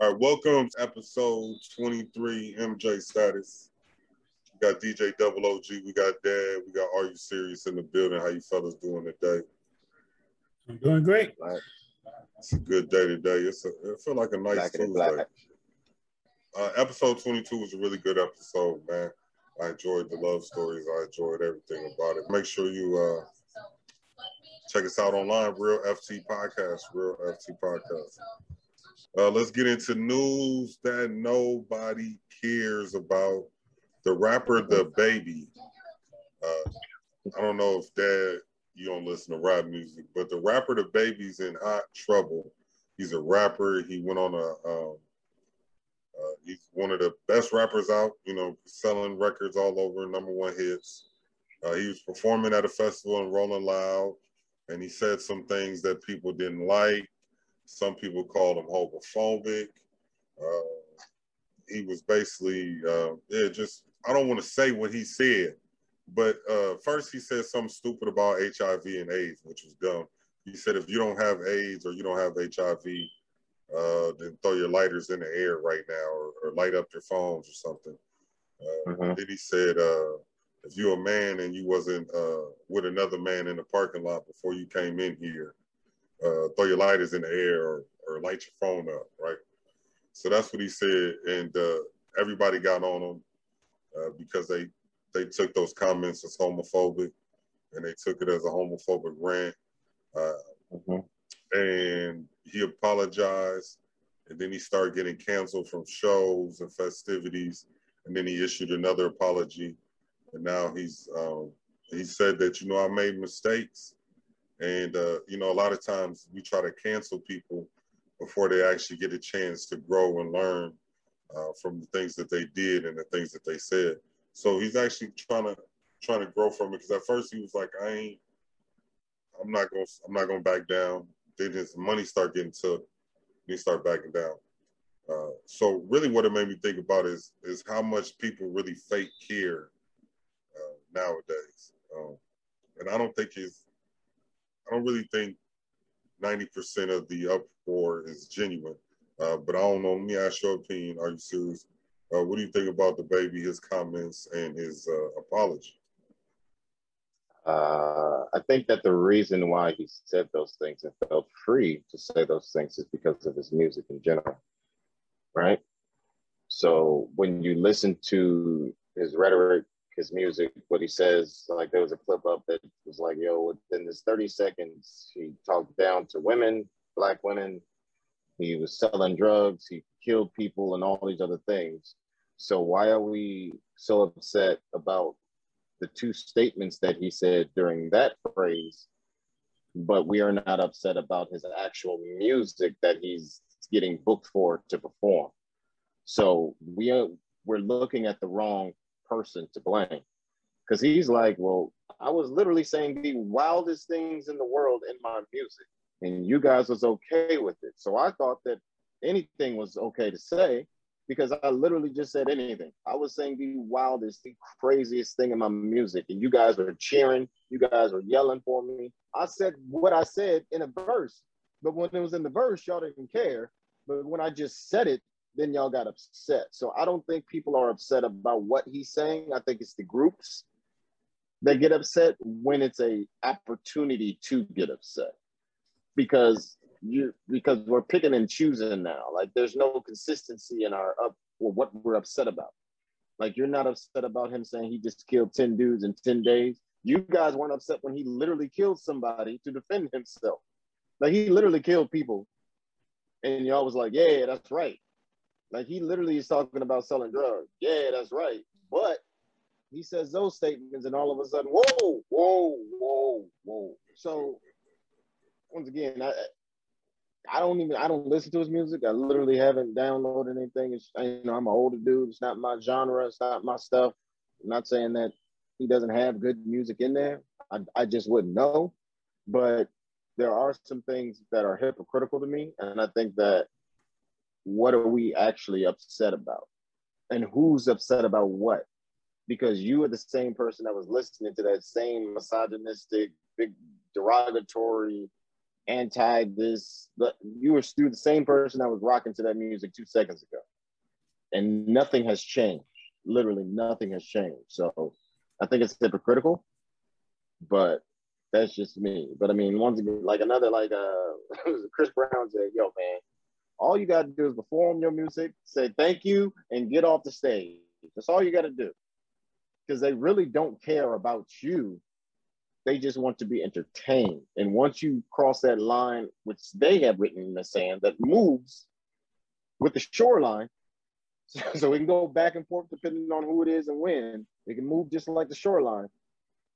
All right, welcome to episode 23, MJ Status. We got DJ Double OG, we got Dad, we got Are You Serious in the building. How you fellas doing today? I'm doing great. It's a good day today. It's a, it feel like a nice Tuesday. Uh, episode 22 was a really good episode, man. I enjoyed the love stories. I enjoyed everything about it. Make sure you uh, check us out online, Real FT Podcast, Real FT Podcast. Uh, let's get into news that nobody cares about. The rapper DaBaby. Uh, I don't know if Dad, you don't listen to rap music, but the rapper The Baby's in hot trouble. He's a rapper. He went on a. Um, uh, he's one of the best rappers out. You know, selling records all over, number one hits. Uh, he was performing at a festival in Rolling Loud, and he said some things that people didn't like. Some people called him homophobic. Uh, he was basically, uh, yeah, just, I don't want to say what he said, but uh, first he said something stupid about HIV and AIDS, which was dumb. He said, if you don't have AIDS or you don't have HIV, uh, then throw your lighters in the air right now or, or light up your phones or something. Uh, mm-hmm. Then he said, uh, if you're a man and you wasn't uh, with another man in the parking lot before you came in here, uh, throw your lighters in the air or, or light your phone up, right? So that's what he said, and uh, everybody got on him uh, because they they took those comments as homophobic, and they took it as a homophobic rant. Uh, mm-hmm. And he apologized, and then he started getting canceled from shows and festivities, and then he issued another apology, and now he's um, he said that you know I made mistakes and, uh, you know, a lot of times we try to cancel people before they actually get a chance to grow and learn uh, from the things that they did and the things that they said. So he's actually trying to trying to grow from it because at first he was like, I ain't, I'm not gonna, I'm not to back down. Then his money start getting took, and he start backing down. Uh, so really, what it made me think about is is how much people really fake care uh, nowadays, um, and I don't think it's I don't really think 90% of the uproar is genuine. Uh, but I don't know. Let me ask your opinion. Are you serious? Uh, what do you think about DaBaby, his comments, and his uh, apology? Uh, I think that the reason why he said those things and felt free to say those things is because of his music in general, right? So when you listen to his rhetoric his music, what he says. Like there was a clip up that was like, yo, within this 30 seconds, he talked down to women, black women. He was selling drugs. He killed people and all these other things. So why are we so upset about the two statements that he said during that phrase, but we are not upset about his actual music that he's getting booked for to perform? So we are we're looking at the wrong person to blame. Because he's like, well, I was literally saying the wildest things in the world in my music, and you guys was okay with it. So I thought that anything was okay to say because I literally just said anything. I was saying the wildest, the craziest thing in my music, and you guys were cheering, you guys were yelling for me. I said what I said in a verse, but when it was in the verse, y'all didn't care. But when I just said it, then y'all got upset. So I don't think people are upset about what he's saying. I think it's the groups that get upset when it's a opportunity to get upset because you because we're picking and choosing now. Like there's no consistency in our up or what we're upset about. Like you're not upset about him saying he just killed 10 dudes in 10 days. You guys weren't upset when he literally killed somebody to defend himself. Like he literally killed people. And y'all was like, yeah, that's right. Like he literally is talking about selling drugs. Yeah, that's right. But he says those statements, and all of a sudden, whoa, whoa, whoa, whoa. So once again, I I don't even I don't listen to his music. I literally haven't downloaded anything. It's you know I'm an older dude. It's not my genre. It's not my stuff. I'm not saying that he doesn't have good music in there. I I just wouldn't know. But there are some things that are hypocritical to me, and I think that what are we actually upset about? And who's upset about what? Because you are the same person that was listening to that same misogynistic, big derogatory anti this. You were still the same person that was rocking to that music two seconds ago, and nothing has changed. Literally, nothing has changed. So, I think it's hypocritical, but that's just me. But I mean, once again, like another like uh, Chris Brown said, "Yo, man, all you got to do is perform your music, say thank you, and get off the stage. That's all you got to do." Because they really don't care about you they just want to be entertained. And once you cross that line, which they have written in the sand, that moves with the shoreline, so, it can go back and forth depending on who it is and when. It can move just like the shoreline.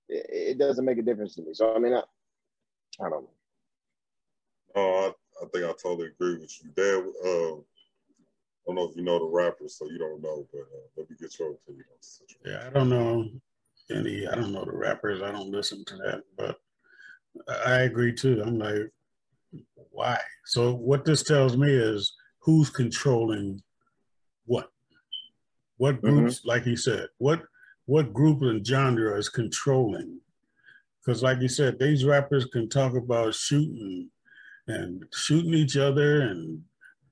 It, it doesn't make a difference to me. So I mean, I, I don't know. Oh, I, think I totally agree with you. Dad, uh, I don't know if you know the rappers, so you don't know, but uh, let me get your opinion on the situation. Yeah, I don't know any, I don't know the rappers, I don't listen to that, but I agree too. I'm like, why? So what this tells me is who's controlling what? What mm-hmm. groups, mm-hmm. like he said, what what group and genre is controlling? Because like you said, these rappers can talk about shooting and shooting each other and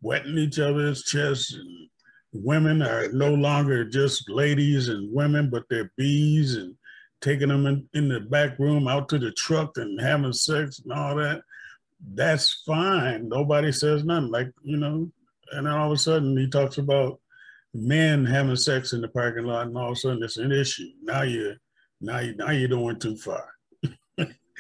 wetting each other's chests and women are no longer just ladies and women, but they're bees and taking them in, in the back room out to the truck and having sex and all that. That's fine. Nobody says nothing. Like, you know, and then all of a sudden he talks about men having sex in the parking lot and all of a sudden it's an issue. Now you now you now you're doing too far.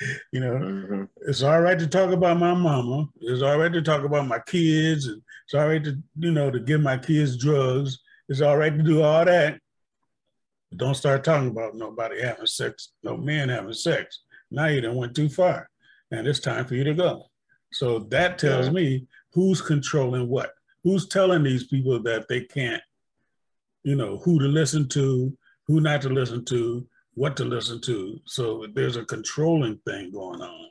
you know, it's all right to talk about my mama. It's all right to talk about my kids, and it's all right to you know to give my kids drugs. It's all right to do all that. But don't start talking about nobody having sex, no men having sex. Now you done went too far, and it's time for you to go. So that tells yeah. me who's controlling what. Who's telling these people that they can't, you know, who to listen to, who not to listen to, what to listen to. So there's a controlling thing going on,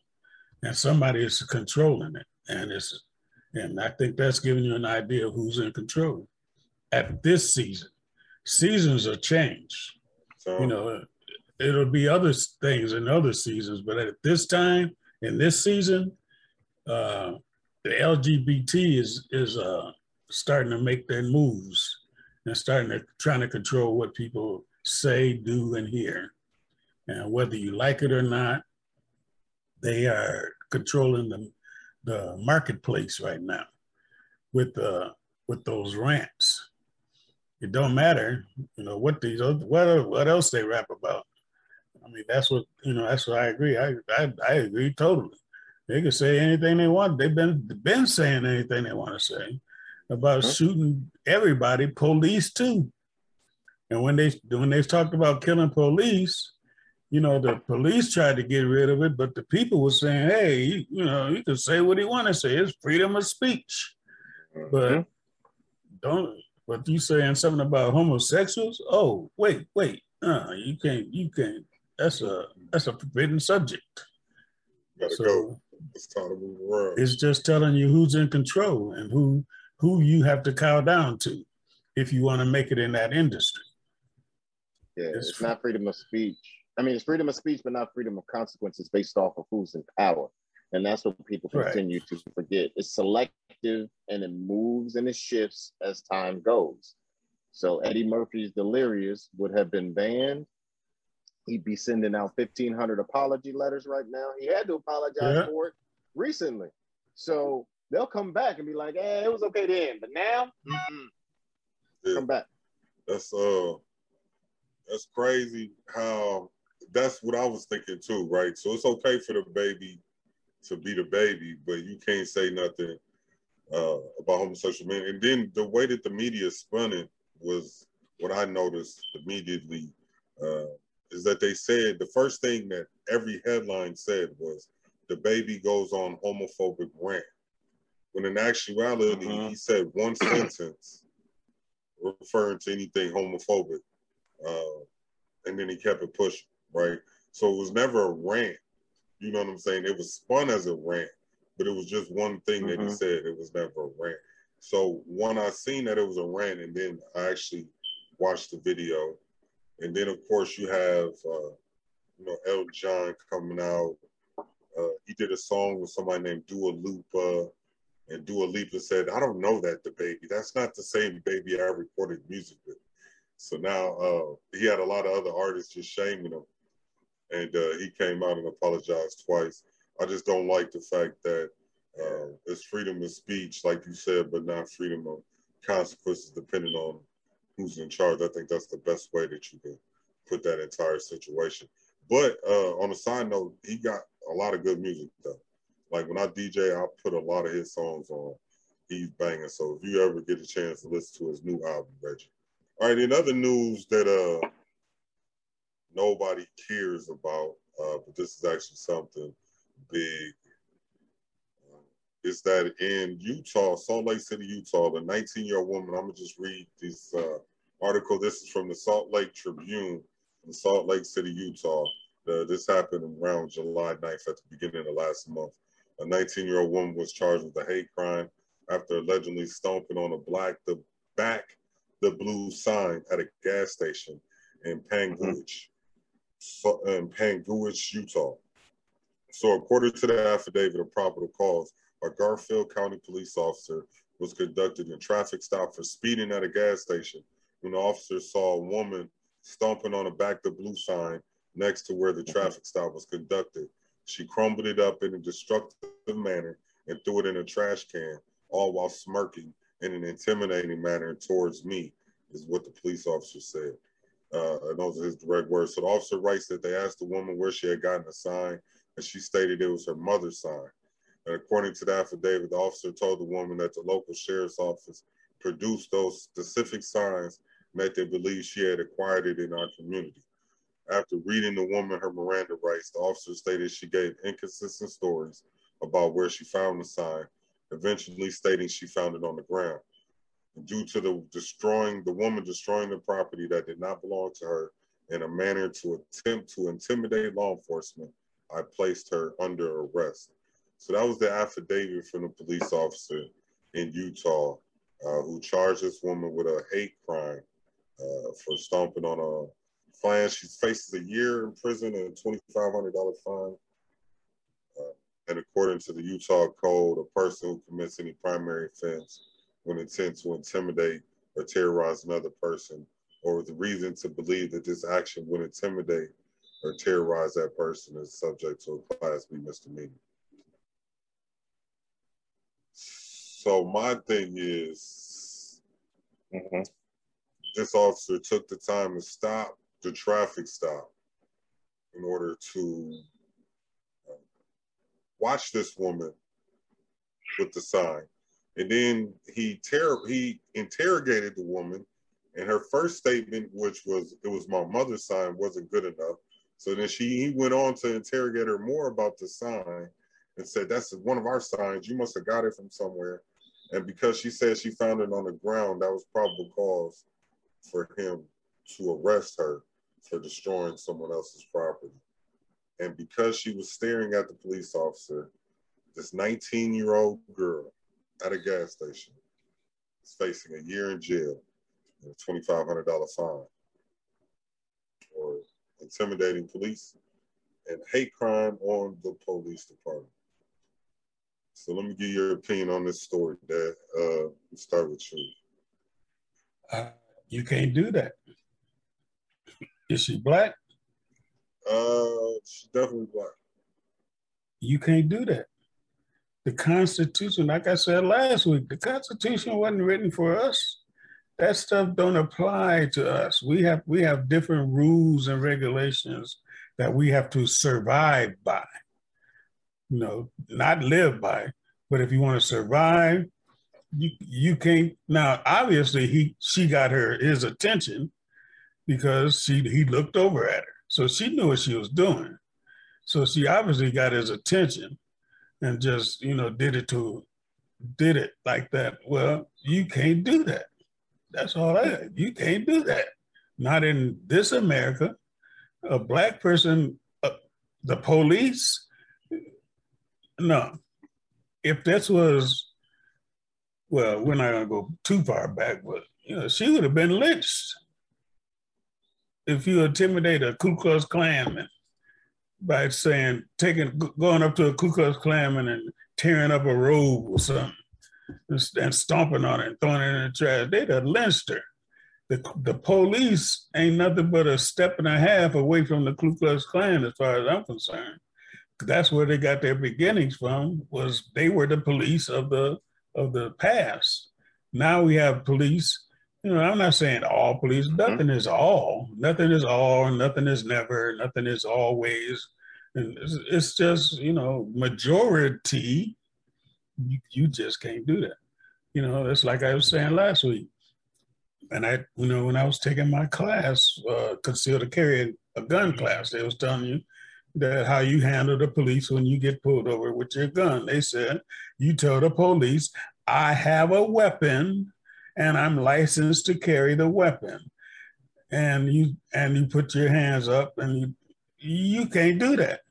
and somebody is controlling it, and it's and I think that's giving you an idea of who's in control at this season. Seasons are changed. So, you know, it'll be other things in other seasons, but at this time in this season, uh, the LGBT is is uh, starting to make their moves and starting to trying to control what people say, do, and hear. And whether you like it or not, they are controlling the, the marketplace right now with uh, with those rants. It don't matter, you know, what these what what else they rap about. I mean, that's what you know. That's what I agree. I I, I agree totally. They can say anything they want. They've been been saying anything they want to say about shooting everybody, police too. And when they when they talked about killing police, you know, the police tried to get rid of it, but the people were saying, hey, you, you know, you can say what you want to say. It's freedom of speech. But mm-hmm. don't, but you saying something about homosexuals? Oh, wait, wait. Uh, you can't, you can't. That's a, that's a forbidden subject. Gotta so go. It's time to move around. It's just telling you who's in control and who, who you have to cow down to if you want to make it in that industry. Yeah, it's, it's not freedom of speech. I mean, it's freedom of speech, but not freedom of consequences based off of who's in power. And that's what people continue right. to forget. It's selective and it moves and it shifts as time goes. So Eddie Murphy's Delirious would have been banned. He'd be sending out 1,500 apology letters right now. He had to apologize yeah. for it recently. So they'll come back and be like, hey, it was okay then. But now, yeah. come back. That's uh that's crazy how that's what I was thinking too, right? So it's okay for the baby to be DaBaby, but you can't say nothing uh, about homosexual men. And then the way that the media spun it was what I noticed immediately uh, is that they said the first thing that every headline said was DaBaby goes on homophobic rant. When in actuality, uh-huh. he said one sentence referring to anything homophobic. Uh, and then he kept it pushing, right? So it was never a rant. You know what I'm saying? It was spun as a rant, but it was just one thing mm-hmm. that he mm-hmm. said. It was never a rant. So when I seen that it was a rant, and then I actually watched the video, and then of course you have uh, you know Elton John coming out, uh, he did a song with somebody named Dua Lipa, and Dua Lipa said, "I don't know that the baby. That's not the same baby I recorded music with." So now uh, he had a lot of other artists just shaming him, and uh, he came out and apologized twice. I just don't like the fact that uh, it's freedom of speech, like you said, but not freedom of consequences, depending on who's in charge. I think that's the best way that you can put that entire situation. But uh, on a side note, he got a lot of good music though. Like when I DJ, I put a lot of his songs on. He's banging. So if you ever get a chance to listen to his new album, Reggie. All right, in other news that uh nobody cares about, uh, but this is actually something big. Uh, is that in Utah, Salt Lake City, Utah, the 19-year-old woman? I'm gonna just read this uh, article. This is from the Salt Lake Tribune in Salt Lake City, Utah. This happened around July 9th at the beginning of last month. A 19 year old woman was charged with a hate crime after allegedly stomping on a black the back the blue sign at a gas station in Panguitch, so, in Panguitch, Utah. So, according to the affidavit of probable cause, a Garfield County police officer was conducting a traffic stop for speeding at a gas station when the officer saw a woman stomping on a back the blue sign next to where the mm-hmm. traffic stop was conducted. She crumbled it up in a destructive manner and threw it in a trash can, all while smirking in an intimidating manner towards me, is what the police officer said. Uh, and those are his direct words. So the officer writes that they asked the woman where she had gotten the sign, and she stated it was her mother's sign. And according to the affidavit, the officer told the woman that the local sheriff's office produced those specific signs and that they believe she had acquired it in our community. After reading the woman her Miranda rights, the officer stated she gave inconsistent stories about where she found the sign, eventually stating she found it on the ground. And due to the destroying the woman destroying the property that did not belong to her in a manner to attempt to intimidate law enforcement, I placed her under arrest. So that was the affidavit from the police officer in Utah uh, who charged this woman with a hate crime uh, for stomping on a fine. She faces a year in prison and a $2,500 fine. And according to the Utah Code, a person who commits any primary offense with intent to intimidate or terrorize another person, or with the reason to believe that this action would intimidate or terrorize that person, is subject to a Class B misdemeanor. So my thing is, mm-hmm. this officer took the time to stop the traffic stop in order to watch this woman with the sign. And then he ter- he interrogated the woman, and her first statement, which was it was my mother's sign, wasn't good enough. So then she he went on to interrogate her more about the sign and said, That's one of our signs. You must have got it from somewhere. And because she said she found it on the ground, that was probable cause for him to arrest her for destroying someone else's property. And because she was staring at the police officer, this 19 year old girl at a gas station is facing a year in jail and a $2,500 fine for intimidating police and hate crime on the police department. So let me give your opinion on this story, Dad. Uh, start with you. Uh, you can't do that. Is she black? Uh, she's definitely black. You can't do that. The Constitution, like I said last week, the Constitution wasn't written for us. That stuff don't apply to us. We have we have different rules and regulations that we have to survive by. You know, not live by. But if you want to survive, you you can't. Now, obviously, he she got her his attention because she he looked over at her. So she knew what she was doing. So she obviously got his attention and just, you know, did it to did it like that. Well, you can't do that. That's all I you can't do that. Not in this America. A black person, uh, the police, no. If this was, well, we're not gonna go too far back, but you know, she would have been lynched if you intimidate a Ku Klux Klanman, by saying taking going up to a Ku Klux Klanman and tearing up a robe or something and stomping on it and throwing it in the trash. They'd have lynched her. The, the police ain't nothing but a step and a half away from the Ku Klux Klan, as far as I'm concerned. That's where they got their beginnings from. Was they were the police of the of the past. Now we have police. You know, I'm not saying all police. Mm-hmm. Nothing is all. Nothing is all. Nothing is never. Nothing is always. And it's, it's just you know majority you, you just can't do that. You know, that's like I was saying last week. And I, you know, when I was taking my class, uh, concealed carry a gun class, they was telling you that how you handle the police when you get pulled over with your gun. They said, you tell the police, I have a weapon and I'm licensed to carry the weapon. And you and you put your hands up and you you can't do that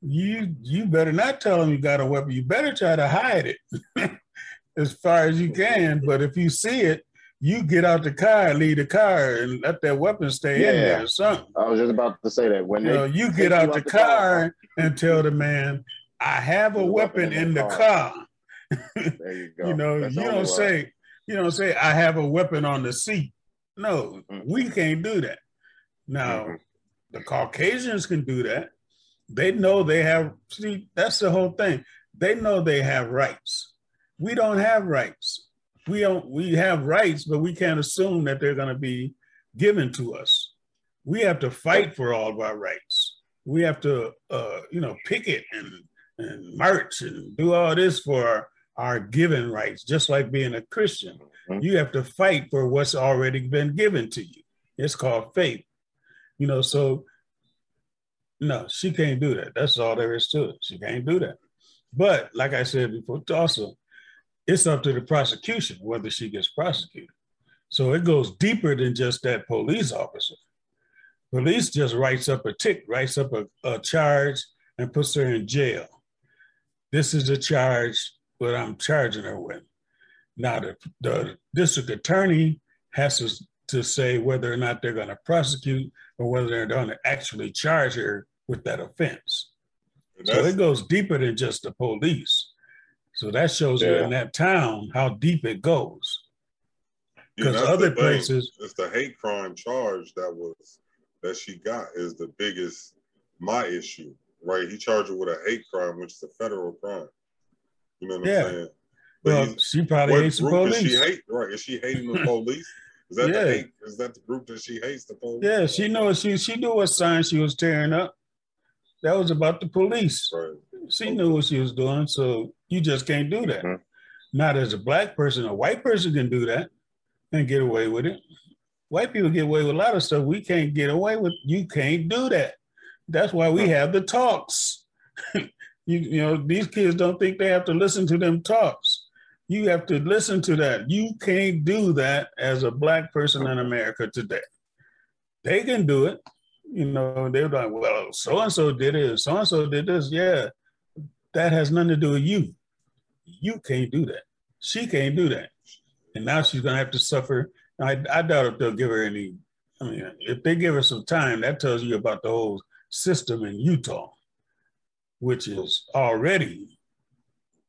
you you better not tell them you got a weapon. You better try to hide it as far as you can. But if you see it, you get out the car, leave the car, and let that weapon stay yeah. in there or something. I was just about to say that when you, know, you get out, the, the car, car, and tell the man, "I have a weapon, weapon, in, in the, car." car. there you go. you know, That's you don't say, you don't say, "I have a weapon on the seat." No, mm-hmm. we can't do that. Now, mm-hmm. the Caucasians can do that they know they have, see, that's the whole thing. They know they have rights. We don't have rights. We don't, we have rights, but we can't assume that they're going to be given to us. We have to fight for all of our rights. We have to, uh, you know, picket and, and march and do all this for our given rights, just like being a Christian. Mm-hmm. You have to fight for what's already been given to you. It's called faith. You know, so no, she can't do that. That's all there is to it. She can't do that. But like I said before, also, it's up to the prosecution whether she gets prosecuted. So it goes deeper than just that police officer. Police just writes up a tick, writes up a, a charge, and puts her in jail. This is a charge what I'm charging her with. Now the, the district attorney has to to say whether or not they're going to prosecute or whether they're going to actually charge her with that offense. So it goes deeper than just the police. So that shows yeah. you in that town how deep it goes. Because yeah, other places, it's the hate crime charge that was that she got is the biggest my issue, right? He charged her with a hate crime, which is a federal crime. You know what yeah. I'm saying? But well, she probably hates the police. Is she hate? Right? Is she hating the police? Is that yeah. the hate? Is that the group that she hates? The police? Yeah, she knows she she knew what sign she was tearing up. That was about the police. Right. She knew what she was doing, so you just can't do that. Mm-hmm. Not as a black person, a white person can do that and get away with it. White people get away with a lot of stuff. We can't get away with. You can't do that. That's why we have the talks. you, you know, these kids don't think they have to listen to them talks. You have to listen to that. You can't do that as a black person in America today. They can do it. You know, they're like, well, so and so did it, so and so did this. Yeah, that has nothing to do with you. You can't do that. She can't do that. And now she's gonna have to suffer. I, I doubt if they'll give her any. I mean, if they give her some time, that tells you about the whole system in Utah, which is already,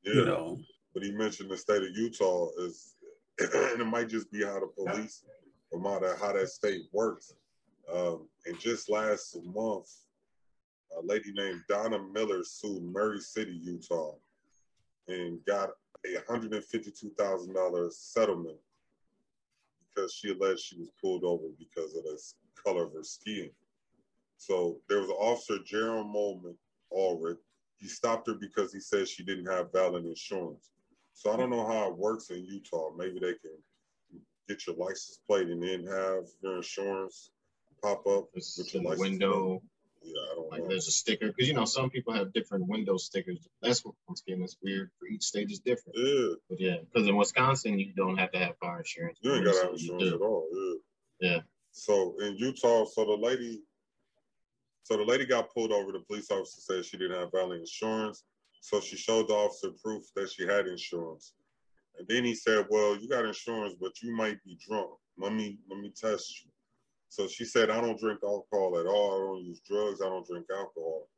yeah. you know, but he mentioned the state of Utah is, and it might just be how the police, or how that how that state works. Um, and just last month, a lady named Donna Miller sued Murray City, Utah, and got a $152,000 settlement because she alleged she was pulled over because of the color of her skin. So there was an officer, Jerome Molman Ulrich. He stopped her because he said she didn't have valid insurance. So I don't know how it works in Utah. Maybe they can get your license plate and then have your insurance pop up with your license window. Plate. Yeah, I don't like know. There's a sticker because you know some people have different window stickers. That's what once again it's weird for each state is different. Yeah. But yeah, because in Wisconsin you don't have to have car insurance. You ain't got to have insurance at all. Yeah. Yeah. So in Utah, so the lady, so the lady got pulled over. The police officer said she didn't have valid insurance. So she showed the officer proof that she had insurance. And then he said, Well, you got insurance, but you might be drunk. Let me let me test you. So she said, I don't drink alcohol at all. I don't use drugs. I don't drink alcohol.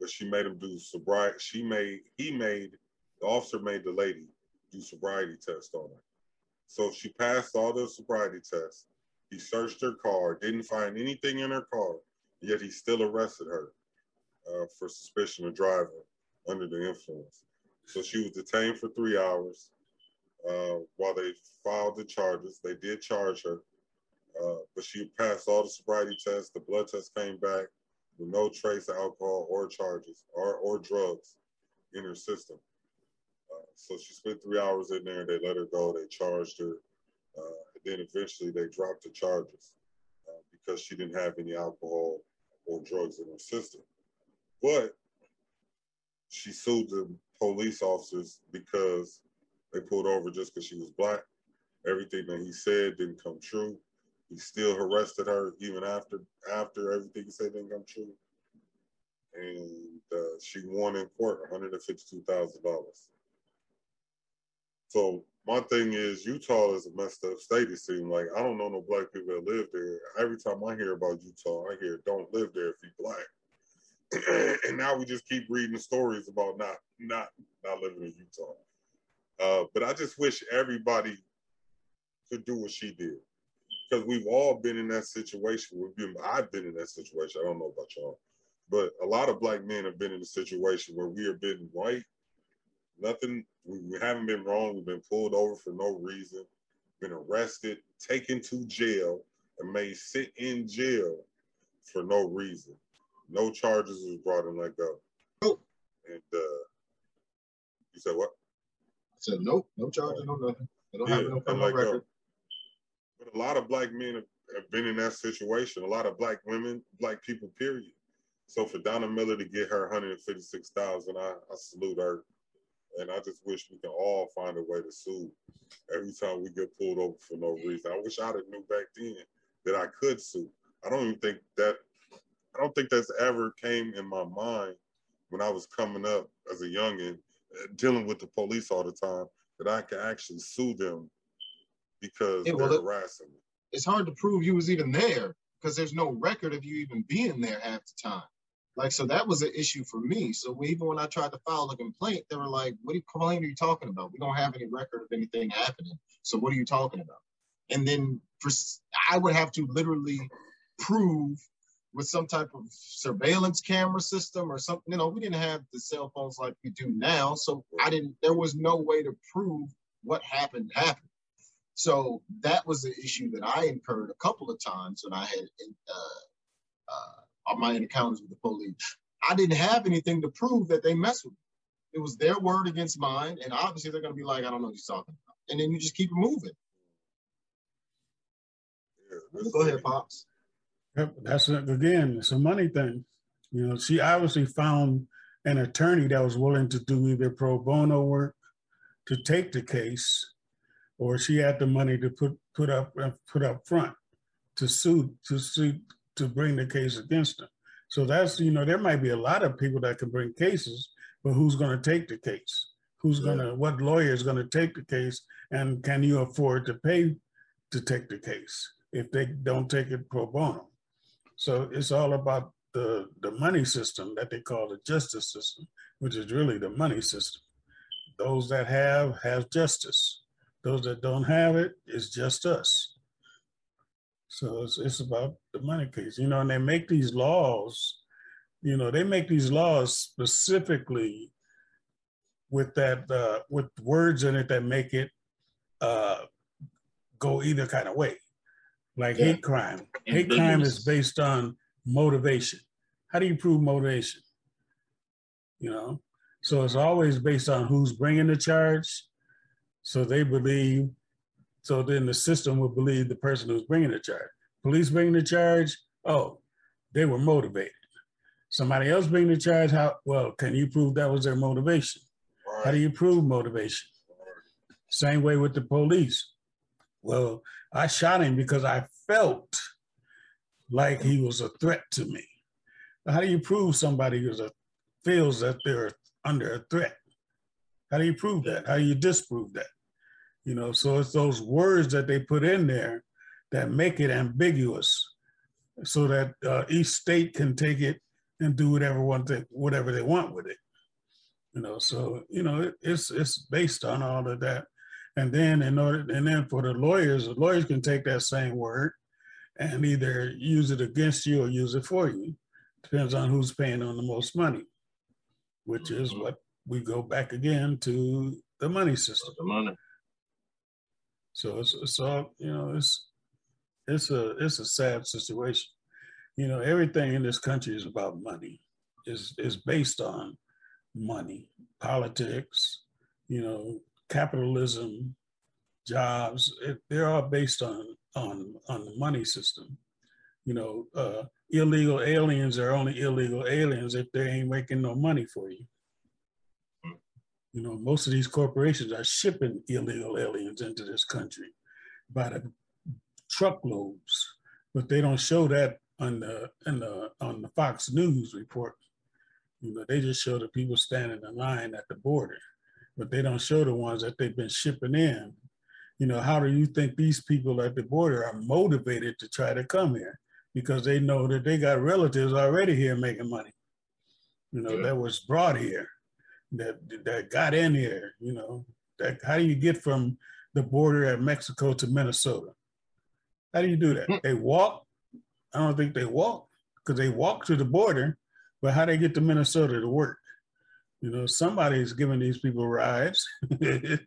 but she made him do sobriety. She made he made the officer made the lady do sobriety test on her. So she passed all the sobriety tests. He searched her car, didn't find anything in her car, yet he still arrested her uh, for suspicion of driving under the influence. So she was detained for three hours uh, while they filed the charges. They did charge her, uh, but she passed all the sobriety tests. The blood test came back with no trace of alcohol or charges or, or drugs in her system. Uh, so she spent three hours in there. They let her go. They charged her. Uh, then eventually they dropped the charges uh, because she didn't have any alcohol or drugs in her system. But she sued the police officers because they pulled over just because she was black. Everything that he said didn't come true. He still arrested her even after after everything he said didn't come true. And uh, she won in court $152,000. So my thing is Utah is a messed up state, it seems like. I don't know no black people that live there. Every time I hear about Utah, I hear don't live there if you're black. and now we just keep reading stories about not not not living in Utah. Uh, but I just wish everybody could do what she did. Because we've all been in that situation. We've been, I've been in that situation. I don't know about y'all. But a lot of black men have been in a situation where we have been right. Nothing, we, we haven't been wrong. We've been pulled over for no reason, been arrested, taken to jail, and made sit in jail for no reason. No charges was brought and let go. Oh. And uh, you said what? I said nope, no charges, no nothing. They don't yeah, have no criminal like record. But a lot of black men have, have been in that situation. A lot of black women, black people, period. So for Donna Miller to get her 156,000, I, I salute her. And I just wish we can all find a way to sue every time we get pulled over for no reason. I wish I'd have knew back then that I could sue. I don't even think that I don't think that's ever came in my mind when I was coming up as a youngin, uh, dealing with the police all the time, that I could actually sue them because yeah, well, they're harassing me. It's hard to prove you was even there because there's no record of you even being there half the time. Like, so that was an issue for me. So even when I tried to file a complaint, they were like, what complaint are you talking about? We don't have any record of anything happening. So what are you talking about? And then I would have to literally prove with some type of surveillance camera system or something. You know, we didn't have the cell phones like we do now. So I didn't, there was no way to prove what happened happened. So that was the issue that I incurred a couple of times when I had uh, uh, on my encounters with the police. I didn't have anything to prove that they messed with me. It was their word against mine, and obviously they're going to be like, I don't know what you're talking about. And then you just keep it moving. Yeah, Go ahead, Pops. Yep, that's a, again, it's a money thing. You know, she obviously found an attorney that was willing to do either pro bono work to take the case, or she had the money to put put up uh, put up front to sue to sue to bring the case against them. So that's, you know, there might be a lot of people that can bring cases, but who's going to take the case? Who's yeah. going to, what lawyer is going to take the case? And can you afford to pay to take the case if they don't take it pro bono? So it's all about the, the money system that they call the justice system, which is really the money system. Those that have, have justice. Those that don't have it, is just us. So it's, it's about the money case, you know, and they make these laws, you know, they make these laws specifically with that, uh, with words in it that make it uh, go either kind of way. Like yeah. hate crime. Hate crime is based on motivation. How do you prove motivation? You know, so it's always based on who's bringing the charge. So they believe so then the system will believe the person who's bringing the charge. Police bringing the charge, oh, they were motivated. Somebody else bringing the charge, how, well, can you prove that was their motivation? How do you prove motivation? Same way with the police. Well, I shot him because I felt like he was a threat to me. How do you prove somebody a, feels that they're under a threat? How do you prove that? How do you disprove that? You know, so it's those words that they put in there that make it ambiguous so that uh, each state can take it and do whatever want they, whatever they want with it. You know, so you know it, it's it's based on all of that, and then in order and then for the lawyers, the lawyers can take that same word and either use it against you or use it for you. Depends on who's paying on the most money, which is mm-hmm. what we go back again to the money system. The money. So it's, it's you know. It's it's a it's a sad situation. You know, everything in this country is about money. is is based on money, politics. You know, capitalism, jobs. It, they're all based on on on the money system. You know, uh, illegal aliens are only illegal aliens if they ain't making no money for you. You know, most of these corporations are shipping illegal aliens into this country by the truckloads, but they don't show that on the in the on the Fox News report. You know, they just show the people standing in line at the border, but they don't show the ones that they've been shipping in you know, how do you think these people at the border are motivated to try to come here? Because they know that they got relatives already here making money, you know, yeah. that was brought here, that that got in here, you know. That how do you get from the border at Mexico to Minnesota? How do you do that? Hmm. They walk? I don't think they walk because they walk to the border, but how they get to Minnesota to work? You know, somebody's giving these people rides. you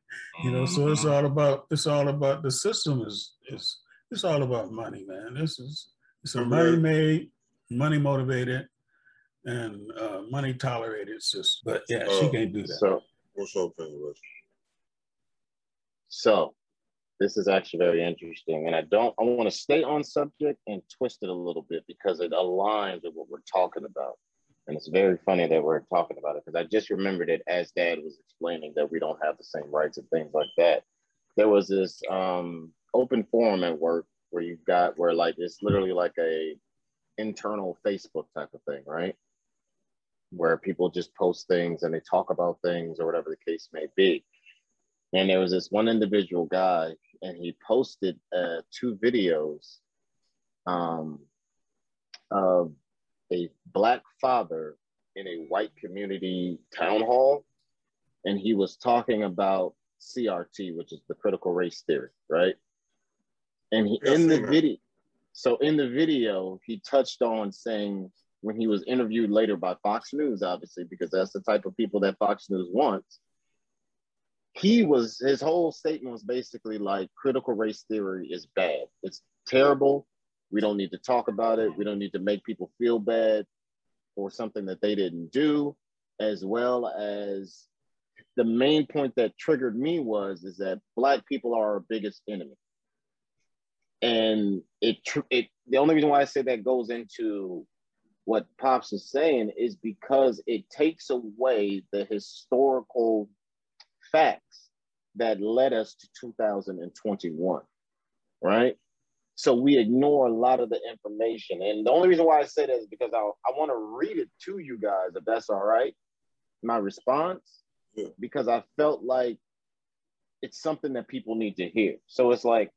know, so it's mm-hmm. all about it's all about the system is is it's all about money, man. This is it's a money made, money motivated, and uh, money tolerated system. But yeah, uh, she can't do that. So what's your opinion, So this is actually very interesting, and I don't I want to stay on subject and twist it a little bit because it aligns with what we're talking about. And it's very funny that we're talking about it because I just remembered it as dad was explaining that we don't have the same rights and things like that. There was this um, open forum at work where you've got where like it's literally like a internal Facebook type of thing, right? Where people just post things and they talk about things or whatever the case may be. And there was this one individual guy, and he posted uh, two videos um, of a black father in a white community town hall, and he was talking about CRT, which is the critical race theory, right? And he, in the video, so in the video, he touched on saying when he was interviewed later by Fox News, obviously, because that's the type of people that Fox News wants. He was his whole statement was basically like critical race theory is bad. It's terrible. We don't need to talk about it. We don't need to make people feel bad for something that they didn't do, as well as the main point that triggered me was is that black people are our biggest enemy. And it it the only reason why I say that goes into what Pops is saying is because it takes away the historical facts that led us to 2021, right? So we ignore a lot of the information. And the only reason why I say that is because I, I want to read it to you guys, if that's all right. My response, yeah. because I felt like it's something that people need to hear. So it's like,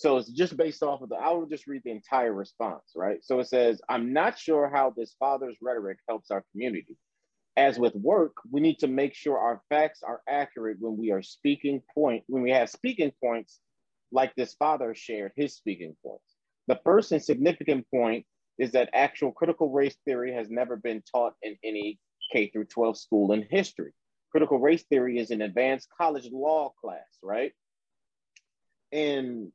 so it's just based off of the, I will just read the entire response, right? So it says, I'm not sure how this father's rhetoric helps our community. As with work, we need to make sure our facts are accurate when we are speaking point, when we have speaking points like this father shared his speaking points. The first and significant point is that actual critical race theory has never been taught in any K through 12 school in history. Critical race theory is an advanced college law class, right? And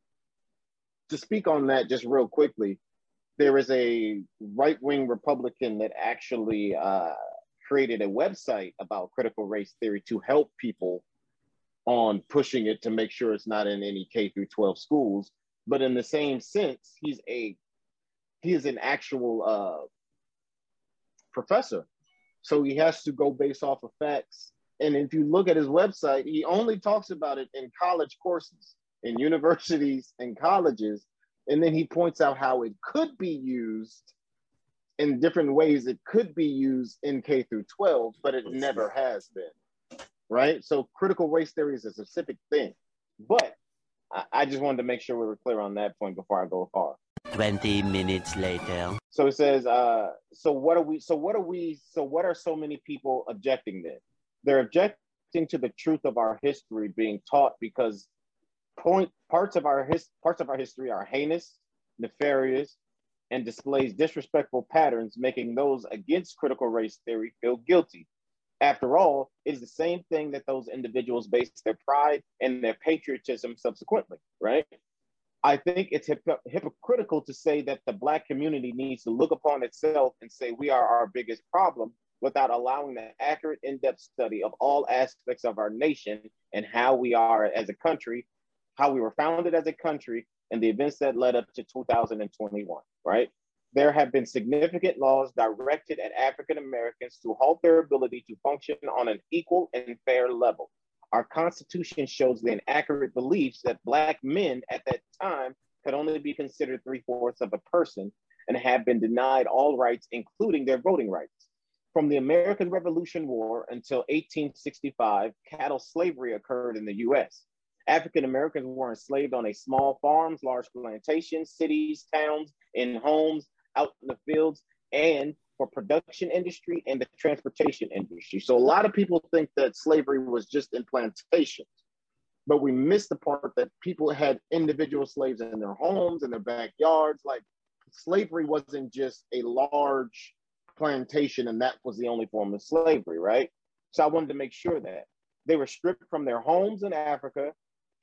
to speak on that just real quickly, there is a right wing Republican that actually uh, created a website about critical race theory to help people on pushing it to make sure it's not in any K through 12 schools. But in the same sense, he's a he is an actual uh, professor, so he has to go based off of facts. And if you look at his website, he only talks about it in college courses, in universities and colleges, and then he points out how it could be used in different ways. It could be used in K through 12, but it never has been right? So critical race theory is a specific thing. But I, I just wanted to make sure we were clear on that point before I go far. 20 minutes later. So it says, uh, so what are we, so what are we, so what are so many people objecting then? They're objecting to the truth of our history being taught because point parts of our his, parts of our history are heinous, nefarious, and displays disrespectful patterns, making those against critical race theory feel guilty. After all, it is the same thing that those individuals base their pride and their patriotism subsequently, right? I think it's hip- hypocritical to say that the Black community needs to look upon itself and say we are our biggest problem without allowing the accurate, in depth study of all aspects of our nation and how we are as a country, how we were founded as a country, and the events that led up to 2021, right? There have been significant laws directed at African Americans to halt their ability to function on an equal and fair level. Our Constitution shows the inaccurate beliefs that Black men at that time could only be considered three fourths of a person and have been denied all rights, including their voting rights. From the American Revolution War until 1865, chattel slavery occurred in the US. African Americans were enslaved on a small farms, large plantations, cities, towns, in homes, out in the fields, and for production industry and the transportation industry. So a lot of people think that slavery was just in plantations, but we miss the part that people had individual slaves in their homes, in their backyards. Like slavery wasn't just a large plantation and that was the only form of slavery, right? So I wanted to make sure that they were stripped from their homes in Africa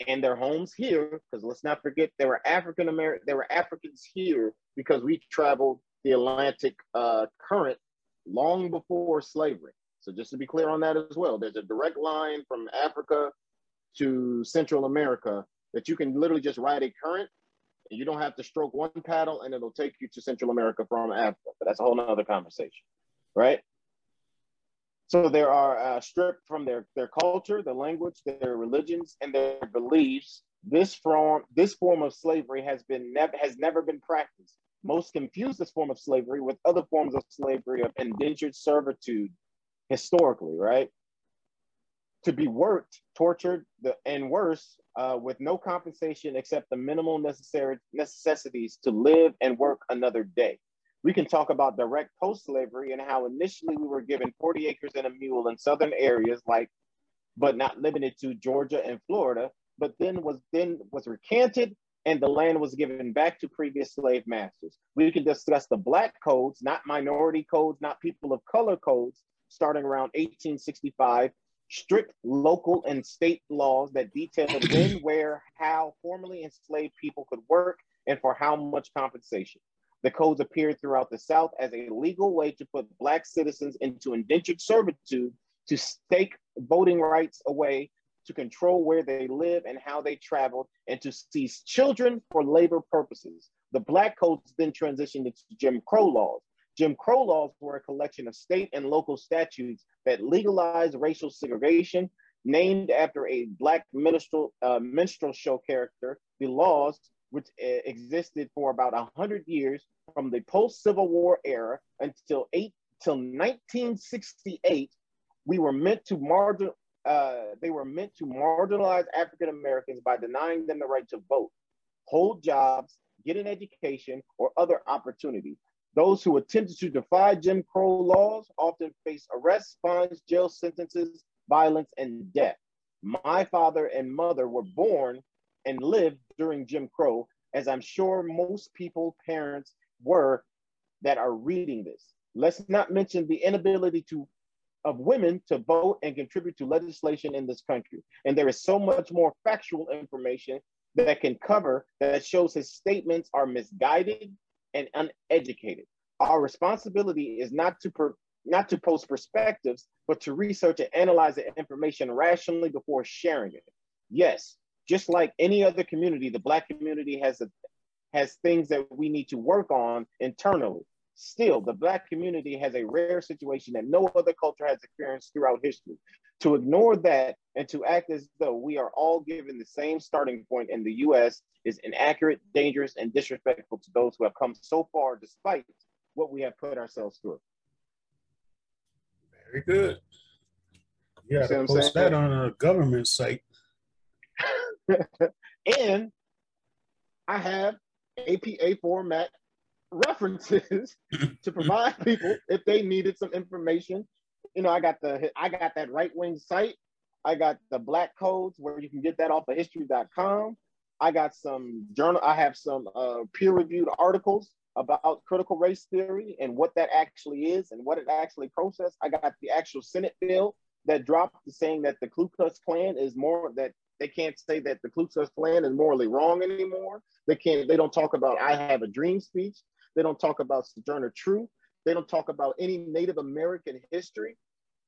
and their homes here, because let's not forget there were African American, there were Africans here because we traveled the Atlantic uh, current long before slavery. So just to be clear on that as well, there's a direct line from Africa to Central America that you can literally just ride a current and you don't have to stroke one paddle and it'll take you to Central America from Africa. But that's a whole nother conversation, right? So they are uh, stripped from their, their culture, their language, their religions, and their beliefs. This form this form of slavery has been never has never been practiced. Most confuse this form of slavery with other forms of slavery of indentured servitude historically, right? To be worked, tortured, the, and worse, uh, with no compensation except the minimal necessary necessities to live and work another day. We can talk about direct post slavery and how initially we were given 40 acres and a mule in southern areas like, but not limited to Georgia and Florida, but then was then was recanted and the land was given back to previous slave masters. We can discuss the black codes, not minority codes, not people of color codes, starting around 1865, strict local and state laws that detailed when, where, how formerly enslaved people could work and for how much compensation. The codes appeared throughout the South as a legal way to put Black citizens into indentured servitude, to stake voting rights away, to control where they live and how they travel, and to seize children for labor purposes. The Black codes then transitioned into Jim Crow laws. Jim Crow laws were a collection of state and local statutes that legalized racial segregation, named after a Black minstrel, uh, minstrel show character. The laws which uh, existed for about 100 years from the post-Civil War era until eight till 1968, we were meant to margin. Uh, they were meant to marginalize African Americans by denying them the right to vote, hold jobs, get an education, or other opportunities. Those who attempted to defy Jim Crow laws often faced arrests, fines, jail sentences, violence, and death. My father and mother were born and lived during Jim Crow, as I'm sure most people, parents were that are reading this. Let's not mention the inability to of women to vote and contribute to legislation in this country. And there is so much more factual information that can cover that shows his statements are misguided and uneducated. Our responsibility is not to per, not to post perspectives, but to research and analyze the information rationally before sharing it. Yes, just like any other community, the Black community has a, has things that we need to work on internally. Still, the Black community has a rare situation that no other culture has experienced throughout history. To ignore that and to act as though we are all given the same starting point in the US is inaccurate, dangerous, and disrespectful to those who have come so far despite what we have put ourselves through. Very good. Yeah, post that on a government site. and I have APA format references to provide people if they needed some information. You know, I got the I got that right wing site. I got the black codes where you can get that off of history.com. I got some journal. I have some uh, peer reviewed articles about critical race theory and what that actually is and what it actually processed. I got the actual Senate bill that dropped saying that the Ku Klux Klan is more that they can't say that the Ku Klux Klan is morally wrong anymore. They can't. They don't talk about "I have a dream" speech. They don't talk about Sojourner Truth. They don't talk about any Native American history.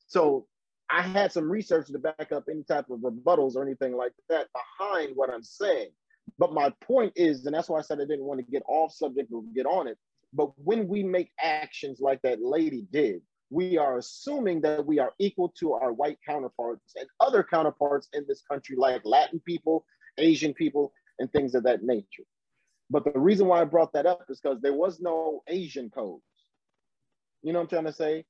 So I had some research to back up any type of rebuttals or anything like that behind what I'm saying. But my point is, and that's why I said I didn't want to get off subject or get on it. But when we make actions like that lady did, we are assuming that we are equal to our white counterparts and other counterparts in this country, like Latin people, Asian people, and things of that nature. But the reason why I brought that up is because there was no Asian codes. You know what I'm trying to say?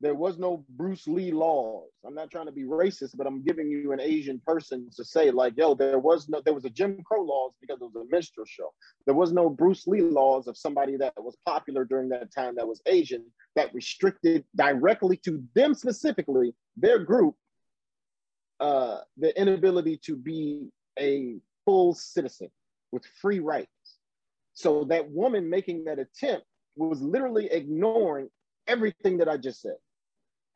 There was no Bruce Lee laws. I'm not trying to be racist, but I'm giving you an Asian person to say, like, yo, there was no, there was a Jim Crow laws because it was a minstrel show. There was no Bruce Lee laws of somebody that was popular during that time that was Asian that restricted directly to them specifically, their group, uh, the inability to be a full citizen with free rights. So that woman making that attempt was literally ignoring everything that I just said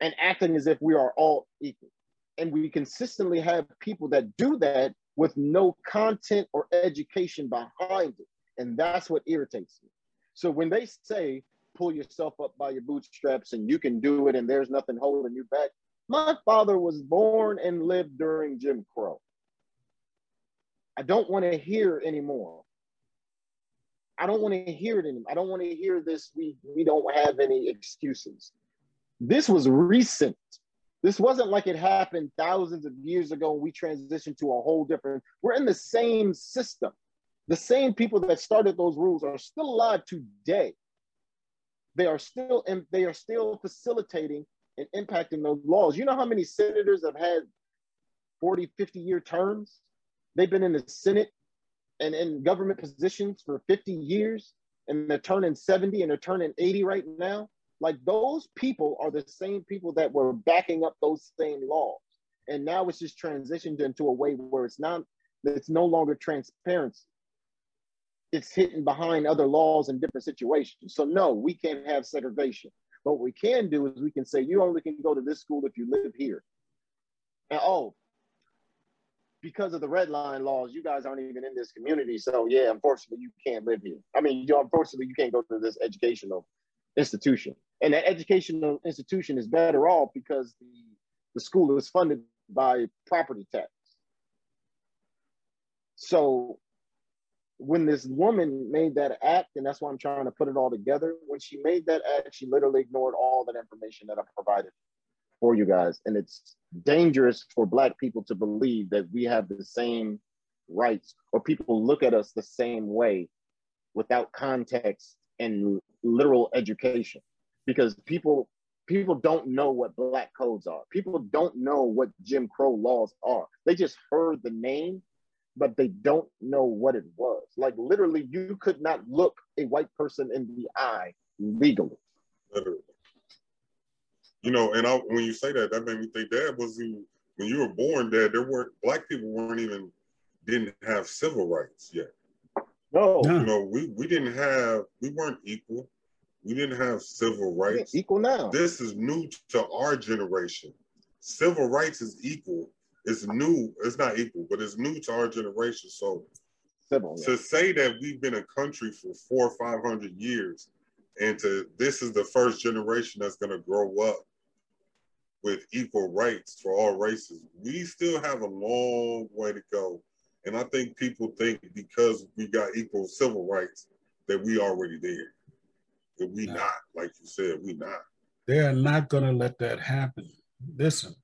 and acting as if we are all equal. And we consistently have people that do that with no content or education behind it. And that's what irritates me. So when they say, pull yourself up by your bootstraps and you can do it and there's nothing holding you back, my father was born and lived during Jim Crow. I don't want to hear anymore. I don't want to hear it anymore. I don't want to hear this. We we don't have any excuses. This was recent. This wasn't like it happened thousands of years ago and we transitioned to a whole different. We're in the same system. The same people that started those rules are still alive today. They are still and they are still facilitating and impacting those laws. You know how many senators have had 40, 50 year terms? They've been in the Senate and in government positions for 50 years and they're turning 70 and they're turning 80 right now. Like those people are the same people that were backing up those same laws. And now it's just transitioned into a way where it's not, it's no longer transparency. It's hidden behind other laws in different situations. So no, we can't have segregation. But what we can do is we can say you only can go to this school if you live here. And oh, because of the red line laws, you guys aren't even in this community. So yeah, unfortunately, you can't live here. I mean, you unfortunately, you can't go to this educational institution. And that educational institution is better off because the, the school is funded by property tax. So when this woman made that act, and that's why I'm trying to put it all together, when she made that act, she literally ignored all that information that I provided for you guys. And it's dangerous for Black people to believe that we have the same rights or people look at us the same way without context and literal education because people people don't know what black codes are people don't know what jim crow laws are they just heard the name but they don't know what it was like literally you could not look a white person in the eye legally literally you know, and I, when you say that, that made me think Dad was you when you were born, Dad. There weren't black people weren't even didn't have civil rights yet. No, you know, we we didn't have we weren't equal. We didn't have civil rights. equal now. This is new to our generation. Civil rights is equal. It's new. It's not equal, but it's new to our generation. So civil, yeah. to say that we've been a country for four or five hundred years, and to this is the first generation that's going to grow up with equal rights for all races. We still have a long way to go. And I think people think because we got equal civil rights that we already there. We no. not, like you said, we not. They are not gonna let that happen. Listen,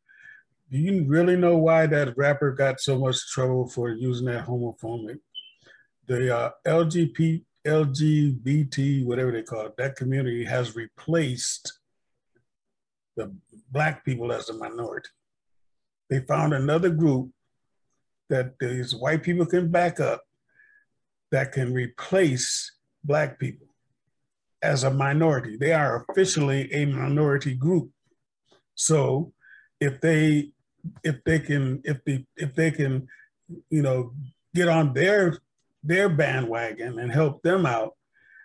do you really know why that rapper got so much trouble for using that homophobic? The uh, LGBT, LGBT, whatever they call it, that community has replaced the black people as a minority. They found another group that these white people can back up that can replace black people. As a minority. They are officially a minority group. So if they if they can if they if they can you know get on their their bandwagon and help them out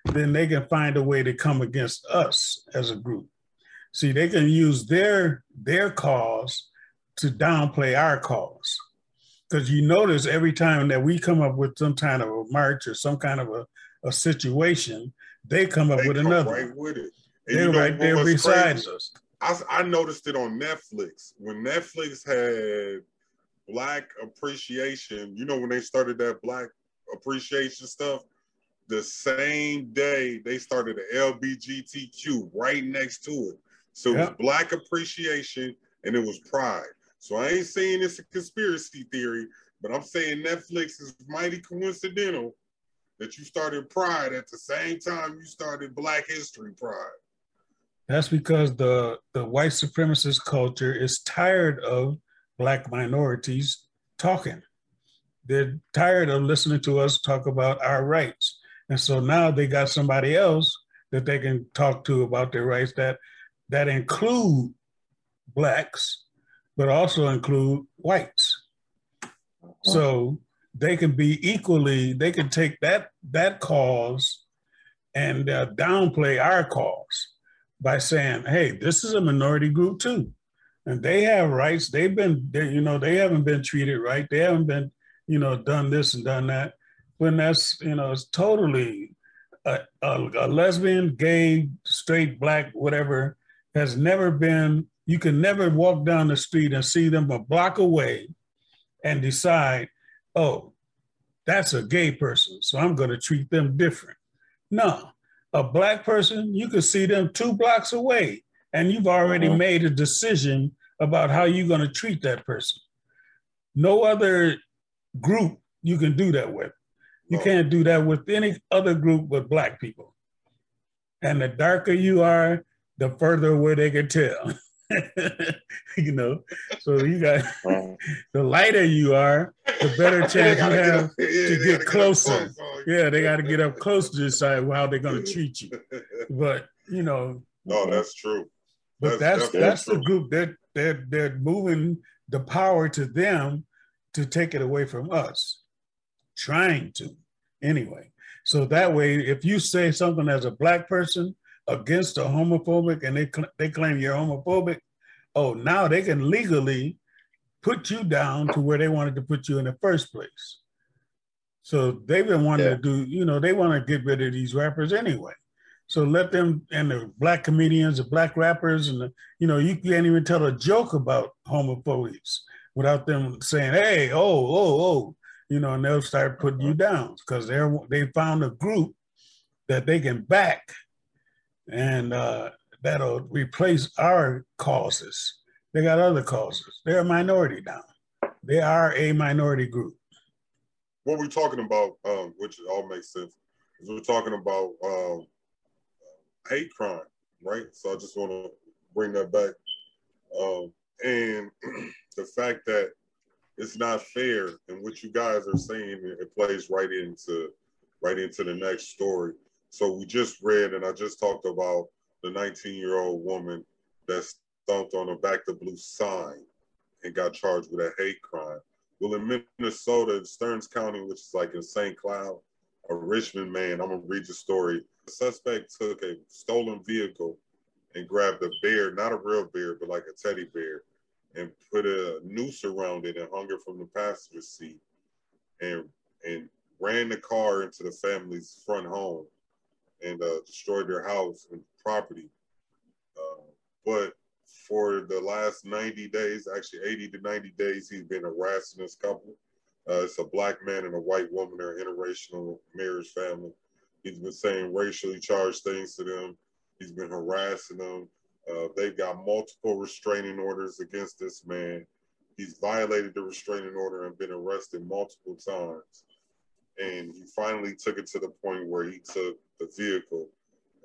then they can find a way to come against us as a group see they can use their their cause to downplay our cause because you notice every time that we come up with some kind of a march or some kind of a, a situation they come up They with come another right with it. And they're you know right there beside crazy? us I, I noticed it on Netflix when Netflix had Black Appreciation. You know when they started that Black Appreciation stuff. The same day they started the LBGTQ right next to it. So it Yeah. was Black Appreciation and it was Pride. So I ain't saying it's a conspiracy theory, but I'm saying Netflix is mighty coincidental that you started Pride at the same time you started Black History Pride. That's because the, the white supremacist culture is tired of black minorities talking. They're tired of listening to us talk about our rights. And so now they got somebody else that they can talk to about their rights that that include blacks, but also include whites. So they can be equally, they can take that that cause and uh, downplay our cause by saying, "Hey, this is a minority group too, and they have rights. They've been, they, you know, they haven't been treated right. They haven't been, you know, done this and done that." When that's, you know, it's totally a, a, a lesbian, gay, straight, black, whatever has never been. You can never walk down the street and see them a block away, and decide, "Oh, that's a gay person, so I'm going to treat them different." No, a black person, you can see them two blocks away, and you've already Mhm. made a decision about how you're going to treat that person. No other group you can do that with. You can't do that with any other group but black people. And the darker you are, the further away they can tell. you know, so you got the lighter you are, the better chance you gotta get have up- yeah, to get closer. close yeah, they got to get up close to decide how they're going to treat you. But you know, no, that's true. but That's that's that's the group that they're they're moving the power to them to take it away from us, trying to anyway. So that way, if you say something as a black person against a homophobic and they cl- they claim you're homophobic, oh, now they can legally put you down to where they wanted to put you in the first place. So they've been wanting Yeah. to do, you know, they want to get rid of these rappers anyway. So let them and the black comedians, the black rappers, and the, you know, you can't even tell a joke about homophobes without them saying, "Hey, oh, oh, oh," you know, and they'll start putting you uh-huh. down because they're they found a group that they can back, and uh, that'll replace our causes. They got other causes. They're a minority now. They are a minority group. what we're talking about, um, which all makes sense, is we're talking about um, hate crime, right? So I just want to bring that back, um, and the fact that it's not fair, and what you guys are saying, it plays right into right into the next story. So we just read, and I just talked about the 19-year-old woman that stomped on a back to blue sign and got charged with a hate crime. Well, in Minnesota, in Stearns County, which is like in St. Cloud, a Richmond man, I'm gonna read the story. The suspect took a stolen vehicle and grabbed a bear, not a real bear, but like a teddy bear, and put a noose around it and hung it from the passenger seat and and ran the car into the family's front home and uh, destroyed their house and property. Uh, but for the last 90 days, actually 80 to 90 days, he's been harassing this couple. Uh, it's a black man and a white woman. They're interracial marriage family. He's been saying racially charged things to them. He's been harassing them. Uh, they've got multiple restraining orders against this man. He's violated the restraining order and been arrested multiple times. And he finally took it to the point where he took the vehicle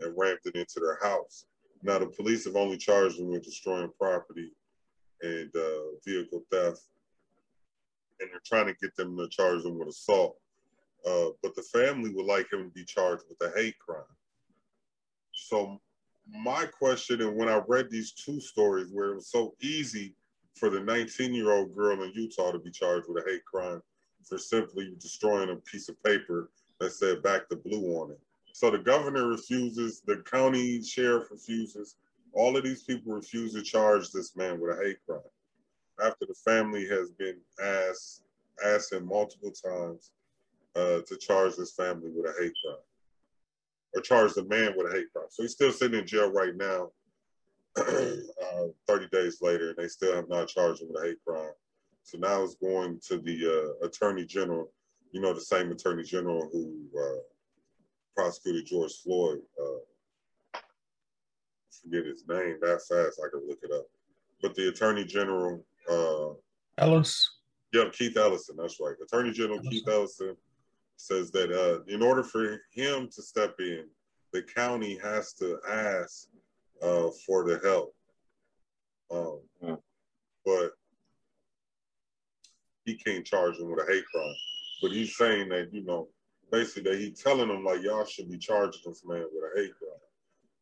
and rammed it into their house. Now, the police have only charged him with destroying property and uh, vehicle theft, and they're trying to get them to charge him with assault. Uh, but the family would like him to be charged with a hate crime. so my question, and when I read these two stories where it was so easy for the 19 year old girl in Utah to be charged with a hate crime for simply destroying a piece of paper that said back the blue on it. So the governor refuses, the county sheriff refuses, all of these people refuse to charge this man with a hate crime. After the family has been asked, asked him multiple times uh, to charge this family with a hate crime or charge the man with a hate crime. So he's still sitting in jail right now, uh, 30 days later, and they still have not charged him with a hate crime. So now it's going to the uh, attorney general, you know, the same attorney general who uh, prosecuted George Floyd. Uh, forget his name that fast, I could look it up. But the attorney general, uh, Ellis. Yeah, Keith Ellison. That's right. Attorney General Ellison. Keith Ellison says that uh, in order for him to step in, the county has to ask uh, for the help. Um, mm. But he can't charge him with a hate crime. But he's saying that, you know, basically that he's telling them like y'all should be charging this man with a hate crime.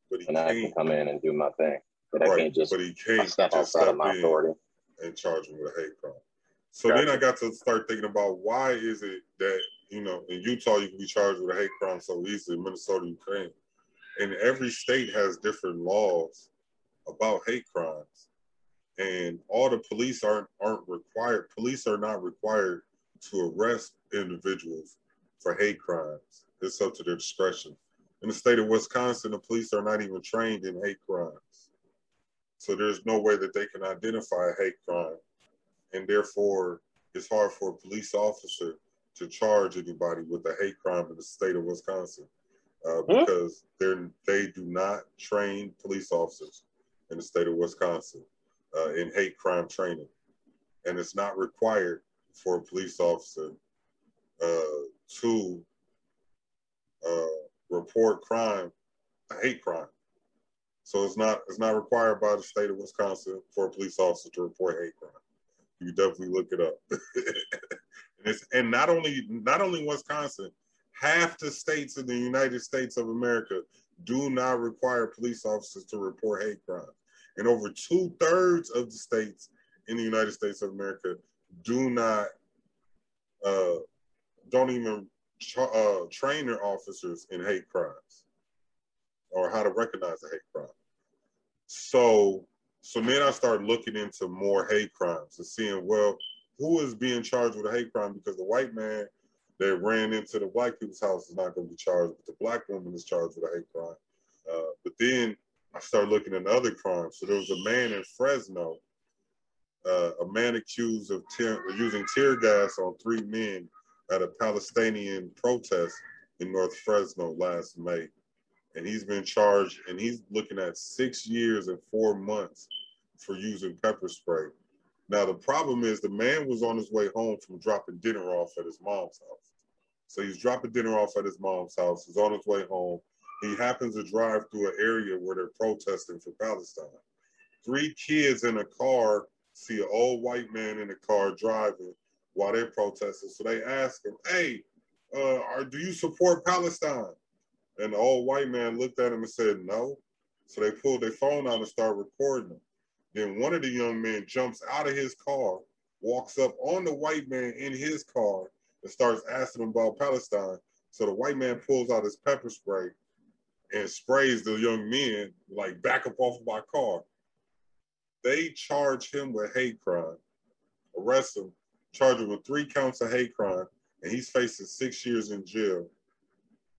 But he and I can come in and do my thing. But right, I can't just but he can't step just outside step of my authority and charge him with a hate crime. So gotcha. then I got to start thinking about why is it that you know, in Utah, you can be charged with a hate crime so easily. Minnesota, you can't. And every state has different laws about hate crimes. And all the police aren't aren't required. Police are not required to arrest individuals for hate crimes. It's up to their discretion. In the state of Wisconsin, the police are not even trained in hate crimes. So there's no way that they can identify a hate crime. And therefore, it's hard for a police officer to charge anybody with a hate crime in the state of Wisconsin uh, hmm? because they're they do not train police officers in the state of Wisconsin uh, in hate crime training, and it's not required for a police officer uh, to uh, report crime, a hate crime. So it's not it's not required by the state of Wisconsin for a police officer to report hate crime. You definitely look it up. and, and not only not only Wisconsin, half the states in the United States of America do not require police officers to report hate crimes. And over two thirds of the states in the United States of America do not, uh, don't even tra- uh, train their officers in hate crimes or how to recognize a hate crime. So, so then I started looking into more hate crimes and seeing, well, who is being charged with a hate crime because the white man that ran into the black people's house is not going to be charged, but the black woman is charged with a hate crime. Uh, but then I started looking at other crimes. So there was a man in Fresno, uh, a man accused of using tear gas on three men at a Palestinian protest in North Fresno last May. And he's been charged, and he's looking at six years and four months for using pepper spray. Now the problem is the man was on his way home from dropping dinner off at his mom's house. So he's dropping dinner off at his mom's house. He's on his way home. He happens to drive through an area where they're protesting for Palestine. Three kids in a car see an old white man in a car driving while they're protesting. So they ask him, "Hey, uh, are, do you support Palestine?" And the old white man looked at him and said, "No." So they pulled their phone out and started recording. Then one of the young men jumps out of his car, walks up on the white man in his car, and starts asking him about Palestine. So the white man pulls out his pepper spray and sprays the young men, like, back up off of my car. They charge him with hate crime, arrest him, charge him with three counts of hate crime, and he's facing six years in jail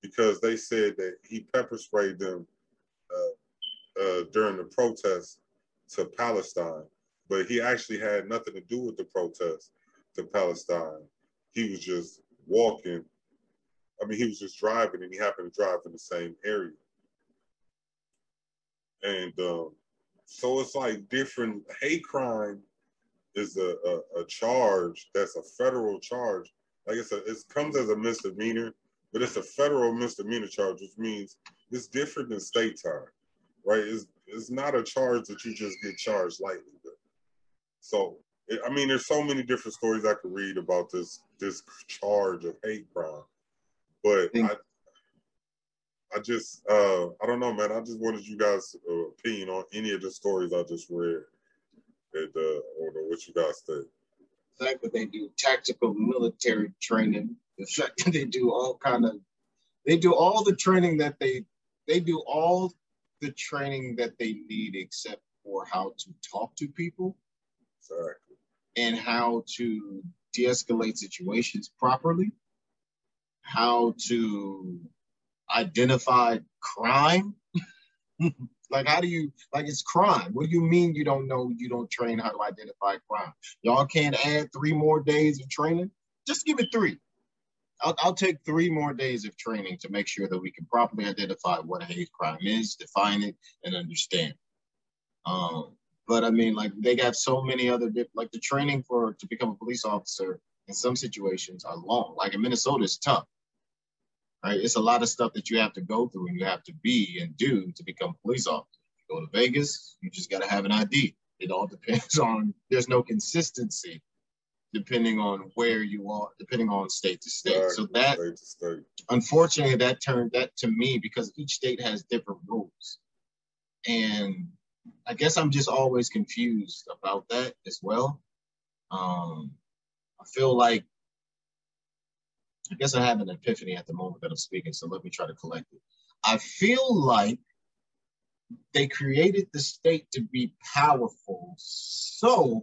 because they said that he pepper sprayed them uh, uh, during the protest to Palestine, but he actually had nothing to do with the protest to Palestine. He was just walking. I mean, he was just driving, and he happened to drive in the same area. And um, so it's like different hate crime is a, a, a, charge that's a federal charge. Like I said, it comes as a misdemeanor, but it's a federal misdemeanor charge, which means it's different than state time, right? It's it's not a charge that you just get charged lightly with. So, I mean, there's so many different stories I could read about this this charge of hate crime, but I, I just, uh, I don't know, man. I just wanted you guys' uh, opinion on any of the stories I just read. That, uh, or what you guys think. The fact that they do tactical military training, the fact that they do all kind of, they do all the training that they, they do all the training that they need except for how to talk to people. Exactly. And how to de-escalate situations properly, how to identify crime. like how do you like it's crime? What do you mean you don't know you don't train how to identify crime? Y'all can't add three more days of training? Just give it three. I'll, I'll take three more days of training to make sure that we can properly identify what a hate crime is, define it, and understand. Um, but I mean, like they got so many other like the training for to become a police officer in some situations are long. Like in Minnesota, it's tough. Right? It's a lot of stuff that you have to go through and you have to be and do to become a police officer. You go to Vegas, you just got to have an ID. It all depends on. There's no consistency depending on where you are, depending on state to state. Right. So that, state state. unfortunately, that turned that to me because each state has different rules, and I guess I'm just always confused about that as well. Um, I feel like I guess I have an epiphany at the moment that I'm speaking, so let me try to collect it. I feel like they created the state to be powerful so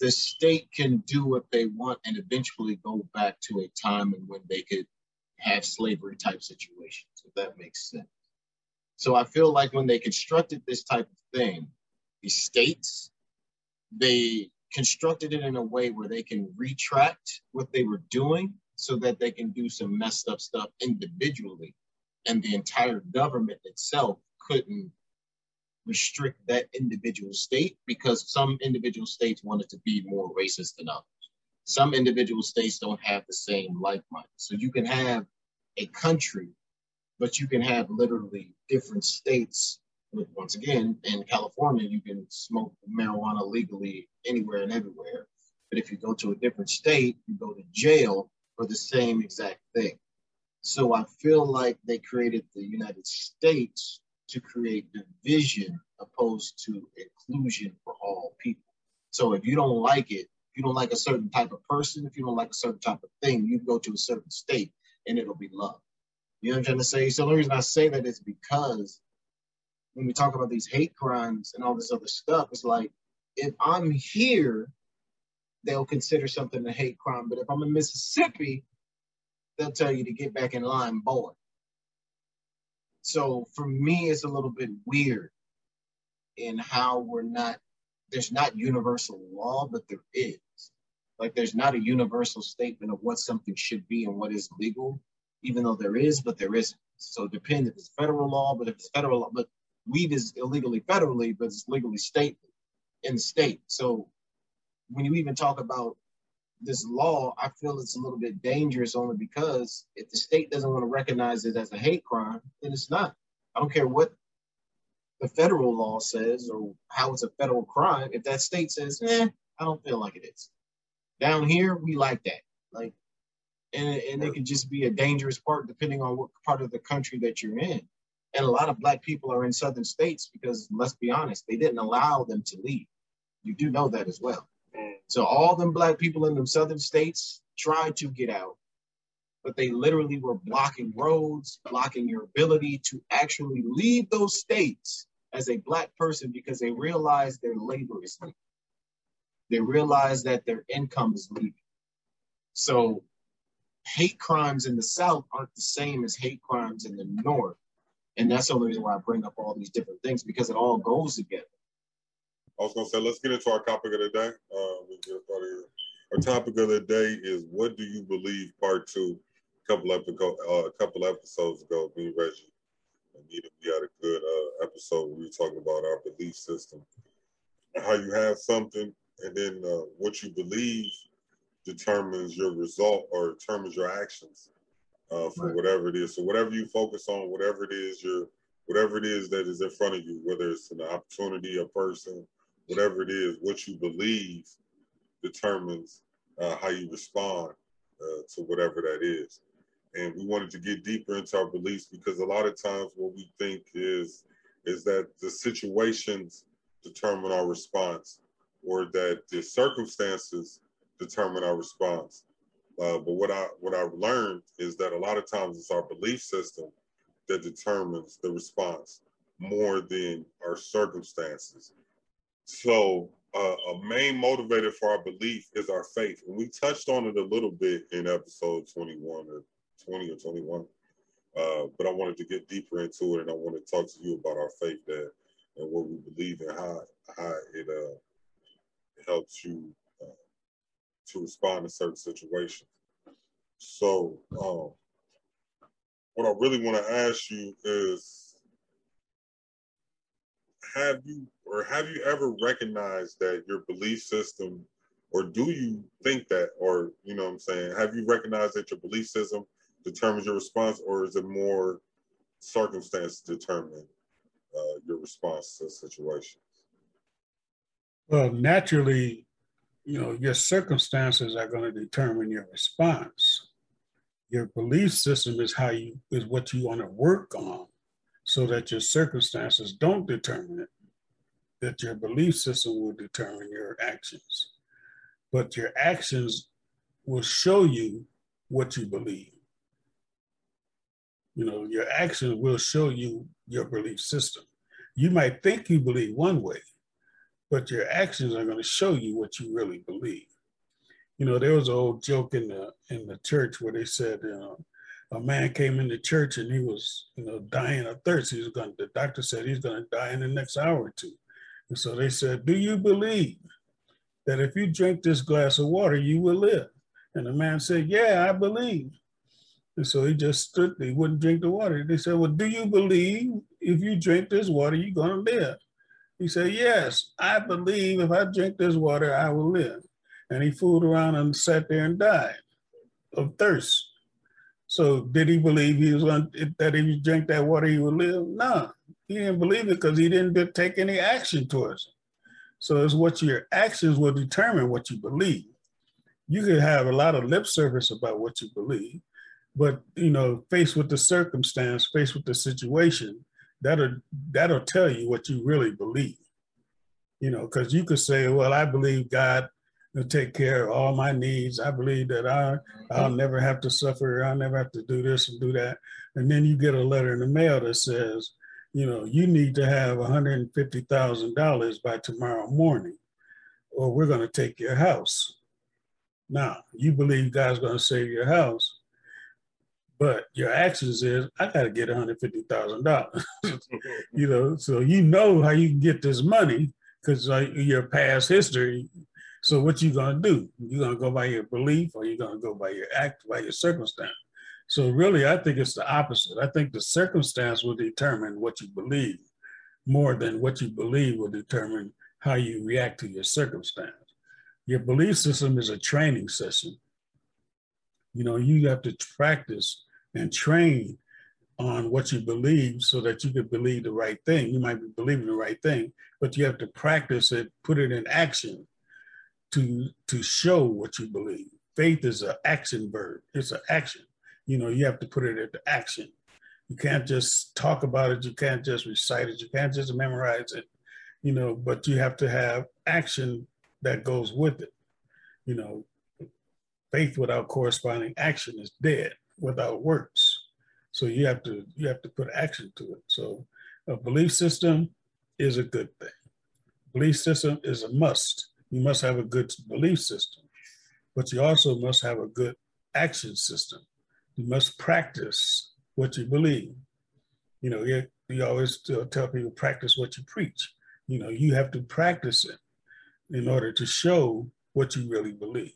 the state can do what they want and eventually go back to a time and when they could have slavery type situations, if that makes sense. So I feel like when they constructed this type of thing, the states, they constructed it in a way where they can retract what they were doing so that they can do some messed up stuff individually. And the entire government itself couldn't restrict that individual state because some individual states wanted to be more racist than others. Some individual states don't have the same like mind. So you can have a country, but you can have literally different states. Once again, in California, you can smoke marijuana legally anywhere and everywhere. But if you go to a different state, you go to jail for the same exact thing. So I feel like they created the United States to create division opposed to inclusion for all people. So if you don't like it, if you don't like a certain type of person, if you don't like a certain type of thing, you go to a certain state and it'll be love. You know what I'm trying to say? So the reason I say that is because when we talk about these hate crimes and all this other stuff, it's like if I'm here, they'll consider something a hate crime. But if I'm in Mississippi, they'll tell you to get back in line, boy. So for me, it's a little bit weird in how we're not, there's not universal law, but there is. Like there's not a universal statement of what something should be and what is legal, even though there is, but there isn't. So it depends if it's federal law, but if it's federal law, but weed is illegally federally, but it's legally state in the state. So when you even talk about this law, I feel it's a little bit dangerous only because if the state doesn't want to recognize it as a hate crime, then it's not. I don't care what the federal law says or how it's a federal crime. If that state says, eh, I don't feel like it is. Down here, we like that. Like, and, and it can just be a dangerous part depending on what part of the country that you're in. And a lot of black people are in southern states because let's be honest, they didn't allow them to leave. You do know that as well. Mm. So all them black people in them southern states tried to get out, but they literally were blocking roads, blocking your ability to actually leave those states as a black person because they realized their labor is leaving. They realized that their income is leaving. So hate crimes in the South aren't the same as hate crimes in the North. And that's the only reason why I bring up all these different things because it all goes together. I was gonna say, let's get into our topic of the day. Uh, Our topic of the day is what do you believe? Part two. A couple episodes, uh, a couple episodes ago, me, Reggie, and Nita, we had a good uh, episode where we were talking about our belief system, how you have something, and then uh, what you believe determines your result or determines your actions uh, for right. whatever it is. So whatever you focus on, whatever it is, your whatever it is that is in front of you, whether it's an opportunity, a person, whatever it is, what you believe determines uh, how you respond uh, to whatever that is. and we wanted to get deeper into our beliefs because a lot of times what we think is is that the situations determine our response or that the circumstances determine our response. Uh, but what I what I've learned is that a lot of times it's our belief system that determines the response more than our circumstances. So uh, a main motivator for our belief is our faith, and we touched on it a little bit in episode 21 or 20 or 21. Uh, but I wanted to get deeper into it, and I want to talk to you about our faith there and what we believe and how how it uh, helps you to respond to certain situations. So, um, what I really want to ask you is, have you or have you ever recognized that your belief system, or do you think that, or you know, what I'm saying, have you recognized that your belief system determines your response, or is it more circumstance determine uh, your response to situations? Well, naturally, you know, your circumstances are going to determine your response. Your belief system is how you is what you want to work on so that your circumstances don't determine it. That your belief system will determine your actions. But your actions will show you what you believe. You know, your actions will show you your belief system. You might think you believe one way, but your actions are going to show you what you really believe. You know, there was an old joke in the in the church where they said, know, a man came into church and he was, you know, dying of thirst. He was going. The doctor said he's going to die in the next hour or two. And so they said, "Do you believe that if you drink this glass of water, you will live?" And the man said, "Yeah, I believe." And so he just stood he wouldn't drink the water. They said, Well, do you believe if you drink this water, you're going to live? He said, Yes, I believe if I drink this water, I will live. And he fooled around and sat there and died of thirst. So did he believe he was going that if he drank that water, he would live? No, he didn't believe it because he didn't take any action towards it. So it's what your actions will determine what you believe. You could have a lot of lip service about what you believe, but you know, faced with the circumstance, faced with the situation, that'll that'll tell you what you really believe. You know, because you could say, "Well, I believe God will take care of all my needs. I believe that I I'll mm-hmm. never have to suffer. I'll never have to do this and do that." And then you get a letter in the mail that says, "You know, you need to have one hundred and fifty thousand dollars by tomorrow morning, or we're going to take your house." Now, you believe God's going to save your house, but your actions is I got to get one hundred fifty thousand dollars. you know, so you know how you can get this money because like your past history. So what you gonna do? You gonna go by your belief, or you gonna go by your act, by your circumstance? So really, I think it's the opposite. I think the circumstance will determine what you believe more than what you believe will determine how you react to your circumstance. Your belief system is a training session. You know, you have to practice and train on what you believe so that you can believe the right thing. You might be believing the right thing, but you have to practice it, put it in action to to show what you believe. Faith is an action verb. It's an action. You know, you have to put it into action. You can't just talk about it. You can't just recite it. You can't just memorize it. You know, but you have to have action that goes with it. You know, faith without corresponding action is dead without works. So you have to you have to put action to it. So a belief system is a good thing. Belief system is a must. You must have a good belief system, but you also must have a good action system. You must practice what you believe. You know, you, you always tell people practice what you preach. You know, you have to practice it in order to show what you really believe.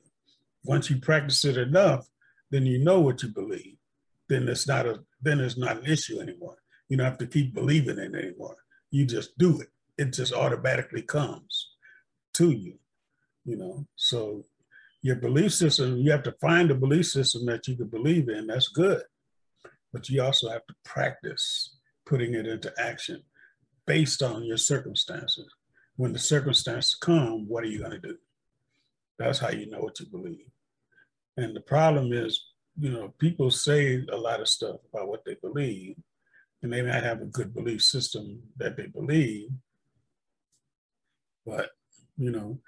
Once you practice it enough, then you know what you believe. Then it's not a then it's not an issue anymore. You don't have to keep believing it anymore. You just do it. It just automatically comes to you. You know, so your belief system, you have to find a belief system that you can believe in. That's good. But you also have to practice putting it into action based on your circumstances. When the circumstances come, what are you going to do? That's how you know what you believe. And the problem is you know, people say a lot of stuff about what they believe, and they might have a good belief system that they believe, but you know,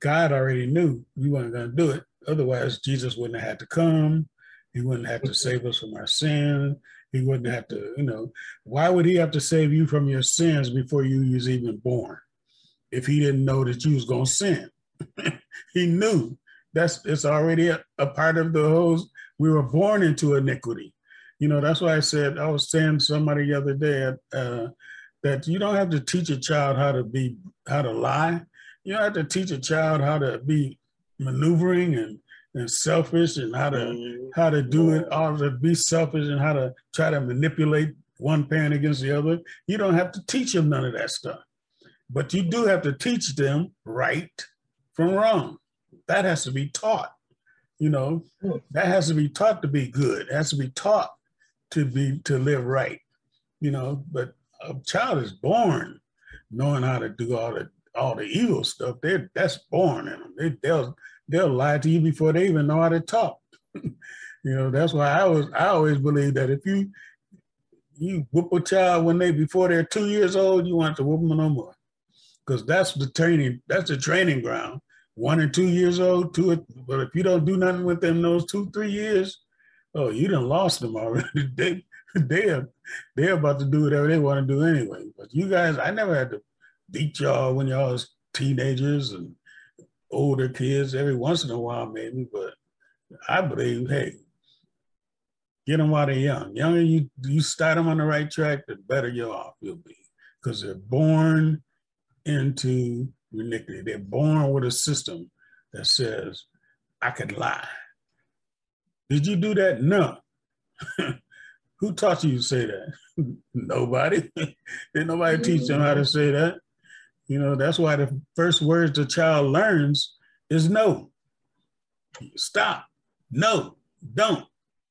God already knew you weren't going to do it. Otherwise, Jesus wouldn't have had to come. He wouldn't have to save us from our sin. He wouldn't have to, you know, why would he have to save you from your sins before you was even born? If he didn't know that you was going to sin. he knew that's it's already a, a, part of the whole we were born into iniquity. You know that's why i said i was saying somebody the other day uh, that you don't have to teach a child how to be how to lie. You don't have to teach a child how to be maneuvering and and selfish and how to mm-hmm. how to do it all to be selfish and how to try to manipulate one parent against the other. You don't have to teach them none of that stuff. But you do have to teach them right from wrong that has to be taught. You know, that has to be taught to be good. It has to be taught to be to live right. You know, but a child is born knowing how to do all the all the evil stuff. They that's born in them. They, they'll they'll lie to you before they even know how to talk. you know, that's why I was I always believe that if you you whoop a child when they before they're two years old, you want to whoop them no more, because that's the training. That's the training ground one or two years old, two, but if you don't do nothing with them those two, three years, oh, you done lost them already. they, they're, they're about to do whatever they want to do anyway. But you guys, I never had to beat y'all when y'all was teenagers and older kids every once in a while, maybe. But I believe, hey, get them while they're young. Younger you you start them on the right track, the better you're off you'll be, because they're born into iniquity. They're born with a system that says, I could lie. Did you do that? No. Who taught you to say that? nobody. Didn't nobody teach them how to say that? You know, that's why the first words the child learns is no. Stop. No. Don't.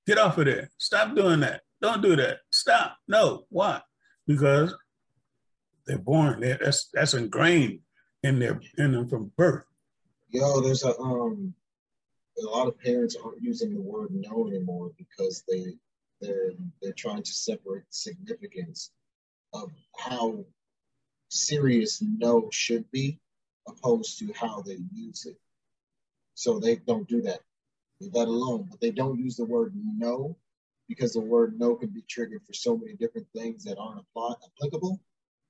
Get off of there. Stop doing that. Don't do that. Stop. No. Why? Because they're born. They're, that's that's ingrained in their in them from birth. Yo, there's a um a lot of parents aren't using the word no anymore because they they're they're trying to separate the significance of how serious no should be opposed to how they use it. So they don't do that. Leave that alone. But they don't use the word no because the word no can be triggered for so many different things that aren't apply, applicable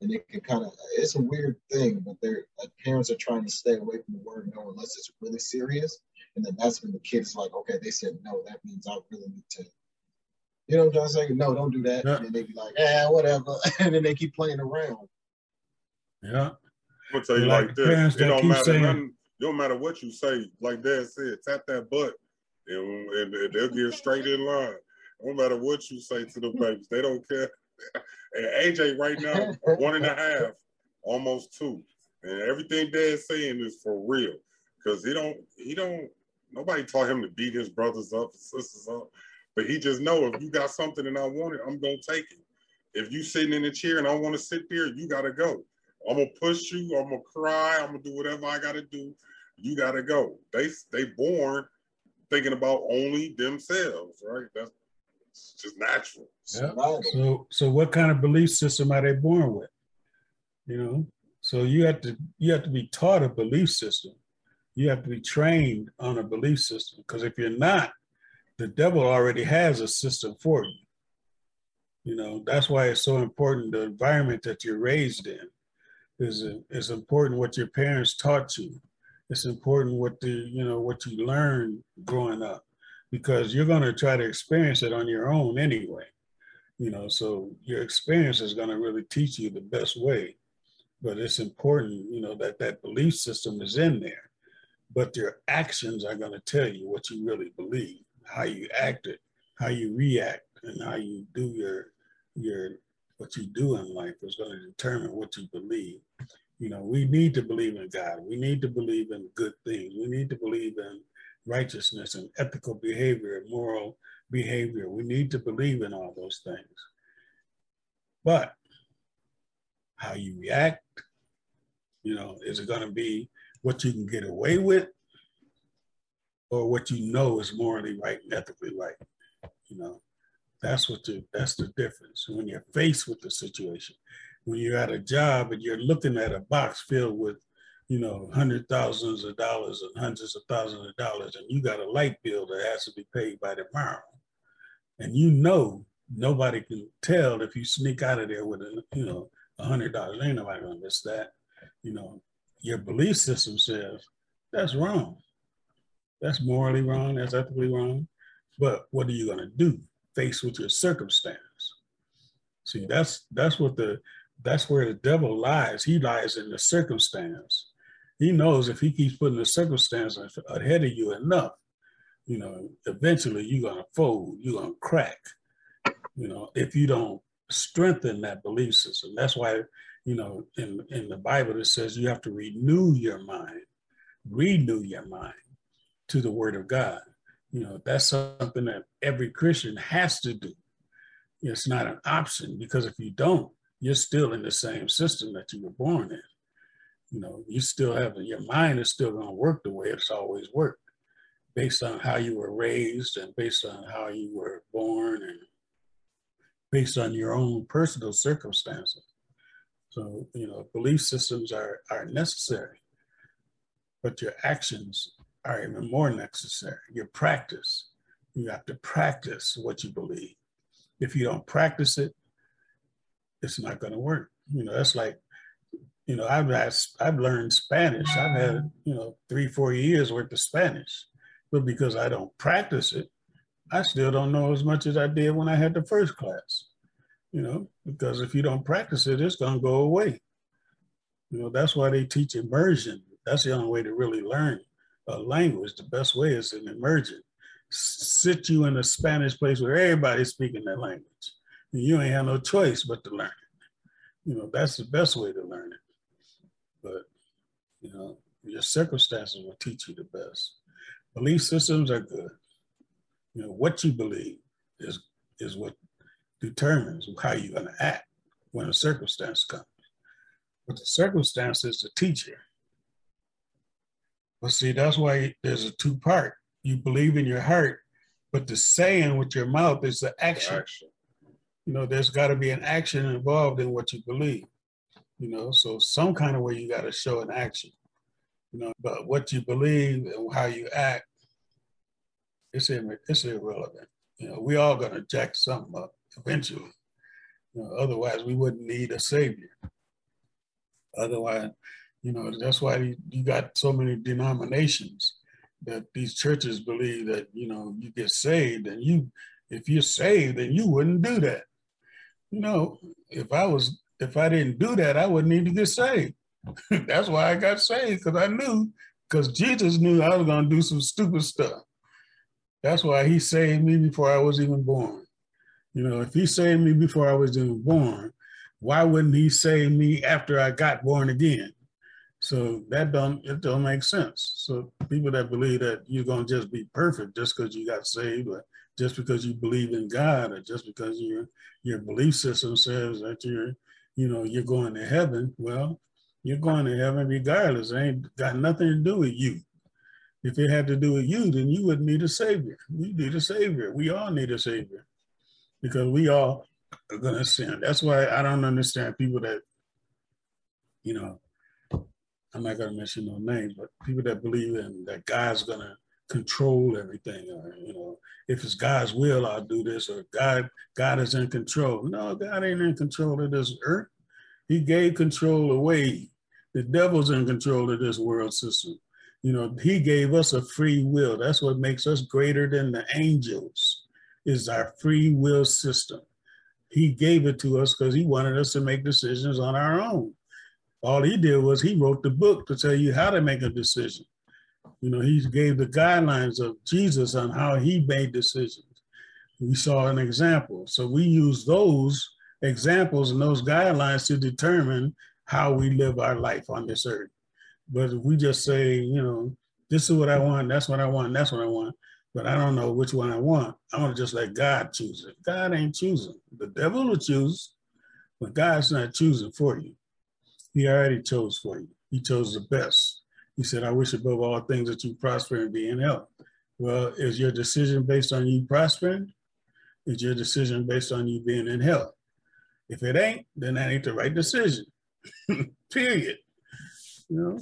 and it can kind of it's a weird thing but they're like parents are trying to stay away from the word no unless it's really serious. And then that's when the kid is like okay they said no that means i really need to you know what i'm saying? No don't do that. Yeah. and then they be like yeah whatever. And then they keep playing around. Yeah. I'm gonna tell you like, like this. it don't matter saying, nothing, it don't matter what you say like dad said tap that butt and, and they'll get straight in line. No matter what you say to the babies they don't care and AJ right now, one and a half, almost two. And everything Dad's saying is for real. Cause he don't, he don't, nobody taught him to beat his brothers up, his sisters up. But he just know if you got something and I want it, I'm gonna take it. If you sitting in a chair and I want to sit there, you gotta go. I'm gonna push you, I'm gonna cry, I'm gonna do whatever I gotta do. You gotta go. They they born thinking about only themselves, right? That's it's just natural. Yeah. So so what kind of belief system are they born with? You know, so you have to you have to be taught a belief system. You have to be trained on a belief system because if you're not, the devil already has a system for you. You know, that's why it's so important the environment that you're raised in is is important what your parents taught you. It's important what the you know what you learned growing up because you're going to try to experience it on your own anyway. You know, so your experience is going to really teach you the best way. But it's important, you know, that that belief system is in there. But your actions are going to tell you what you really believe, how you act it, how you react, and how you do your your what you do in life is going to determine what you believe. You know, we need to believe in God. We need to believe in good things. We need to believe in righteousness and ethical behavior and moral behavior. We need to believe in all those things. But how you react, you know, is it going to be what you can get away with or what you know is morally right and ethically right? You know, that's what you, that's the difference. When you're faced with the situation, when you're at a job and you're looking at a box filled with, you know, hundred thousands of dollars and hundreds of thousands of dollars, and you got a light bill that has to be paid by tomorrow, and you know nobody can tell if you sneak out of there with a, you know, a hundred dollars. Ain't nobody gonna miss that. You know, your belief system says that's wrong. That's morally wrong. That's ethically wrong. But what are you gonna do? Faced with your circumstance. See, that's that's what the that's where the devil lies. He lies in the circumstance. He knows if he keeps putting the circumstance ahead of you enough, you know, eventually you're gonna fold, you're gonna crack you know, if you don't strengthen that belief system. That's why, you know, in, in the Bible it says you have to renew your mind, renew your mind to the word of God. You know, that's something that every Christian has to do. It's not an option because if you don't, you're still in the same system that you were born in. You know, you still have your mind is still going to work the way it's always worked, based on how you were raised and based on how you were born and based on your own personal circumstances. So, you know, belief systems are, are necessary, but your actions are even more necessary. Your practice, you have to practice what you believe. If you don't practice it, it's not going to work. You know, that's like, you know, I've asked, I've learned Spanish. I've had, you know, three, four years worth of Spanish, but because I don't practice it, I still don't know as much as I did when I had the first class, you know, because if you don't practice it, it's to go away. You know, that's why they teach immersion. That's the only way to really learn a language. The best way is in immersion. Sit you in a Spanish place where everybody's speaking that language. And you ain't have no choice but to learn it. You know, that's the best way to learn it. But, you know, your circumstances will teach you the best. Belief systems are good you know, what you believe is is what determines how you're going to act when a circumstance comes. But the circumstance is the teacher. But see, that's why there's a two part. You believe in your heart, but the saying with your mouth is the action. action. You know, there's got to be an action involved in what you believe. You know, so some kind of way you got to show an action. You know, but what you believe and how you act it's, it's irrelevant. You know, we all gonna jack something up eventually. You know, otherwise, we wouldn't need a savior. Otherwise, you know, that's why you got so many denominations that these churches believe that you know you get saved, and you, if you're saved, then you wouldn't do that. You know, if I was, if I didn't do that, I wouldn't need to get saved. that's why I got saved because I knew, because Jesus knew I was gonna do some stupid stuff. That's why he saved me before I was even born. You know, if he saved me before I was even born, why wouldn't he save me after I got born again? So that don't it don't make sense. So people that believe that you're gonna just be perfect just because you got saved, or just because you believe in God, or just because your your belief system says that you're, you know, you're going to heaven. Well, you're going to heaven regardless. It ain't got nothing to do with you. If it had to do with you, then you wouldn't need a savior. We need a savior. We all need a savior because we all are going to sin. That's why I don't understand people that, you know, I'm not going to mention no names, but people that believe in that God's going to control everything or you know if it's god's will i'll do this or god god is in control no god ain't in control of this earth he gave control away the devil's in control of this world system you know, he gave us a free will. That's what makes us greater than the angels, is our free will system. He gave it to us because he wanted us to make decisions on our own. All he did was he wrote the book to tell you how to make a decision. You know, he gave the guidelines of Jesus on how he made decisions. We saw an example. So we use those examples and those guidelines to determine how we live our life on this earth. But if we just say, you know, this is what I want, that's what I want, that's what I want, but I don't know which one I want, I want to just let God choose it. God ain't choosing. The devil will choose, but God's not choosing for you. He already chose for you. He chose the best. He said, I wish above all things that you prosper and be in health. Well, is your decision based on you prospering? Is your decision based on you being in health. If it ain't, then that ain't the right decision. Period. You know?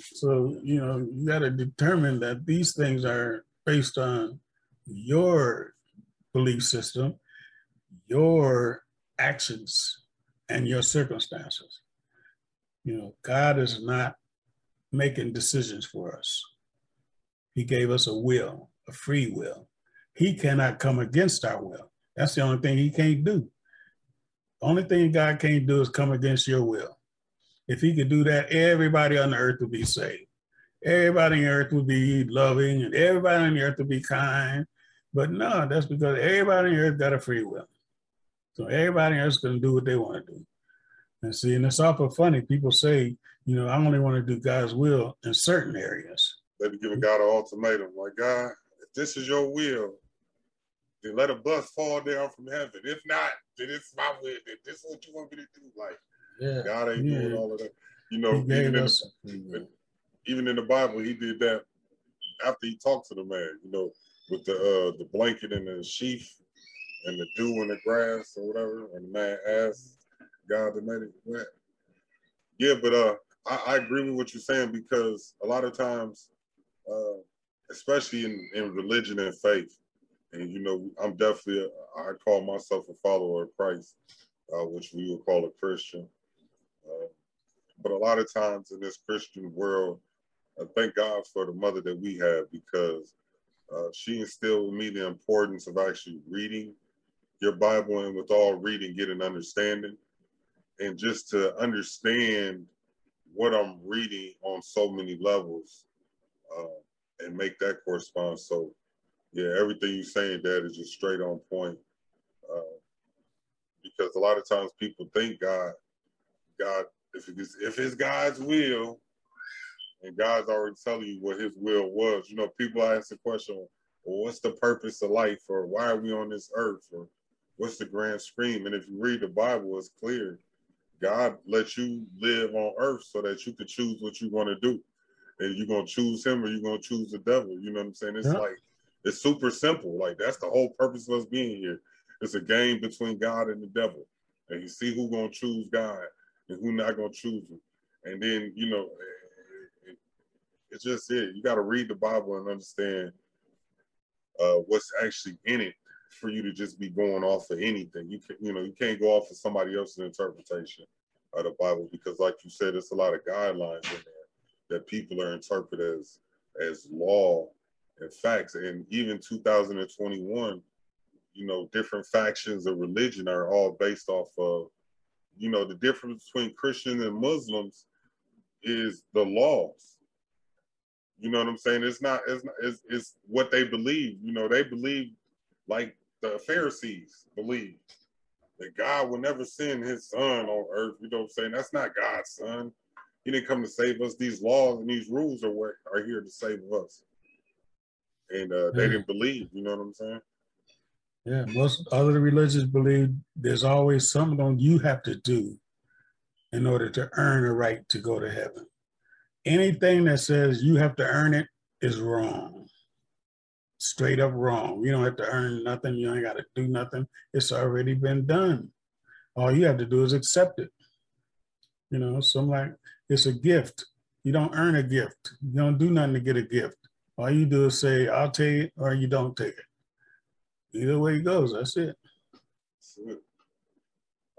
So, you know, you got to determine that these things are based on your belief system, your actions, and your circumstances. You know, God is not making decisions for us. He gave us a will, a free will. He cannot come against our will. That's the only thing he can't do. The only thing God can't do is come against your will. If he could do that, everybody on the earth would be saved. Everybody on the earth would be loving and everybody on the earth would be kind. But no, that's because everybody on the earth got a free will. So everybody else going to do what they want to do. And see, and it's awful funny. People say, you know, I only want to do God's will in certain areas. They be giving God an ultimatum, like God, if this is your will, then let a bus fall down from heaven. If not, then it's my will. Then this is what you want me to do. Like, yeah, God ain't yeah. doing all of that. You know, even in, the, even in the Bible, he did that after he talked to the man. You know, with the uh, the blanket and the sheaf and the dew in the grass or whatever, and the man asked God to make it wet. Yeah, but uh, I, I, agree with what you're saying because a lot of times, uh, especially in, in religion and faith, and you know, I'm definitely a, I call myself a follower of Christ, uh, which we would call a Christian. Uh, but a lot of times in this Christian world, I thank God for the mother that we have because uh, she instilled in me the importance of actually reading your Bible and with all reading, get an understanding. And just to understand what I'm reading on so many levels uh, and make that correspond. So, yeah, everything you're saying, Dad, is just straight on point. Uh, because a lot of times people think God, God, if it's, if it's God's will, and God's already telling you what His will was. You know, people ask the question, well, what's the purpose of life, or why are we on this earth, or what's the grand scheme? And if you read the Bible, it's clear. God lets you live on earth so that you can choose what you want to do. And you're gonna choose him or you're gonna choose the devil. You know what I'm saying? It's yeah. like it's super simple. Like that's the whole purpose of us being here. It's a game between God and the devil. And you see who gonna choose God and who not gonna choose him. And then, you know, it, it, it's just it. You gotta read the Bible and understand uh, what's actually in it for you to just be going off of anything. You can, you know, you can't go off of somebody else's interpretation of the Bible because, like you said, there's a lot of guidelines in there that people are interpret as as law and facts. And even 2021, you know, different factions of religion are all based off of, you know, the difference between Christians and Muslims is the laws. You know what I'm saying? It's not, it's not, it's, it's what they believe. You know, they believe like the Pharisees believed that God will never send his son on earth. You know what I'm saying? That's not God's son. He didn't come to save us. These laws and these rules are what are here to save us. And uh, they yeah. didn't believe, you know what I'm saying? Yeah, most other religions believe there's always something you have to do in order to earn a right to go to heaven. Anything that says you have to earn it is wrong straight up wrong. You don't have to earn nothing. You ain't got to do nothing. It's already been done. All you have to do is accept it. You know, so I'm like, it's a gift. You don't earn a gift. You don't do nothing to get a gift. All you do is say, I'll take it or you don't take it. Either way it goes, that's it.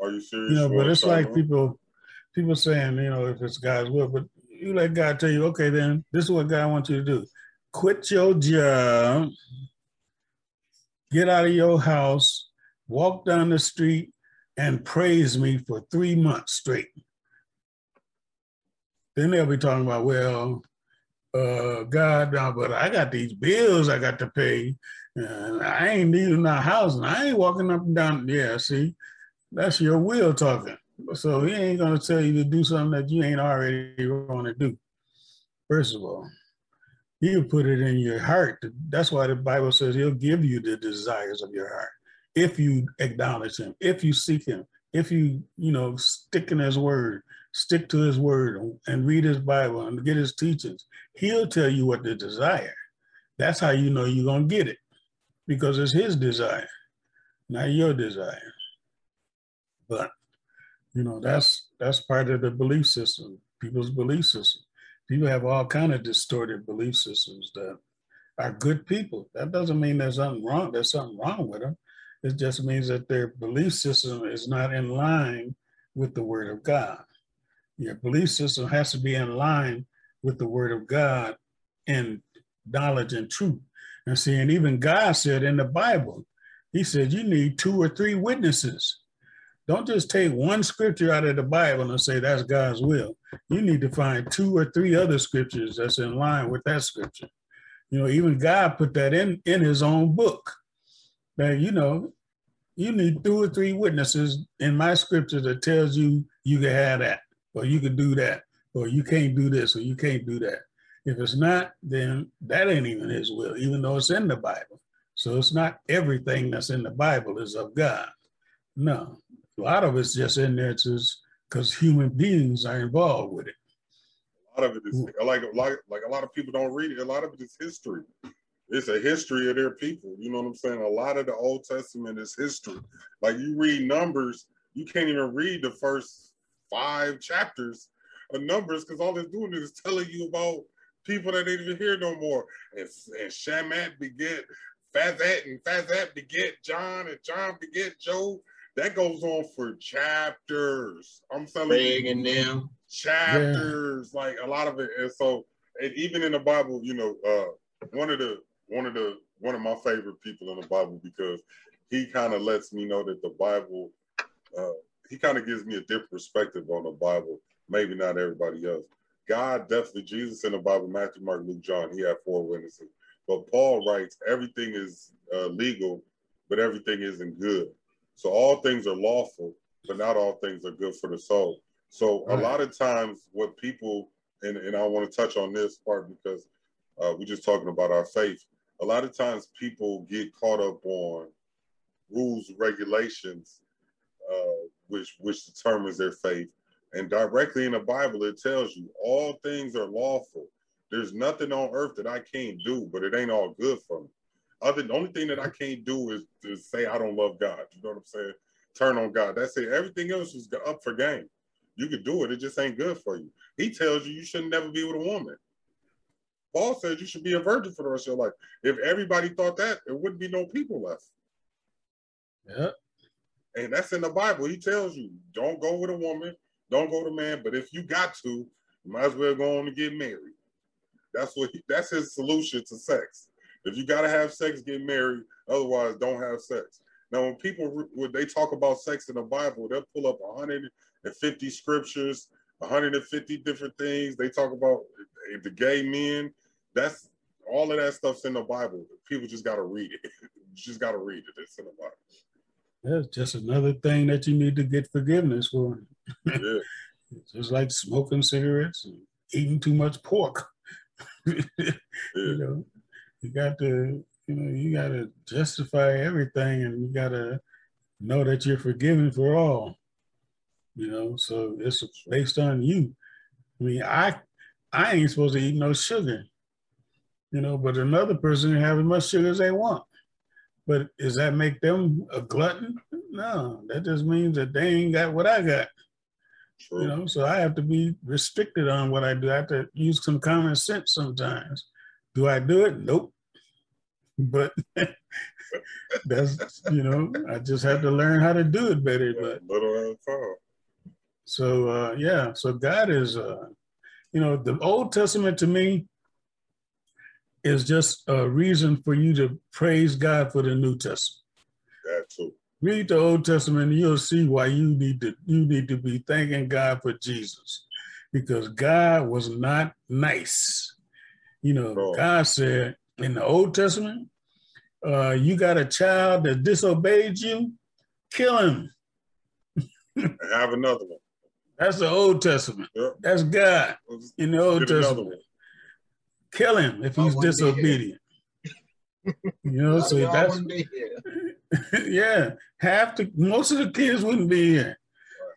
Are you serious? You know, but it's like people people saying, you know, if it's God's will, but you let God tell you, okay, then this is what God wants you to do quit your job, get out of your house, walk down the street, and praise me for three months straight. Then they'll be talking about, well, uh, God, no, but I got these bills I got to pay. And I ain't needing no house, and I ain't walking up and down. Yeah, see, that's your will talking. So he ain't gonna tell you to do something that you ain't already going to do. First of all he'll put it in your heart. That's why the Bible says he'll give you the desires of your heart if you acknowledge him, if you seek him, if you, you know, stick in his word, stick to his word and read his Bible and get his teachings. He'll tell you what to desire. That's how you know you're to get it because it's his desire. not your desire. But you know, that's that's part of the belief system, people's belief system. People have all kind of distorted belief systems that are good people. That doesn't mean there's something wrong. There's something wrong with them. It just means that their belief system is not in line with the Word of God. Your belief system has to be in line with the Word of God and knowledge and truth. And see, and even God said in the Bible, He said, you need two or three witnesses. Don't just take one scripture out of the Bible and say that's God's will. You need to find two or three other scriptures that's in line with that scripture. You know, even God put that in in His own book. That you know, you need two or three witnesses in my scripture that tells you you can have that, or you can do that, or you can't do this, or you can't do that. If it's not, then that ain't even his will, even though it's in the Bible. So it's not everything that's in the Bible is of God. No, a lot of it's just in there just because human beings are involved with it. A lot of it is like like like a lot of people don't read it. A lot of it is history. It's a history of their people. You know what I'm saying? A lot of the Old Testament is history. Like you read Numbers, you can't even read the first five chapters of Numbers because all it's doing is telling you about people that ain't even here no more. And, and Shamat beget Fazat, and Fazat beget John, and John beget Joe. That goes on for chapters. I'm telling Craig you, and them chapters, yeah. like a lot of it. And so, and even in the Bible, you know, uh, one of the one of the one of my favorite people in the Bible because he kind of lets me know that the Bible, uh, he kind of gives me a different perspective on the Bible. Maybe not everybody else. God definitely, Jesus in the Bible, Matthew, Mark, Luke, John, he had four witnesses. But Paul writes, everything is uh, legal, but everything isn't good. So all things are lawful, but not all things are good for the soul. So right. a lot of times, what people, and, and I want to touch on this part because uh, we're just talking about our faith. A lot of times, people get caught up on rules, regulations, uh, which which determines their faith, and directly in the Bible, it tells you all things are lawful. There's nothing on earth that I can't do, but it ain't all good for me. Other the only thing that I can't do is to say I don't love God. You know what I'm saying? Turn on God. That's it. Everything else is up for game. You could do it. It just ain't good for you. He tells you you should never be with a woman. Paul says you should be a virgin for the rest of your life. If everybody thought that, there wouldn't be no people left. Yeah. And that's in the Bible. He tells you don't go with a woman don't go to a man, but if you got to, you might as well go on and get married. That's what he, that's his solution to sex. If you got to have sex, get married. Otherwise, don't have sex. Now, when people when they talk about sex in the Bible, they'll pull up 150 scriptures, 150 different things. They talk about the gay men. That's all of that stuff's in the Bible. People just got to read it. just got to read it. It's in the Bible. That's just another thing that you need to get forgiveness for. Yeah. just like smoking cigarettes and eating too much pork. yeah. You know, you got to, you know, you got to justify everything, and you got to know that you're forgiven for all. You know, so it's based on you. I mean, I I ain't supposed to eat no sugar, you know, but another person can have as much sugar as they want. But does that make them a glutton? No, that just means that they ain't got what I got. True. You know, so I have to be restricted on what I do. I have to use some common sense sometimes. Do I do it? Nope. But that's you know, I just have to learn how to do it better. But little so uh, yeah, so God is uh, you know, the Old Testament to me is just a reason for you to praise God for the New Testament. That too. Read the Old Testament, and you'll see why you need to you need to be thanking God for Jesus, because God was not nice. You know, oh. God said in the Old Testament, uh, "You got a child that disobeyed you, kill him." I have another one. That's the Old Testament. Yep. That's God in the Old Testament kill him if he's disobedient. you know, so that's yeah. Half the most of the kids wouldn't be here.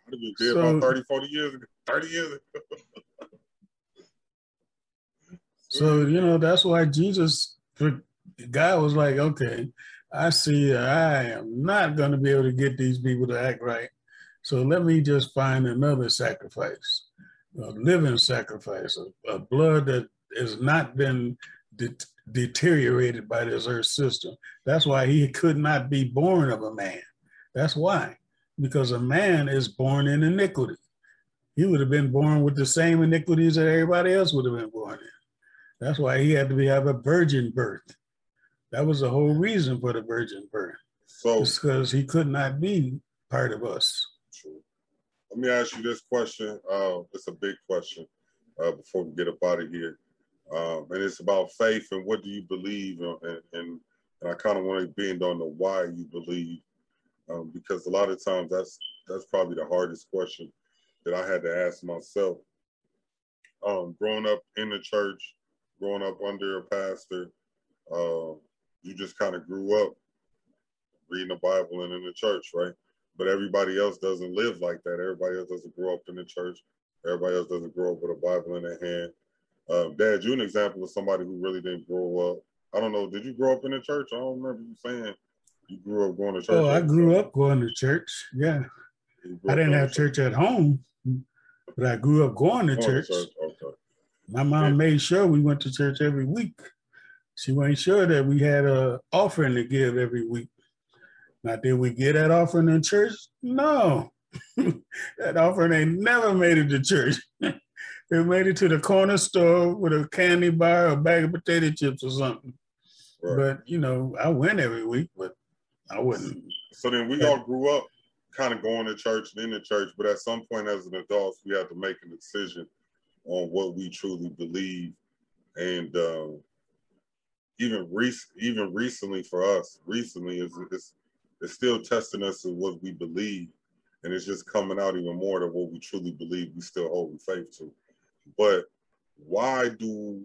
I'd be dead so, about 30, 40 years ago. 30 years ago. So, you know, that's why Jesus God was like, okay, I see I am not going to be able to get these people to act right. So let me just find another sacrifice, a living sacrifice, a, a blood that has not been de- deteriorated by this earth system. That's why he could not be born of a man. That's why, because a man is born in iniquity. He would have been born with the same iniquities that everybody else would have been born in. That's why he had to be, have a virgin birth. That was the whole reason for the virgin birth. So because he could not be part of us. True. Let me ask you this question. Uh, it's a big question uh, before we get up out of here. Um, and it's about faith and what do you believe and, and, and I kind of want to bend on the why you believe um, because a lot of times that's that's probably the hardest question that I had to ask myself. Um, growing up in the church, growing up under a pastor, uh, you just kind of grew up reading the Bible and in the church, right? But everybody else doesn't live like that. Everybody else doesn't grow up in the church. Everybody else doesn't grow up with a Bible in their hand. Um, Dad, you an example of somebody who really didn't grow up. I don't know. Did you grow up in the church? I don't remember you saying you grew up going to church. Oh, I grew up going to church. Yeah, I didn't have church at home, but I grew up going to church. church. Okay. My mom made sure we went to church every week. She made sure that we had a offering to give every week. Now, did we get that offering in church? No. that offering ain't never made it to church. it made it to the corner store with a candy bar, a bag of potato chips or something. Right. But you know, I went every week, but I wouldn't. So then we all grew up kind of going to church and in the church, but at some point as an adult, we had to make a decision on what we truly believe. And um, even rec- even recently for us, recently is it's, it's still testing us in what we believe, and it's just coming out even more to what we truly believe. We still hold faith to, but why do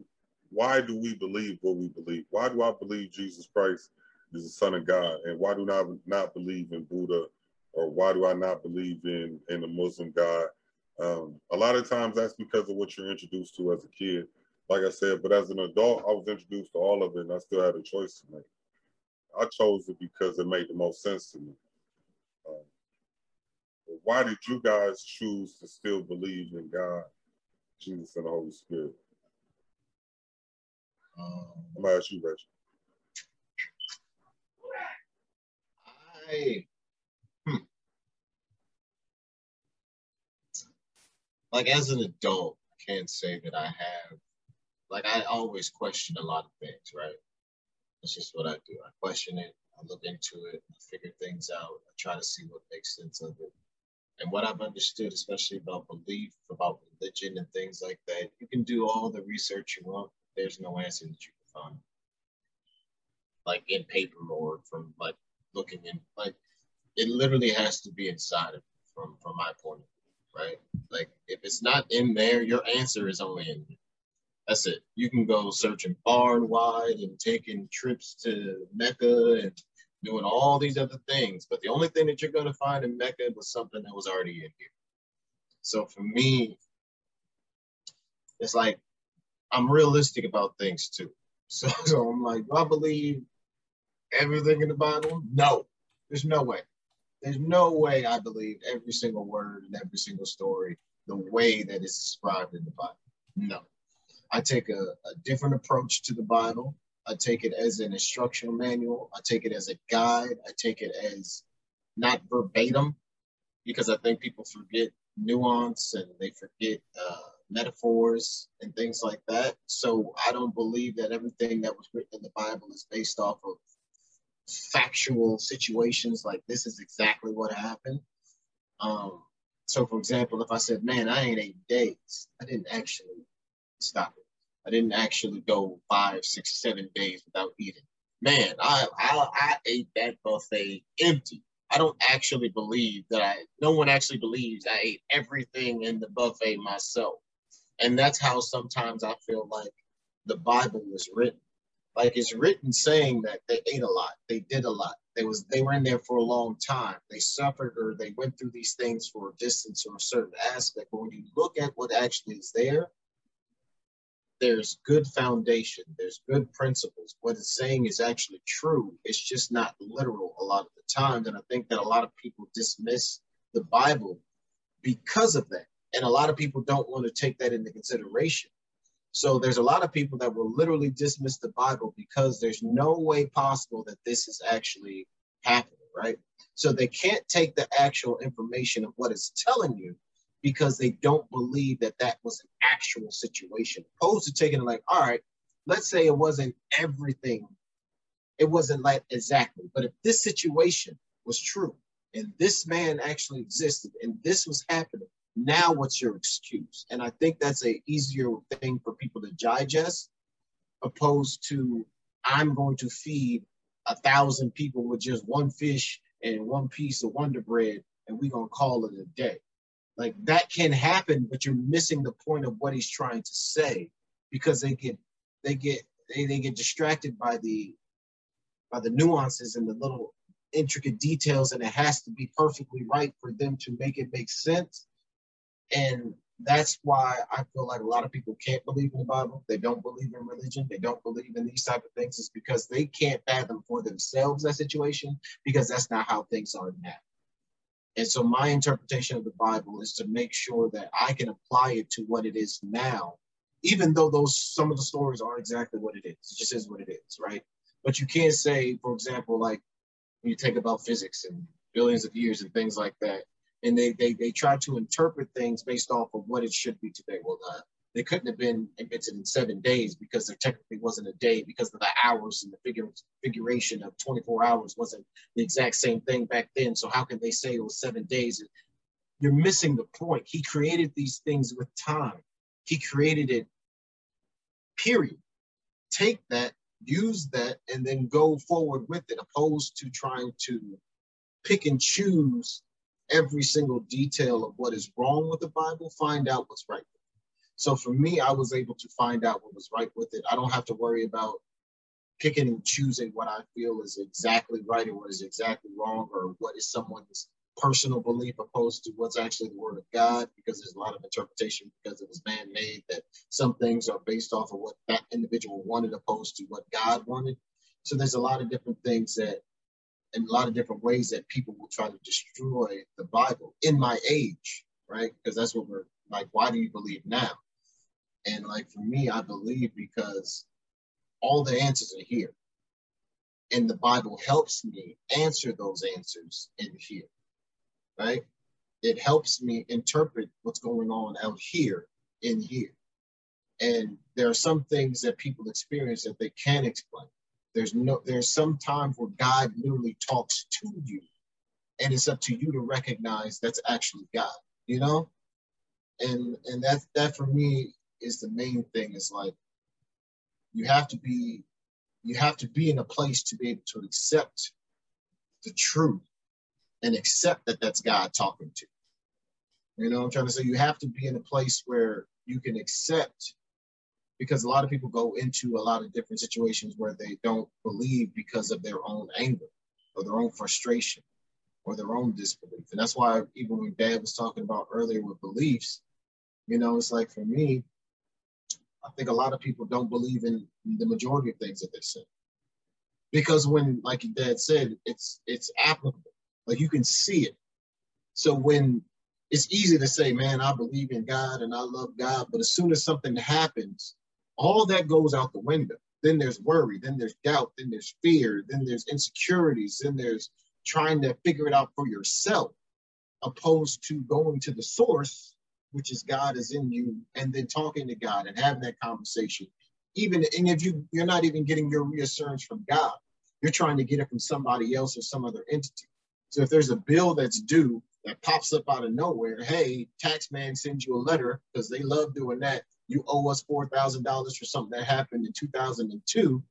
why do we believe what we believe? Why do I believe Jesus Christ is the Son of God, and why do I not believe in Buddha, or why do I not believe in in the Muslim God? Um, a lot of times that's because of what you're introduced to as a kid like I said, but as an adult, I was introduced to all of it and I still had a choice to make. I chose it because it made the most sense to me. Um, why did you guys choose to still believe in God, Jesus, and the Holy Spirit? Um, I'm gonna ask you, Reggie. I like as an adult, I can't say that I have like I always question a lot of things, right? That's just what I do. I question it, I look into it, I figure things out, I try to see what makes sense of it. And what I've understood, especially about belief, about religion and things like that, you can do all the research you want. There's no answer that you can find. Like in paper or from like looking in like it literally has to be inside of from from my point of view, right? Like if it's not in there, your answer is only in there. That's it. You can go searching far and wide and taking trips to Mecca and doing all these other things. But the only thing that you're going to find in Mecca was something that was already in here. So for me, it's like I'm realistic about things too. So, so I'm like, do I believe everything in the Bible? No, there's no way. There's no way I believe every single word and every single story the way that it's described in the Bible. No. I take a, a different approach to the Bible. I take it as an instructional manual. I take it as a guide. I take it as not verbatim because I think people forget nuance and they forget uh, metaphors and things like that. So I don't believe that everything that was written in the Bible is based off of factual situations like this is exactly what happened. Um, so, for example, if I said, man, I ain't eight days, I didn't actually stop it. I didn't actually go five, six, seven days without eating. Man, I, I, I ate that buffet empty. I don't actually believe that I, no one actually believes I ate everything in the buffet myself. And that's how sometimes I feel like the Bible was written. Like it's written saying that they ate a lot, they did a lot. They was they were in there for a long time. They suffered or they went through these things for a distance or a certain aspect. But when you look at what actually is there, there's good foundation, there's good principles. What it's saying is actually true. It's just not literal a lot of the times. And I think that a lot of people dismiss the Bible because of that. And a lot of people don't want to take that into consideration. So there's a lot of people that will literally dismiss the Bible because there's no way possible that this is actually happening, right? So they can't take the actual information of what it's telling you because they don't believe that that was an actual situation. Opposed to taking it like, all right, let's say it wasn't everything, it wasn't like exactly, but if this situation was true and this man actually existed and this was happening, now what's your excuse? And I think that's a easier thing for people to digest, opposed to I'm going to feed a thousand people with just one fish and one piece of Wonder Bread, and we're gonna call it a day. Like that can happen, but you're missing the point of what he's trying to say because they get they get they, they get distracted by the by the nuances and the little intricate details, and it has to be perfectly right for them to make it make sense. And that's why I feel like a lot of people can't believe in the Bible. They don't believe in religion. They don't believe in these type of things. It's because they can't fathom for themselves that situation because that's not how things are now. And so my interpretation of the Bible is to make sure that I can apply it to what it is now, even though those some of the stories aren't exactly what it is. It just is what it is, right? But you can't say, for example, like when you take about physics and billions of years and things like that, and they they they try to interpret things based off of what it should be today. Well, uh, they couldn't have been invented in seven days because there technically wasn't a day because of the hours and the figure, figuration of 24 hours wasn't the exact same thing back then. So how can they say it was seven days? You're missing the point. He created these things with time. He created it, period. Take that, use that, and then go forward with it, opposed to trying to pick and choose every single detail of what is wrong with the Bible, find out what's right so for me, I was able to find out what was right with it. I don't have to worry about picking and choosing what I feel is exactly right and what is exactly wrong or what is someone's personal belief opposed to what's actually the word of God because there's a lot of interpretation because it was man-made that some things are based off of what that individual wanted opposed to what God wanted. So there's a lot of different things that and a lot of different ways that people will try to destroy the Bible in my age, right? Because that's what we're like, why do you believe now? And like for me, I believe because all the answers are here. And the Bible helps me answer those answers in here, right? It helps me interpret what's going on out here in here. And there are some things that people experience that they can't explain. There's no there's some times where God literally talks to you. And it's up to you to recognize that's actually God, you know? And and that that for me is the main thing. Is like you have to be you have to be in a place to be able to accept the truth and accept that that's God talking to you. You know, I'm trying to say you have to be in a place where you can accept because a lot of people go into a lot of different situations where they don't believe because of their own anger or their own frustration or their own disbelief. And that's why even when Dad was talking about earlier with beliefs, you know, it's like for me, I think a lot of people don't believe in the majority of things that they say. Because when, like dad said, it's it's applicable. Like you can see it. So when it's easy to say, man, I believe in God and I love God, but as soon as something happens, all that goes out the window. Then there's worry, then there's doubt, then there's fear, then there's insecurities, then there's trying to figure it out for yourself, opposed to going to the source which is God is in you, and then talking to God and having that conversation. Even and if you you're not even getting your reassurance from God, you're trying to get it from somebody else or some other entity. So if there's a bill that's due that pops up out of nowhere, hey, taxman sends you a letter because they love doing that. You owe us four thousand dollars for something that happened in 2002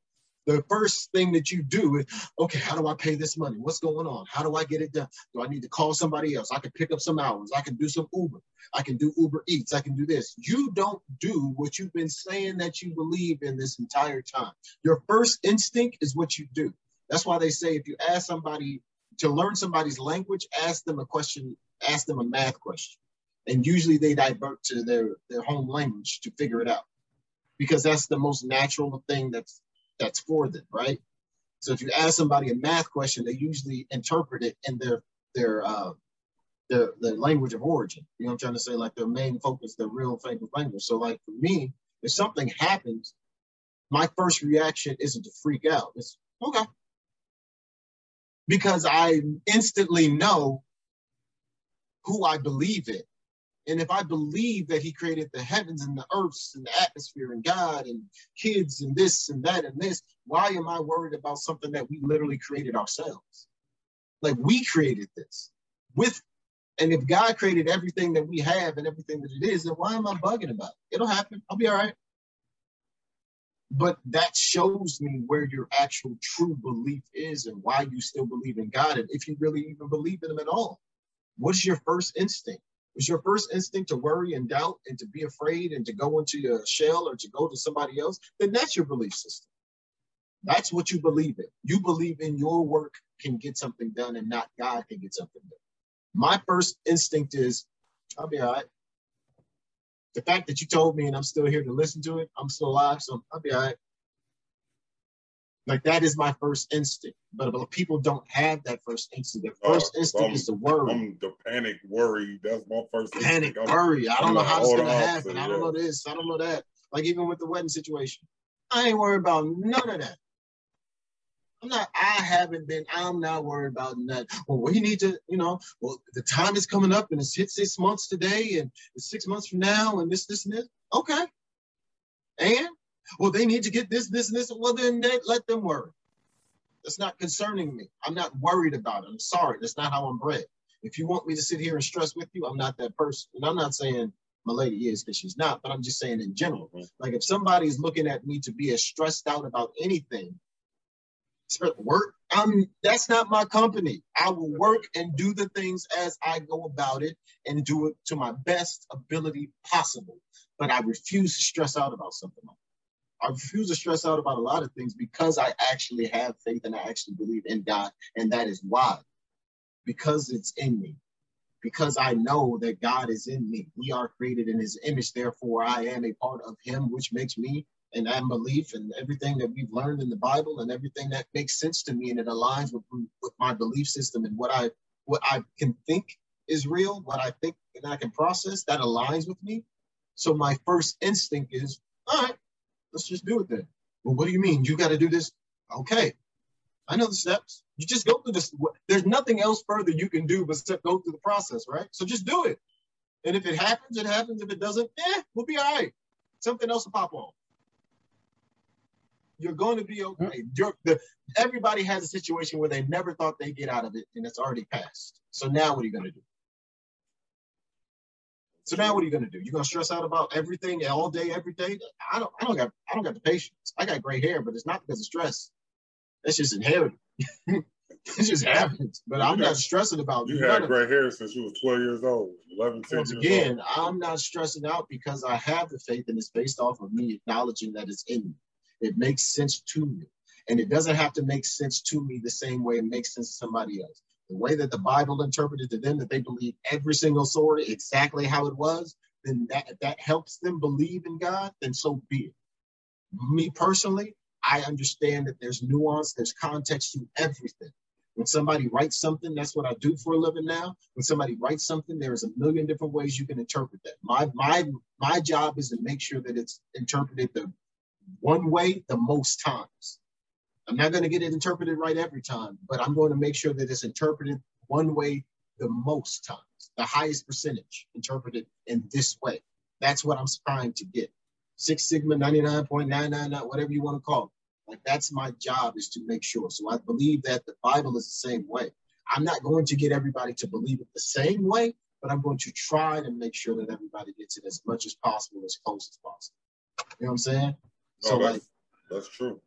the first thing that you do is, okay, how do I pay this money? What's going on? How do I get it done? Do I need to call somebody else? I can pick up some hours. I can do some Uber. I can do Uber Eats. I can do this. You don't do what you've been saying that you believe in this entire time. Your first instinct is what you do. That's why they say if you ask somebody to learn somebody's language, ask them a question, ask them a math question. And usually they divert to their, their home language to figure it out. because that's the most natural thing that's that's for them, right? So if you ask somebody a math question, they usually interpret it in their their uh, their, their language of origin. You know I'm trying to say? Like their main focus, their real favorite language. So like for me, if something happens, my first reaction isn't to freak out. It's okay. Because I instantly know who I believe in. And if I believe that he created the heavens and the earths and the atmosphere and God and kids and this and that and this, why am I worried about something that we literally created ourselves? Like we created this with, and if God created everything that we have and everything that it is, then why am I bugging about it? It'll happen. I'll be all right. But that shows me where your actual true belief is and why you still believe in God and if you really even believe in Him at all. What's your first instinct? Is your first instinct to worry and doubt and to be afraid and to go into your shell or to go to somebody else? Then that's your belief system. That's what you believe in. You believe in your work can get something done and not God can get something done. My first instinct is, I'll be all right. The fact that you told me and I'm still here to listen to it, I'm still alive, so I'll be all right. Like that is my first instinct. But, but people don't have that first instinct. The first uh, instinct I'm, is the worry. I'm the panic worry. That's my first panic instinct. worry. I don't I'm know how it's gonna happen. I don't know this. I don't know that. Like even with the wedding situation. I ain't worried about none of that. I'm not, I haven't been, I'm not worried about that. Well, we need to, you know, well, the time is coming up and it's hit six months today and it's six months from now and this, this, and this. Okay. And well, they need to get this, this, and this. Well, then they, let them worry. That's not concerning me. I'm not worried about it. I'm sorry. That's not how I'm bred. If you want me to sit here and stress with you, I'm not that person. And I'm not saying my lady is because she's not, but I'm just saying in general. Mm-hmm. Like if somebody's looking at me to be as stressed out about anything, work, I'm that's not my company. I will work and do the things as I go about it and do it to my best ability possible. But I refuse to stress out about something like I refuse to stress out about a lot of things because I actually have faith and I actually believe in God. And that is why. Because it's in me. Because I know that God is in me. We are created in his image. Therefore, I am a part of him, which makes me and I belief and everything that we've learned in the Bible and everything that makes sense to me and it aligns with, with my belief system and what I what I can think is real, what I think and I can process, that aligns with me. So my first instinct is, all right, Let's just do it then. Well, what do you mean? You got to do this? Okay. I know the steps. You just go through this. There's nothing else further you can do but go through the process, right? So just do it. And if it happens, it happens. If it doesn't, eh, we'll be all right. Something else will pop on. You're going to be okay. The, everybody has a situation where they never thought they'd get out of it, and it's already passed. So now what are you going to do? So now what are you gonna do? You're gonna stress out about everything all day, every day? I don't I don't got I don't got the patience. I got gray hair, but it's not because of stress. That's just inherited. it just happens. But I'm not stressing about it. you had gray hair since you was 12 years old, 11, Once again, old. I'm not stressing out because I have the faith and it's based off of me acknowledging that it's in me. It makes sense to me. And it doesn't have to make sense to me the same way it makes sense to somebody else the way that the Bible interpreted to them, that they believe every single story exactly how it was, then that, that helps them believe in God, then so be it. Me personally, I understand that there's nuance, there's context to everything. When somebody writes something, that's what I do for a living now. When somebody writes something, there's a million different ways you can interpret that. My my my job is to make sure that it's interpreted the one way the most times. I'm not going to get it interpreted right every time, but I'm going to make sure that it's interpreted one way the most times, the highest percentage interpreted in this way. That's what I'm trying to get. Six Sigma 99.999, whatever you want to call it. Like that's my job is to make sure. So I believe that the Bible is the same way. I'm not going to get everybody to believe it the same way, but I'm going to try to make sure that everybody gets it as much as possible, as close as possible. You know what I'm saying? No, so that's, like that's true.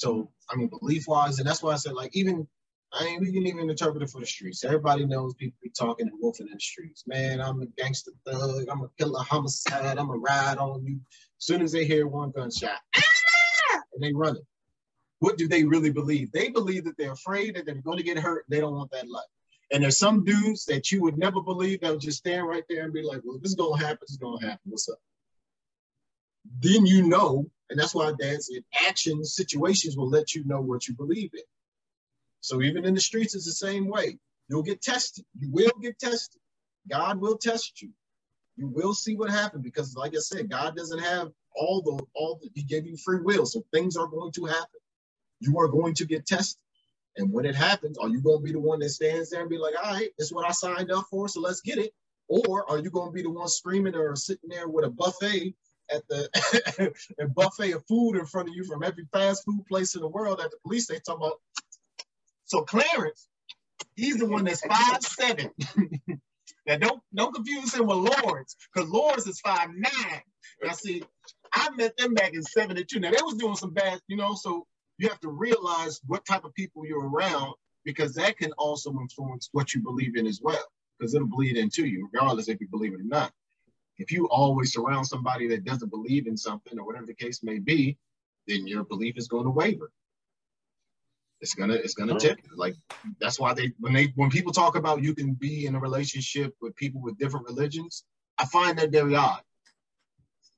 So I mean, belief wise, and that's why I said like even I mean we can even interpret it for the streets. Everybody knows people be talking and wolfing in the streets. Man, I'm a gangster thug. I'm a killer homicide. I'm a ride on you. As soon as they hear one gunshot, and they run it. What do they really believe? They believe that they're afraid that they're going to get hurt. They don't want that life. And there's some dudes that you would never believe that would just stand right there and be like, well, if this is going to happen, it's going to happen. What's up? then you know, and that's why dad said action situations will let you know what you believe in. So even in the streets, it's the same way. You'll get tested. You will get tested. God will test you. You will see what happens because, like I said, God doesn't have all the all the, He gave you free will, so things are going to happen. You are going to get tested, and when it happens, are you going to be the one that stands there and be like, "All right, this is what I signed up for, so let's get it," or are you going to be the one screaming or sitting there with a buffet at the buffet of food in front of you from every fast food place in the world at the police they talk about so clarence he's the one that's five seven. Now don't don't confuse him with lawrence because lawrence is five nine. Now see i met them back in 72 now they was doing some bad you know so you have to realize what type of people you're around because that can also influence what you believe in as well because it'll bleed into you regardless if you believe it or not if you always surround somebody that doesn't believe in something or whatever the case may be, then your belief is going to waver. It's gonna it's gonna tip Like that's why they when they when people talk about you can be in a relationship with people with different religions, I find that very odd.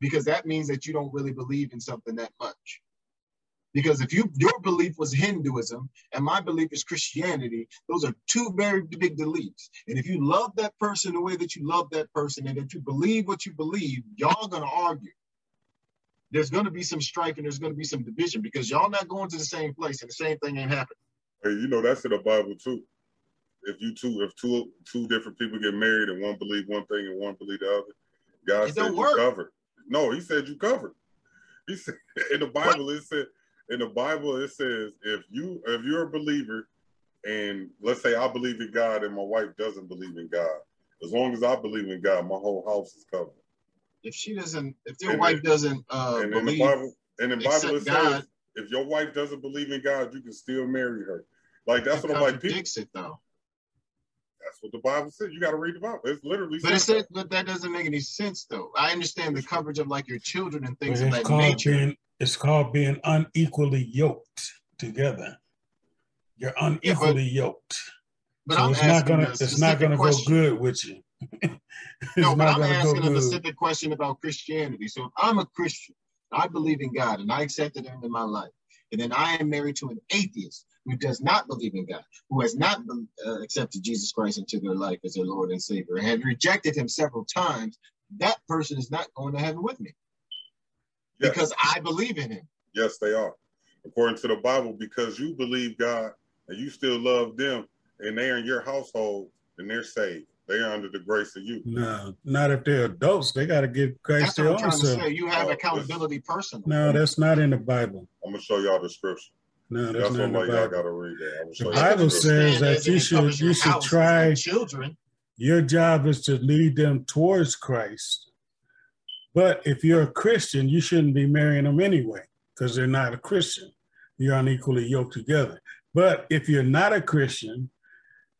Because that means that you don't really believe in something that much. Because if you your belief was Hinduism and my belief is Christianity, those are two very big beliefs. And if you love that person the way that you love that person and that you believe what you believe, y'all gonna argue. There's gonna be some strife and there's gonna be some division because y'all not going to the same place and the same thing ain't happening. Hey, you know that's in the Bible too. If you two, if two two different people get married and one believe one thing and one believe the other, God it said you work. covered. No, He said you covered. He said in the Bible what? it said in the Bible it says if you if you're a believer and let's say I believe in God and my wife doesn't believe in God, as long as I believe in God, my whole house is covered. If she doesn't, if your and wife it, doesn't uh, and believe, in the Bible, and in Bible it God, says if your wife doesn't believe in God, you can still marry her. Like that's what I'm like. People, it though. That's what the Bible says. You got to read the Bible. It's literally. But it says, but that doesn't make any sense though. I understand the coverage of like your children and things of that nature. It's called being unequally yoked together. You're unequally yeah, but, yoked. But so I'm it's not gonna it's not gonna question. go good with you. no, but I'm asking a specific question about Christianity. So if I'm a Christian, I believe in God and I accepted him in my life. And then I am married to an atheist who does not believe in God, who has not uh, accepted Jesus Christ into their life as their Lord and Savior, and has rejected him several times. That person is not going to heaven with me yes. because I believe in him. Yes, they are. According to the Bible, because you believe God and you still love them and they're in your household and they're saved. They are under the grace of you. No, not if they're adults. They got to give Christ their own self. You have uh, accountability personally. No, that's not in the Bible. I'm gonna show y'all the scripture. No, that's, that's not in the Bible. Y'all gotta read that. The Bible says that you should you should try children. Your job is to lead them towards Christ but if you're a Christian, you shouldn't be marrying them anyway because they're not a Christian. You're unequally yoked together. But if you're not a Christian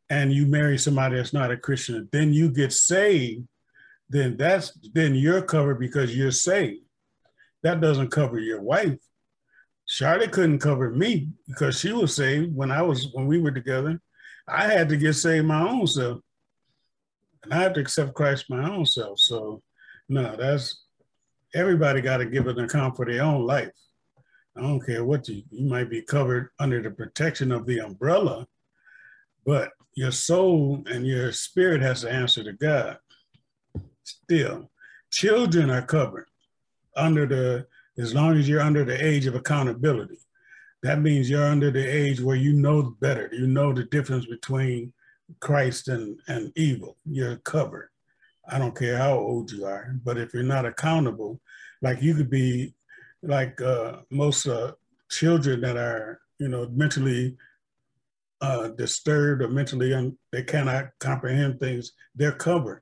and you marry somebody that's not a Christian, then you get saved, then that's then you're covered because you're saved. That doesn't cover your wife. Charlotte couldn't cover me because she was saved when I was when we were together. I had to get saved my own self. And I had to accept Christ my own self. So no, that's everybody got to give an account for their own life. I don't care what you, you might be covered under the protection of the umbrella, but your soul and your spirit has to answer to God. Still, children are covered under the, as long as you're under the age of accountability. That means you're under the age where you know better. You know the difference between Christ and, and evil. You're covered. I don't care how old you are, but if you're not accountable, like you could be like uh, most uh, children that are, you know, mentally uh, disturbed or mentally un- they cannot comprehend things, they're covered.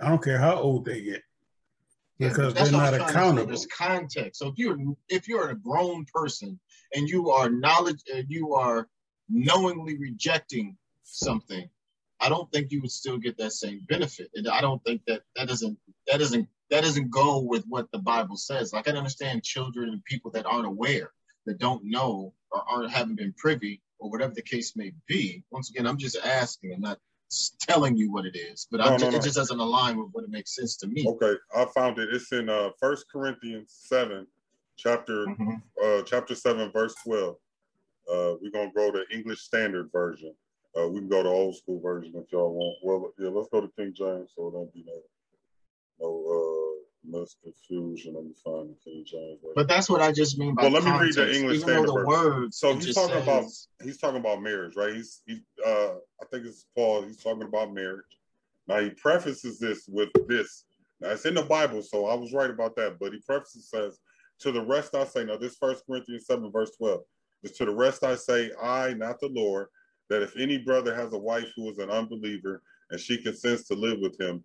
I don't care how old they get because yeah, they're not accountable. There's context. So if you're if you're a grown person and you are knowledge, and you are knowingly rejecting something, I don't think you would still get that same benefit. And I don't think that that doesn't that doesn't that doesn't go with what the Bible says. Like I understand children and people that aren't aware, that don't know or aren't haven't been privy or whatever the case may be. Once again, I'm just asking. I'm not telling you what it is, but no, just, no, it just doesn't align with what it makes sense to me. Okay, I found it. It's in uh First Corinthians seven, chapter mm-hmm. uh chapter seven, verse twelve. Uh, we're gonna go to English Standard Version. Uh, we can go to old school version if y'all want. Well, yeah, let's go to King James so it don't be no no uh less confusion. Let me find the King James. Version. But that's what I just mean by. Well, let context, me read the English Standard the Version. So he's talking says... about he's talking about marriage, right? He's he uh I think it's Paul. He's talking about marriage. Now he prefaces this with this. Now it's in the Bible, so I was right about that. But he prefaces says, "To the rest I say." Now this First Corinthians seven verse twelve. is To the rest I say, I, not the Lord, that if any brother has a wife who is an unbeliever and she consents to live with him,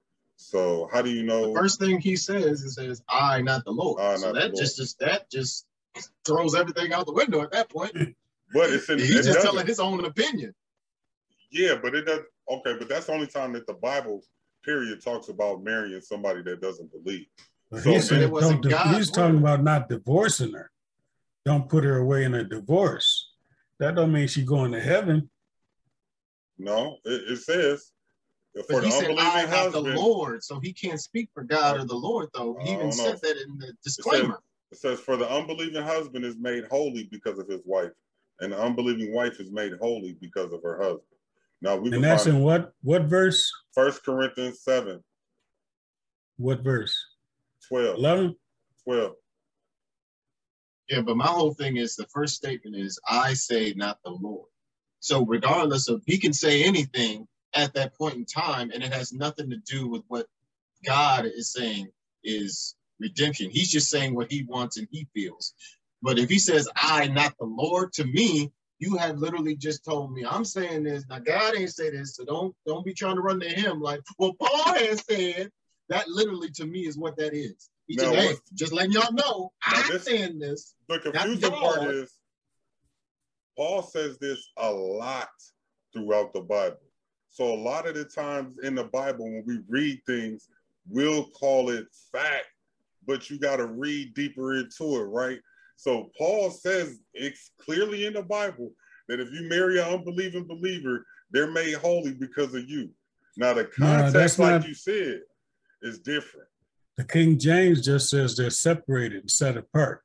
So how do you know? The first thing he says is says, "I, not the Lord." I, so that just, just that just throws everything out the window at that point. But it's in, he's it just doesn't. telling his own opinion. Yeah, but it does. Okay, but that's the only time that the Bible period talks about marrying somebody that doesn't believe. So he said, don't, he's talking about not divorcing her. Don't put her away in a divorce. That don't mean she's going to heaven. No, it, it says for but he said, "I have the Lord," so he can't speak for God or the Lord, though. He even said that in the disclaimer. It says, it says, "For the unbelieving husband is made holy because of his wife, and the unbelieving wife is made holy because of her husband." Now we and that's in what what verse? First Corinthians seven. What verse? Twelve. Eleven. Twelve. Yeah, but my whole thing is the first statement is I say not the Lord. So regardless of he can say anything at that point in time, and it has nothing to do with what God is saying is redemption. He's just saying what he wants and he feels. But if he says I, not the Lord, to me, you have literally just told me I'm saying this. Now God ain't say this, so don't don't be trying to run to him like, well, Paul has said. That literally to me is what that is. He now, just, hey, just letting y'all know, I'm saying this. The confusing part is Paul says this a lot throughout the Bible. So a lot of the times in the Bible, when we read things, we'll call it fact, but you got to read deeper into it, right? So Paul says it's clearly in the Bible that if you marry an unbelieving believer, they're made holy because of you. Now the context, no, like not, you said, is different. The King James just says they're separated and set apart.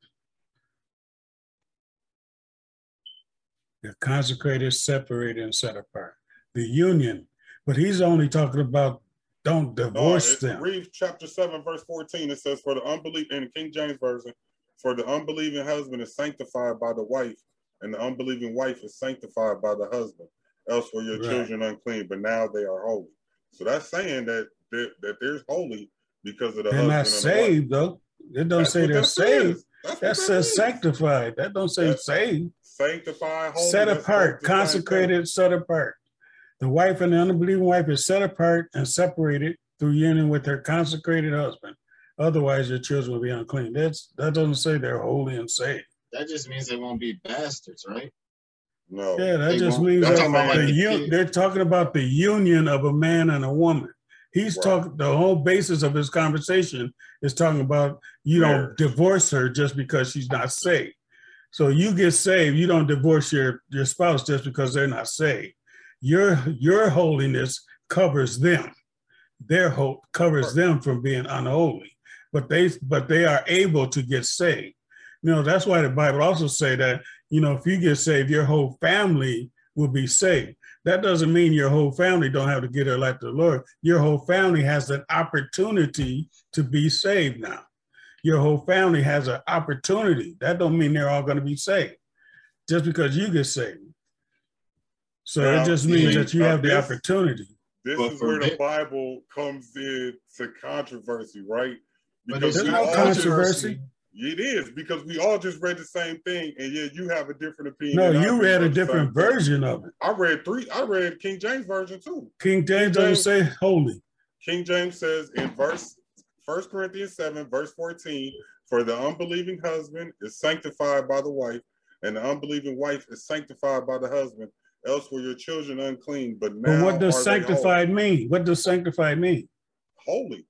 They're consecrated, separated, and set apart. The union, but he's only talking about don't divorce no, them. Read chapter 7, verse 14. It says, For the unbelieving, in the King James Version, for the unbelieving husband is sanctified by the wife, and the unbelieving wife is sanctified by the husband. Else were your right. children unclean, but now they are holy. So that's saying that that there's holy because of the they're not saved though. It don't that's say they're saved. That, that says sanctified. That don't say that's saved. Sanctified, holy, set apart, consecrated, set apart. The wife and the unbelieving wife is set apart and separated through union with her consecrated husband. Otherwise, your children will be unclean. That's that doesn't say they're holy and saved. That just means they won't be bastards, right? No. Yeah, that just means that the un- they're talking about the union of a man and a woman. He's right. talking the whole basis of his conversation is talking about you don't divorce her just because she's not saved. So you get saved, you don't divorce your, your spouse just because they're not saved. Your your holiness covers them. Their hope covers them from being unholy. But they but they are able to get saved. You know, that's why the Bible also say that, you know, if you get saved, your whole family will be saved. That doesn't mean your whole family don't have to get their life to the Lord. Your whole family has an opportunity to be saved now. Your whole family has an opportunity. That don't mean they're all going to be saved just because you get saved. So now, it just means that you uh, have the opportunity. This but is where the Bible comes in to controversy, right? Because there's no controversy. It is because we all just read the same thing, and yet you have a different opinion. No, you read a different version of it. I read three. I read King James version too. King James, King James doesn't say holy. King James says in verse First Corinthians 7, verse 14, for the unbelieving husband is sanctified by the wife, and the unbelieving wife is sanctified by the husband. Else were your children unclean, but now. But what does sanctified mean? What does sanctified mean? Holy.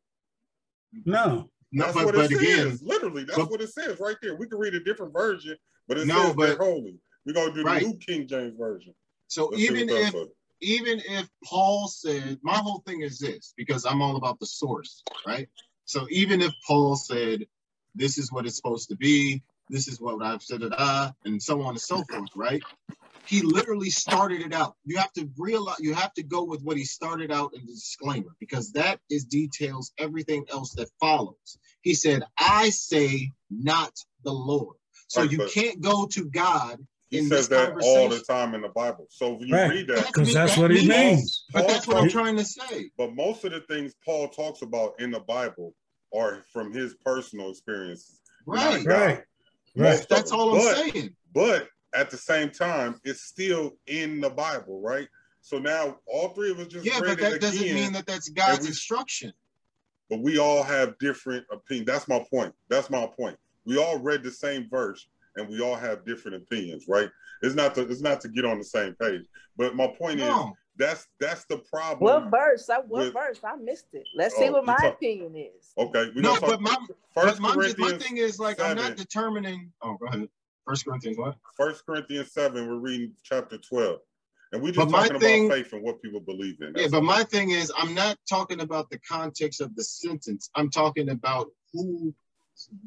No. No, That's but, what but it again, says. Literally, that's but- what it says right there. We can read a different version, but it No, says but- they're holy. We're gonna do the Right. new King James version. so Let's even if says. even if Paul said, my whole thing is this because I'm all about the source, right? So even if Paul said, this is what it's supposed to be, this is what I've said, da, and so on and so forth, right? He literally started it out. You have to realize, you have to go with what he started out in the disclaimer because that is details everything else that follows. He said, I say not the Lord. So Right, you can't go to God He in says this that all the time in the Bible. So if you Right. read that, Because that's That what he means- means. But that's what I'm trying to say. But most of the things Paul talks about in the Bible are from his personal experiences. Right. Right. Right. That's all I'm but, saying. But at the same time, it's still in the Bible, right? So now all three of us just Yeah, but that it doesn't mean that that's God's we- instruction. but we all have different opinions. That's my point. That's my point. We all read the same verse and we all have different opinions, right? It's not to it's not to get on the same page. But my point is that's that's the problem. What verse? I, what with- verse? I missed it. Let's Oh, see what my talk- opinion is. Okay, we no, but my, First but my, my thing is like I'm not determining. Oh, go ahead. First Corinthians what? First Corinthians seven, we're reading chapter twelve, and we're just But talking thing- about faith and what people believe in. Yeah, but my thing is I'm not talking about the context of the sentence. I'm talking about who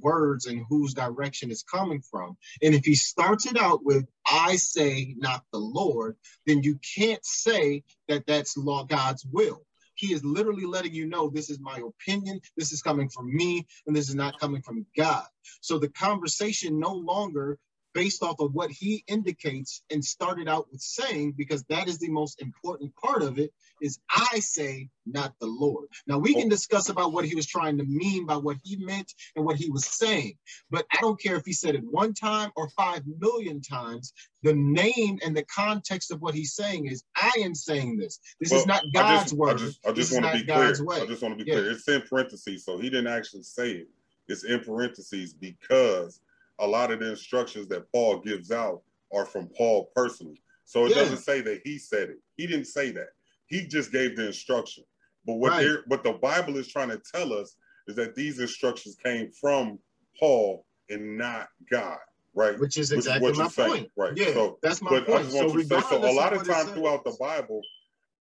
words and whose direction is coming from. And if he starts it out with "I say, not the Lord," then you can't say that that's law God's will. He is literally letting you know this is my opinion, this is coming from me, and this is not coming from God. So the conversation no longer based off of what he indicates and started out with saying, because that is the most important part of it, is I say, not the Lord. Now we can discuss about what he was trying to mean by what he meant and what he was saying, but I don't care if he said it one time or five million times. The name and the context of what he's saying is, I am saying this. This Well, is not I God's just, word. I just, I just want to be clear. God's way. I just want to be Yeah. clear. It's in parentheses, so he didn't actually say it. It's in parentheses because a lot of the instructions that Paul gives out are from Paul personally. So it Yeah. doesn't say that he said it. He didn't say that. He just gave the instruction. But what Right. what the Bible is trying to tell us is that these instructions came from Paul and not God, right? Which is Which exactly what my you're saying, point. right? Yeah, So that's my but I point. just want So say so. A lot of of times throughout the Bible,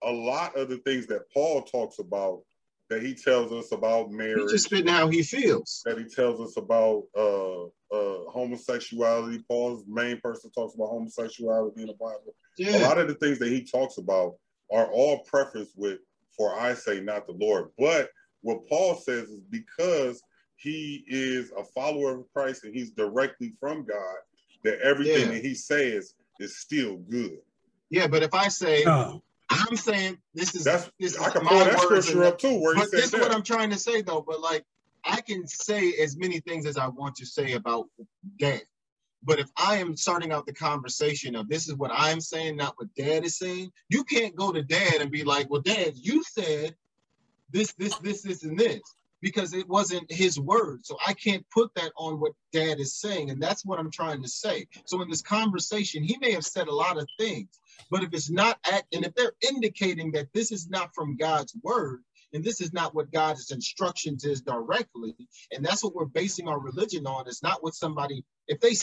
a lot of the things that Paul talks about that he tells us about He marriage, just spitting how he feels. that he tells us about uh, uh, homosexuality. Paul's main person talks about homosexuality in the Bible. A lot of the things that he talks about are all prefaced with "For I say, not the Lord." But what Paul says is because he is a follower of Christ and he's directly from God, that everything Yeah. that he says is still good. Yeah, but if I say No. I'm saying this is That's this is I can pull that words scripture up too, where but this is what. I'm trying to say though. But like I can say as many things as I want to say about dad. But if I am starting out the conversation of this is what I'm saying, not what dad is saying, you can't go to dad and be like, well, dad, you said this, this, this, this, and this, because it wasn't his word. So I can't put that on what dad is saying. And that's what I'm trying to say. So in this conversation, he may have said a lot of things, but if it's not at, and if they're indicating that this is not from God's word, and this is not what God's instructions is directly, and that's what we're basing our religion on. It's not what somebody, if they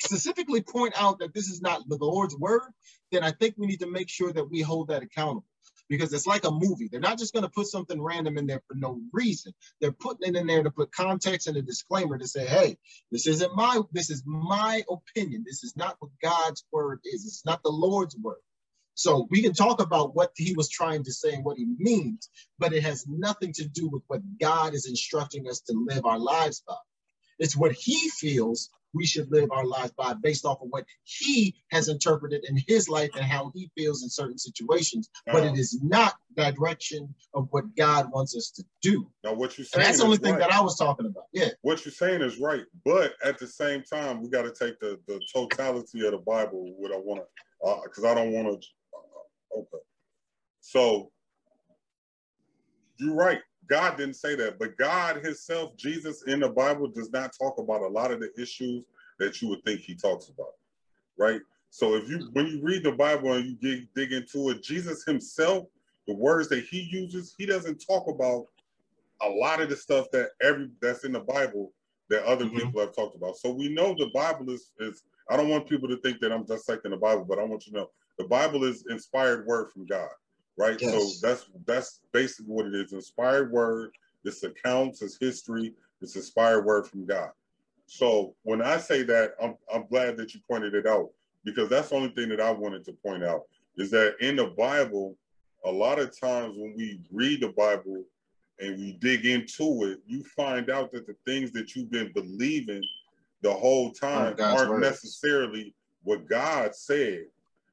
specifically point out that this is not the Lord's word, then I think we need to make sure that we hold that accountable. Because it's like a movie. They're not just going to put something random in there for no reason. They're putting it in there to put context and a disclaimer to say, hey, this isn't my, this is my opinion. This is not what God's word is. It's not the Lord's word. So we can talk about what he was trying to say and what he means, but it has nothing to do with what God is instructing us to live our lives by. It's what he feels we should live our lives by based off of what he has interpreted in his life and how he feels in certain situations. But it is not the direction of what God wants us to do. Now, what you're And saying that's the only thing right. that I was talking about. Yeah. what you're saying is right, but at the same time, we got to take the the totality of the Bible. What I want to, uh, because I don't want to. Uh, okay, so you're right. God didn't say that, but God Himself, Jesus in the Bible, does not talk about a lot of the issues that you would think He talks about, right? So if you when you read the Bible and you dig, dig into it, Jesus Himself, the words that He uses, He doesn't talk about a lot of the stuff that every that's in the Bible that other mm-hmm. people have talked about. So we know the Bible is is. I don't want people to think that I'm dissecting the Bible, but I want you to know the Bible is inspired word from God right? Yes. So that's that's basically what it is. Inspired word. This accounts, it's history, it's inspired word from God. So when I say that, I'm I'm glad that you pointed it out because that's the only thing that I wanted to point out is that in the Bible, a lot of times when we read the Bible and we dig into it, you find out that the things that you've been believing the whole time aren't necessarily what God said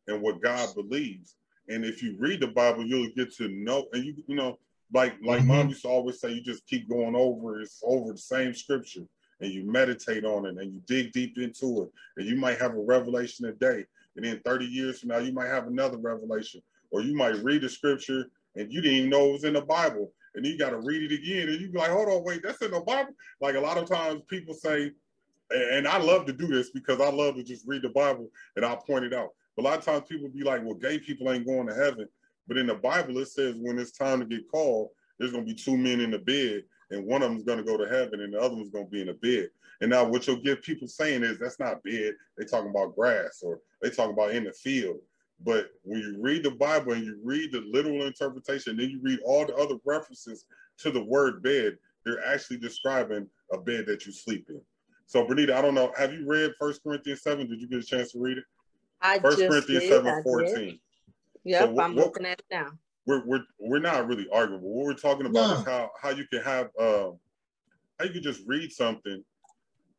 and what God believes. And if you read the Bible, you'll get to know, and you you know, like like mm-hmm. mom used to always say, you just keep going over it's over the same scripture, and you meditate on it, and you dig deep into it, and you might have a revelation a day, and then 30 years from now, you might have another revelation, or you might read the scripture and you didn't even know it was in the Bible, and you got to read it again, and you be like, hold on, wait, that's in the Bible. Like a lot of times, people say, and I love to do this because I love to just read the Bible and I'll point it out. But a lot of times people be like, well, gay people ain't going to heaven. But in the Bible, it says when it's time to get called, there's going to be two men in the bed, and one of them's going to go to heaven, and the other one's going to be in the bed. And now what you'll get people saying is that's not bed. They talking about grass, or they talking about in the field. But when you read the Bible and you read the literal interpretation, then you read all the other references to the word bed, they're actually describing a bed that you sleep in. So, Bernita, I don't know. Have you read First Corinthians 7? Did you get a chance to read it? I First just Corinthians did, 7 14. Yep, so I'm what, looking at it now. We're, we're, we're not really arguing, what we're talking about no. is how, how you can have, uh, how you can just read something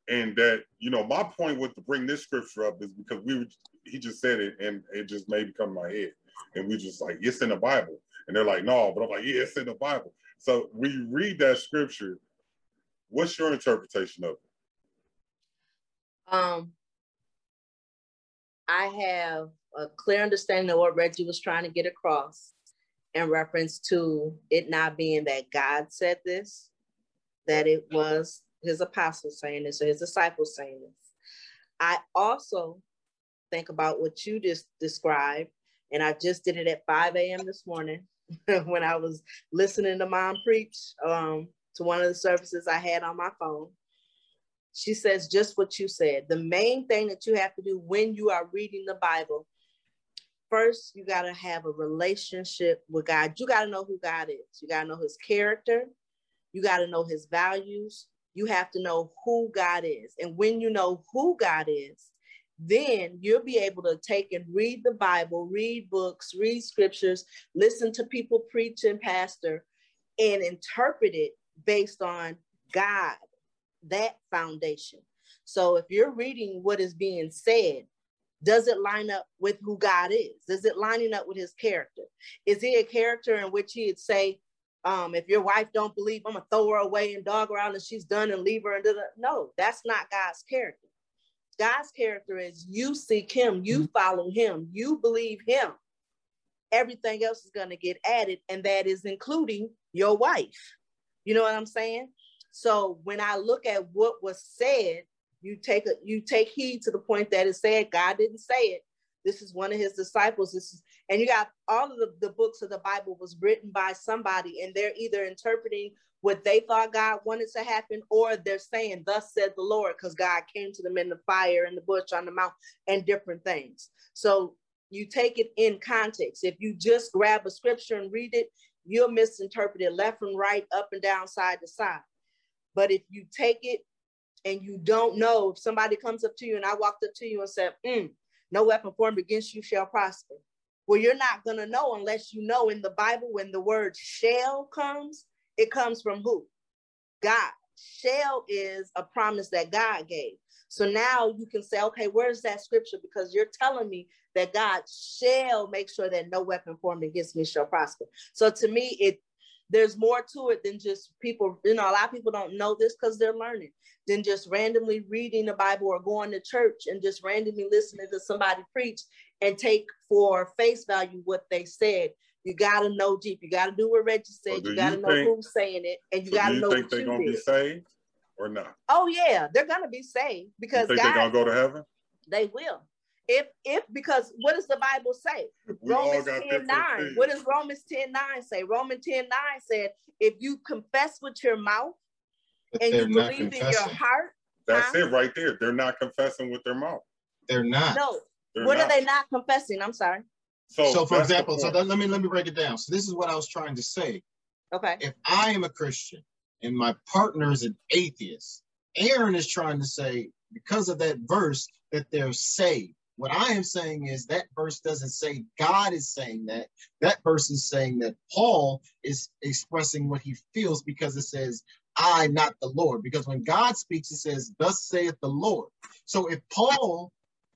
and that, you know, my point with to bring this scripture up is because we were, he just said it and it just made come to my head. And we just like, it's in the Bible. And they're like, no, but I'm like, yeah, it's in the Bible. So when you read that scripture, what's your interpretation of it? Um, I have a clear understanding of what Reggie was trying to get across in reference to it not being that God said this, that it was his apostles saying this or his disciples saying this. I also think about what you just described, and I just did it at 5 a.m. this morning when I was listening to mom preach um, to one of the services I had on my phone she says just what you said. The main thing that you have to do when you are reading the Bible, first, you got to have a relationship with God. You got to know who God is. You got to know his character. You got to know his values. You have to know who God is. And when you know who God is, then you'll be able to take and read the Bible, read books, read scriptures, listen to people preach and pastor, and interpret it based on God that foundation. So if you're reading what is being said, does it line up with who God is? Is it lining up with his character? Is he a character in which he'd say, um, if your wife don't believe, I'm gonna throw her away and dog around and she's done and leave her and no, that's not God's character. God's character is you seek him, you mm-hmm. follow him, you believe him. Everything else is gonna get added, and that is including your wife. You know what I'm saying? So when I look at what was said, you take a, you take heed to the point that it said God didn't say it. This is one of his disciples. This is, and you got all of the, the books of the Bible was written by somebody, and they're either interpreting what they thought God wanted to happen, or they're saying, Thus said the Lord, because God came to them in the fire, and the bush, on the mount, and different things. So you take it in context. If you just grab a scripture and read it, you'll misinterpret it left and right, up and down, side to side. But if you take it and you don't know, if somebody comes up to you and I walked up to you and said, mm, no weapon formed against you shall prosper. Well, you're not going to know unless you know in the Bible when the word shall comes, it comes from who? God. Shall is a promise that God gave. So now you can say, okay, where's that scripture? Because you're telling me that God shall make sure that no weapon formed against me shall prosper. So to me, it there's more to it than just people, you know, a lot of people don't know this because they're learning, than just randomly reading the Bible or going to church and just randomly listening to somebody preach and take for face value what they said. You gotta know deep. You gotta do what Reggie said. you gotta you know think, who's saying it, and you so gotta you know. Think they're gonna did. be saved or not? Oh yeah, they're gonna be saved because you think God, they're gonna go to heaven. They will. If if because what does the Bible say? We Romans 10 9. Things. What does Romans 10 9 say? Romans 10 9 said, if you confess with your mouth and you believe in your heart. That's huh? it right there. They're not confessing with their mouth. They're not. No. They're what not. are they not confessing? I'm sorry. So, so for example, so let me let me break it down. So this is what I was trying to say. Okay. If I am a Christian and my partner is an atheist, Aaron is trying to say because of that verse that they're saved. What I am saying is that verse doesn't say God is saying that. That verse is saying that Paul is expressing what he feels because it says, I, not the Lord. Because when God speaks, it says, Thus saith the Lord. So if Paul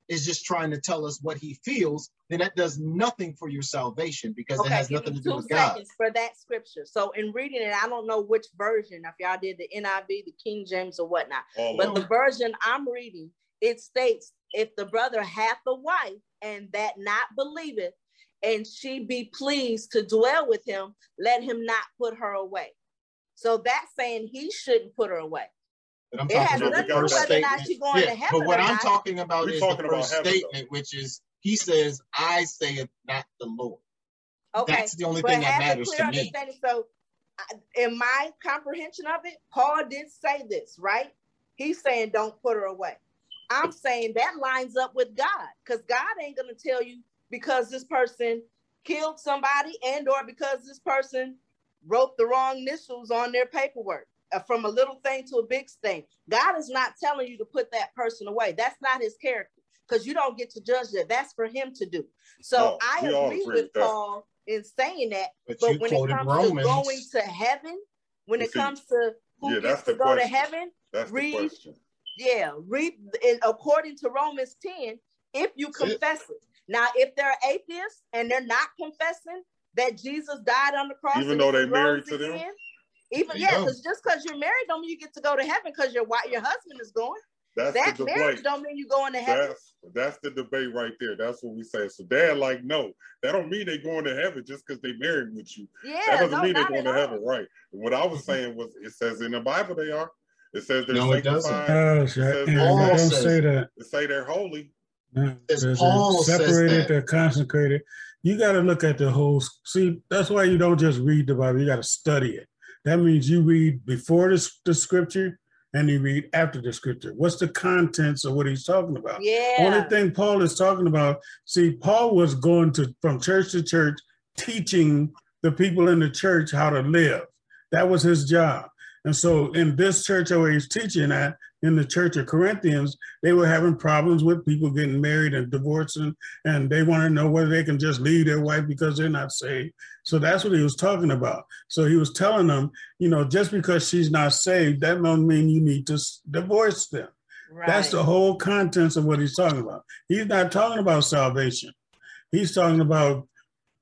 is just trying to tell us what he feels, then that does nothing for your salvation because okay, it has nothing to do with God. For that scripture. So in reading it, I don't know which version, if y'all did the NIV, the King James, or whatnot, oh, but the version I'm reading, it states if the brother hath a wife and that not believeth, and she be pleased to dwell with him, let him not put her away. So that's saying he shouldn't put her away. But I'm it talking about the first statement. Yeah, but what I'm not. talking about We're is the first statement, which is he says, "I say it, not the Lord." Okay, that's the only but thing that matters to me. So, in my comprehension of it, Paul did say this, right? He's saying, "Don't put her away." I'm saying that lines up with God because God ain't going to tell you because this person killed somebody and or because this person wrote the wrong initials on their paperwork uh, from a little thing to a big thing. God is not telling you to put that person away. That's not his character because you don't get to judge that. That's for him to do. So I agree, agree with Paul in saying that. But, but when it comes Romans. to going to heaven, when it comes to who yeah, gets to go question. to heaven, that's read yeah, read in, according to Romans 10, if you confess it. Now, if they're atheists and they're not confessing that Jesus died on the cross, even though they married to them, even yeah, because just because you're married don't mean you get to go to heaven because your wife, your husband is going. That's that the marriage don't mean you going to heaven. That's, that's the debate right there. That's what we say. So dad, like, no, that don't mean they're going to heaven just because they married with you. Yeah, that doesn't no, mean they're going to heaven, right? What I was saying was, it says in the Bible they are. It says they're no, it doesn't. Oh, it says don't say that. It say they're holy. No, Paul separated, they're consecrated. You got to look at the whole. See, that's why you don't just read the Bible. You got to study it. That means you read before the, the scripture and you read after the scripture. What's the contents of what he's talking about? Yeah. Only thing Paul is talking about. See, Paul was going to from church to church, teaching the people in the church how to live. That was his job. And so in this church where he's teaching at, in the church of Corinthians, they were having problems with people getting married and divorcing, and they want to know whether they can just leave their wife because they're not saved. So that's what he was talking about. So he was telling them, you know, just because she's not saved, that don't mean you need to divorce them. Right. That's the whole contents of what he's talking about. He's not talking about salvation. He's talking about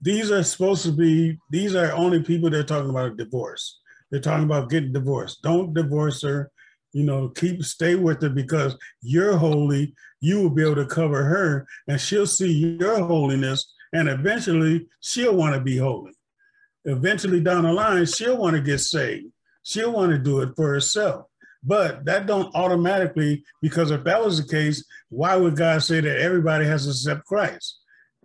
these are supposed to be, these are only people that are talking about a divorce. They're talking about getting divorced. Don't divorce her. You know, keep stay with her because you're holy. You will be able to cover her, and she'll see your holiness, and eventually she'll want to be holy. Eventually, down the line, she'll want to get saved. She'll want to do it for herself. But that don't automatically, because if that was the case, why would God say that everybody has to accept Christ?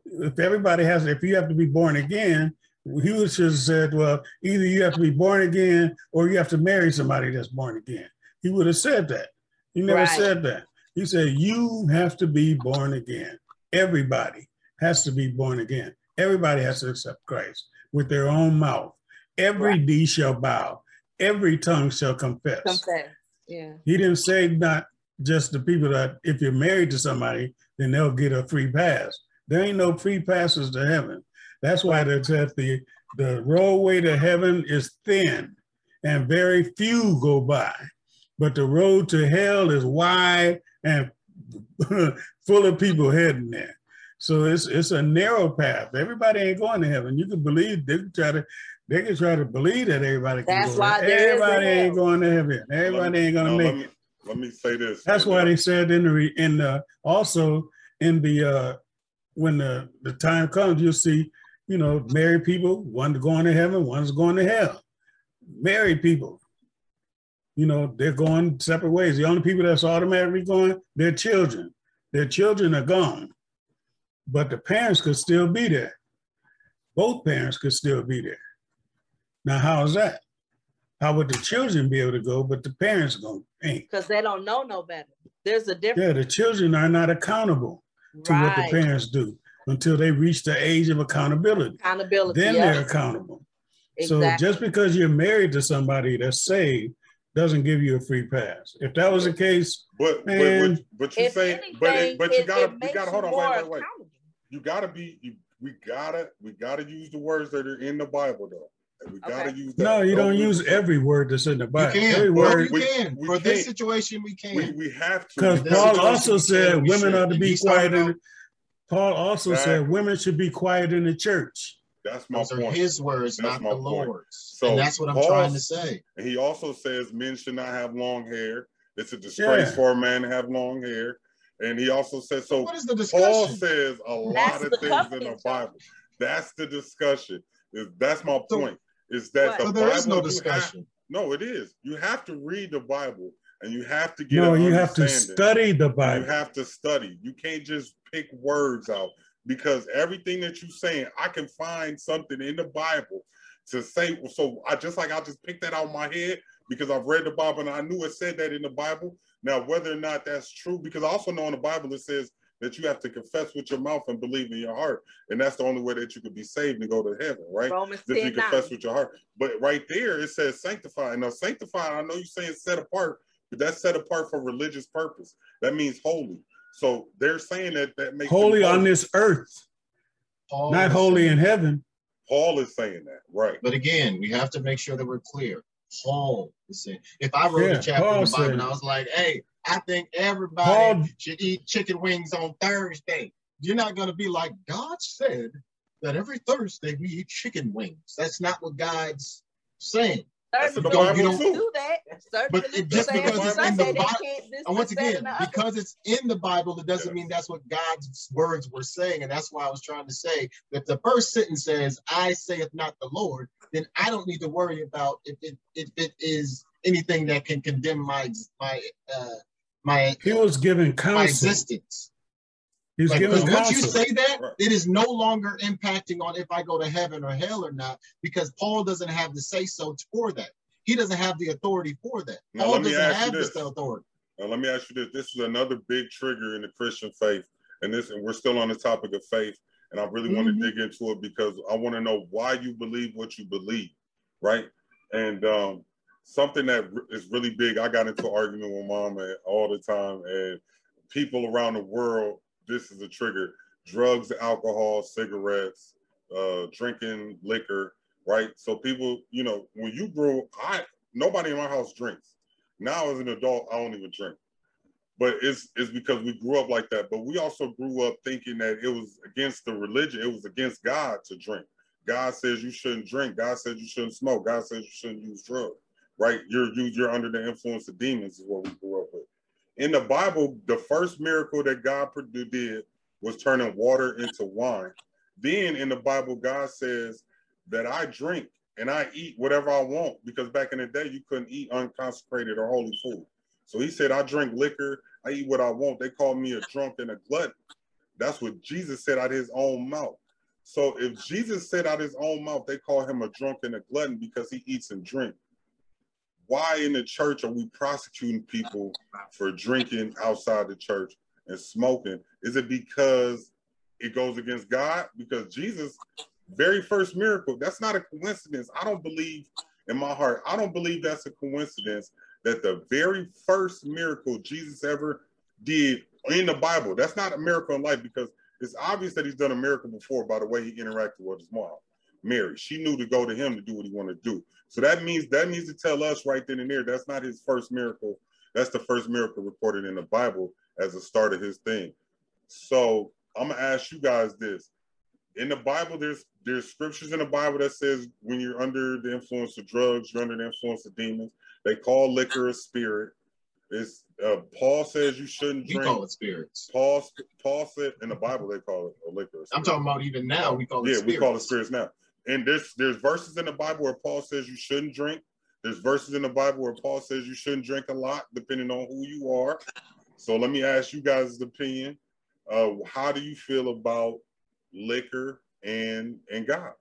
If everybody has, if you have to be born again, he would have said, well, either you have to be born again or you have to marry somebody that's born again. He would have said that. He never right. said that. He said, you have to be born again. Everybody has to be born again. Everybody has to accept Christ with their own mouth. Every right. knee shall bow. Every tongue shall confess. Confess. Yeah. He didn't say not just the people that if you're married to somebody, then they'll get a free pass. There ain't no free passes to heaven. That's why they said the the roadway to heaven is thin and very few go by. But the road to hell is wide and full of people heading there. So it's it's a narrow path. Everybody ain't going to heaven. You can believe they can try to they can try to believe that everybody can That's go. Why everybody ain't going to heaven. Everybody ain't gonna make let me, it. Let me say this. That's why they said in the in the also in the uh when the the time comes, you'll see you know, married people, one's going to heaven, one's going to hell. Married people, you know, they're going separate ways. The only people that's automatically going, their children. Their children are gone, but the parents could still be there. Both parents could still be there. Now, how is that? How would the children be able to go, but the parents go ain't? Because they don't know no better. There's a difference. Yeah, the children are not accountable to right. what the parents do until they reach the age of accountability. Accountability. Then they're accountable. Exactly. So just because you're married to somebody that's saved doesn't give you a free pass. If that was the case, but man, but, but, you say, but it, but you gotta you gotta hold on, wait, wait, wait. You gotta be you, we gotta we gotta use the words that are in the Bible though. We gotta use that. No, you don't, don't use every word that's in the Bible. You can. Every well, word. We, can. We For this situation, we can. We, we have to. Because Paul also said women are to be quiet. In, Paul also exactly. said women should be quiet in the church. That's my Those point. are his words, that's not the point. Lord's. So and that's what I'm Paul, trying to say. He also says men should not have long hair. It's a disgrace yeah. for a man to have long hair. And he also says so. What is the discussion? Paul says a that's lot of things in the Bible. That's the discussion. That's my point. Is that the there Bible is no discussion? Have, no, it is. You have to read the Bible and you have to get. No, you have to study the Bible. You have to study. You can't just pick words out because everything that you're saying, I can find something in the Bible to say. So I just like I just picked that out of my head because I've read the Bible and I knew it said that in the Bible. Now, whether or not that's true, because I also know in the Bible it says that you have to confess with your mouth and believe in your heart, and that's the only way that you could be saved and go to heaven, right? Romans if you confess 9. with your heart. But right there it says sanctify. Now, sanctify, I know you're saying set apart, but that's set apart for religious purpose. That means holy. So they're saying that that makes holy on this earth, Paul not holy in heaven. Paul is saying that, right? But again, we have to make sure that we're clear. Paul is saying, if I wrote yeah, a chapter Paul in the Bible and I was like, "Hey, I think everybody Paul, should eat chicken wings on Thursday," you're not going to be like, "God said that every Thursday we eat chicken wings." That's not what God's saying. That's the Bible don't do that. But it, just because it's in the Bible, and once again, because it's in the Bible, it doesn't mean that's what God's words were saying. And that's why I was trying to say that the first sentence says, "I saith not the Lord," then I don't need to worry about if it if it is anything that can condemn my my uh, my. He was given counsel. My existence. He's like, giving once you say that, right. it is no longer impacting on if I go to heaven or hell or not, because Paul doesn't have the say so for that. He doesn't have the authority for that. Now, Paul doesn't have this authority. Now, let me ask you this: This is another big trigger in the Christian faith, and this, and we're still on the topic of faith. And I really mm-hmm. want to dig into it because I want to know why you believe what you believe, right? And um, something that is really big. I got into argument with mom all the time, and people around the world this is a trigger drugs, alcohol, cigarettes, uh, drinking liquor, right? So people, you know, when you grew, I nobody in my house drinks. Now as an adult, I don't even drink. But it's it's because we grew up like that. But we also grew up thinking that it was against the religion, it was against God to drink. God says you shouldn't drink. God says you shouldn't smoke. God says you shouldn't use drugs. Right? You're you, you're under the influence of demons is what we grew up with. In the Bible, the first miracle that God did was turning water into wine. Then in the Bible, God says that I drink and I eat whatever I want because back in the day, you couldn't eat unconsecrated or holy food. So he said, I drink liquor, I eat what I want. They call me a drunk and a glutton. That's what Jesus said out his own mouth. So if Jesus said out his own mouth, they call him a drunk and a glutton because he eats and drinks. Why in the church are we prosecuting people for drinking outside the church and smoking? Is it because it goes against God? Because Jesus, very first miracle, that's not a coincidence. I don't believe in my heart, I don't believe that's a coincidence that the very first miracle Jesus ever did in the Bible, that's not a miracle in life because it's obvious that he's done a miracle before by the way he interacted with his mom, Mary. She knew to go to him to do what he wanted to do. So that means that means to tell us right then and there that's not his first miracle. That's the first miracle recorded in the Bible as a start of his thing. So I'm gonna ask you guys this. In the Bible, there's there's scriptures in the Bible that says when you're under the influence of drugs, you're under the influence of demons. They call liquor a spirit. It's uh, Paul says you shouldn't drink. We call it spirits. Paul Paul said in the Bible they call it a liquor. I'm talking about even now we call it. Yeah, spirits. we call it spirits now. And there's there's verses in the Bible where Paul says you shouldn't drink. There's verses in the Bible where Paul says you shouldn't drink a lot, depending on who you are. So let me ask you guys' opinion. Uh, how do you feel about liquor and and God?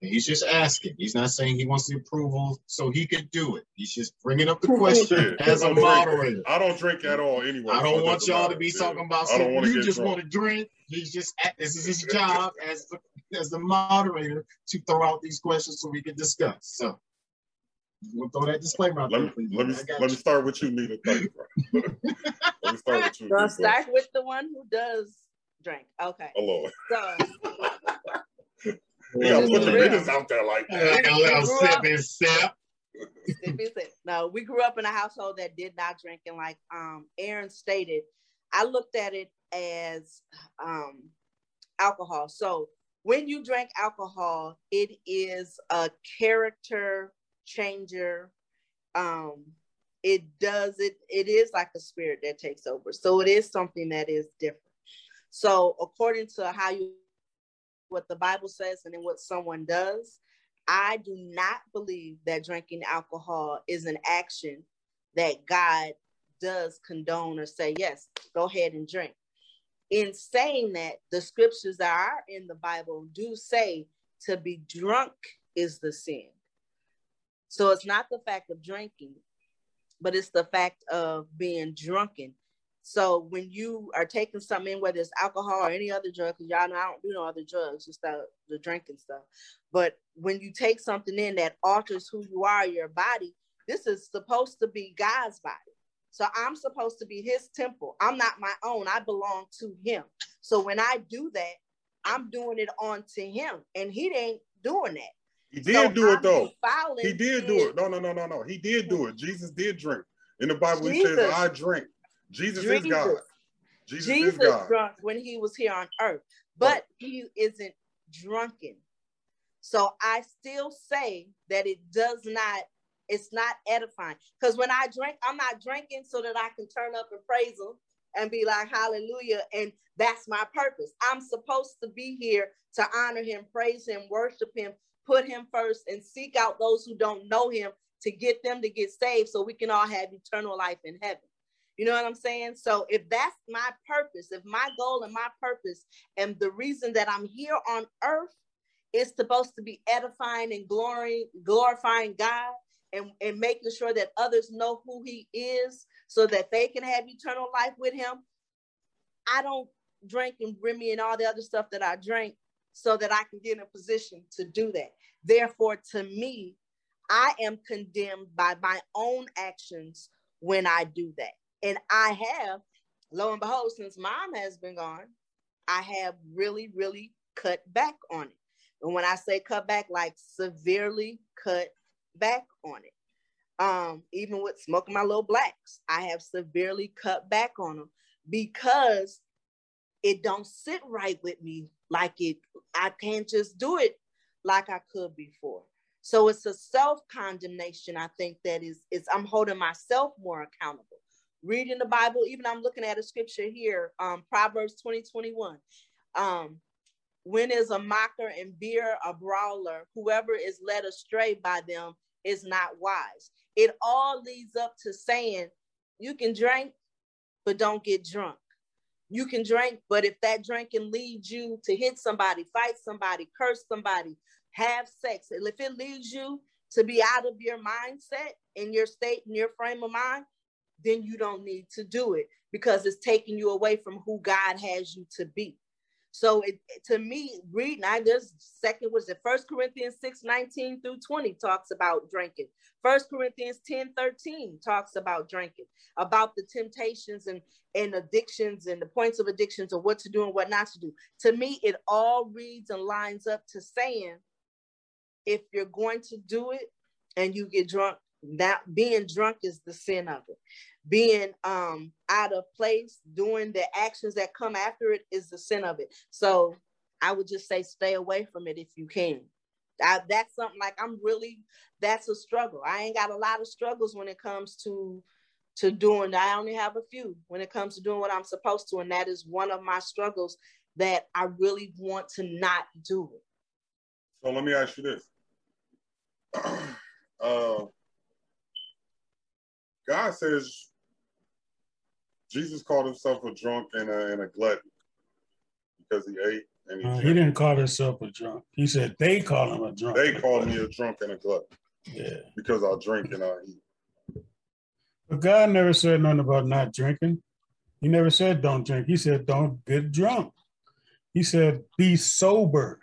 He's just asking. He's not saying he wants the approval so he could do it. He's just bringing up the question Yeah, as I a don't drink. moderator. I don't drink at all anyway. I don't it want y'all to be Yeah. talking about something you just drunk. want to drink. He's just this is his job as the as the moderator to throw out these questions so we can discuss. So we'll throw that disclaimer out Let there me let me I got let me start with you, Nita. Thank you. let me start with you. So Nita. start with the one who does drink. Okay. Oh Lord. So You gotta put the Real. out there like Like that. a little Grew sip and sip. if you say- no, we grew up in a household that did not drink, and like um Aaron stated, I looked at it as um alcohol. So when you drink alcohol, it is a character changer. Um, it does it. It is like a spirit that takes over. So it is something that is different. So according to how you what the Bible says and then what someone does, I do not believe that drinking alcohol is an action that God does condone or say, yes, go ahead and drink. In saying that, the scriptures that are in the Bible do say to be drunk is the sin. So it's not the fact of drinking, but it's the fact of being drunken. So when you are taking something in, whether it's alcohol or any other drug, because y'all know I don't do no other drugs, just the, the drinking stuff. But when you take something in that alters who you are, your body, this is supposed to be God's body. So I'm supposed to be his temple. I'm not my own. I belong to him. So when I do that, I'm doing it onto him. And he ain't doing that. He did So do it I'm though. He did do it. No, no, no, no, no. He did do it. Jesus did drink. In the Bible, he says, I drink. Jesus, is God. Jesus. Jesus, Jesus is God. drunk when he was here on earth, but he isn't drunken. So I still say that it does not, it's not edifying. Because when I drink, I'm not drinking so that I can turn up and praise him and be like, hallelujah. And that's my purpose. I'm supposed to be here to honor him, praise him, worship him, put him first, and seek out those who don't know him to get them to get saved so we can all have eternal life in heaven. You know what I'm saying? So if that's my purpose, if my goal and my purpose and the reason that I'm here on earth is supposed to be edifying and glory, glorifying God and, and making sure that others know who he is so that they can have eternal life with him. I don't drink and Remy and all the other stuff that I drink so that I can get in a position to do that. Therefore, to me, I am condemned by my own actions when I do that. And I have, lo and behold, since mom has been gone, I have really, really cut back on it. And when I say cut back, like severely cut back on it. Um, even with smoking my little blacks, I have severely cut back on them because it don't sit right with me like it. I can't just do it like I could before. So it's a self condemnation. I think that is is I'm holding myself more accountable. Reading the Bible, even I'm looking at a scripture here, um, Proverbs 20, 21. Um, when is a mocker and beer a brawler, whoever is led astray by them is not wise. It all leads up to saying you can drink, but don't get drunk. You can drink, but if that drinking leads you to hit somebody, fight somebody, curse somebody, have sex, and if it leads you to be out of your mindset in your state, in your frame of mind, then you don't need to do it because it's taking you away from who God has you to be. So it to me, reading, I just second was it First Corinthians 6, 19 through 20 talks about drinking. First Corinthians 10, 13 talks about drinking, about the temptations and, and addictions and the points of addictions and what to do and what not to do. To me, it all reads and lines up to saying if you're going to do it and you get drunk, that being drunk is the sin of it. Being um out of place, doing the actions that come after it is the sin of it. So I would just say stay away from it if you can. I, that's something like I'm really that's a struggle. I ain't got a lot of struggles when it comes to to doing, I only have a few when it comes to doing what I'm supposed to. And that is one of my struggles that I really want to not do. it So let me ask you this. uh, God says Jesus called himself a drunk and a, and a glutton because he ate and he, uh, he didn't call himself a drunk. He said they call him a drunk. They call me a drunk and a glutton. Yeah. Because I drink and I eat. But God never said nothing about not drinking. He never said don't drink. He said don't get drunk. He said be sober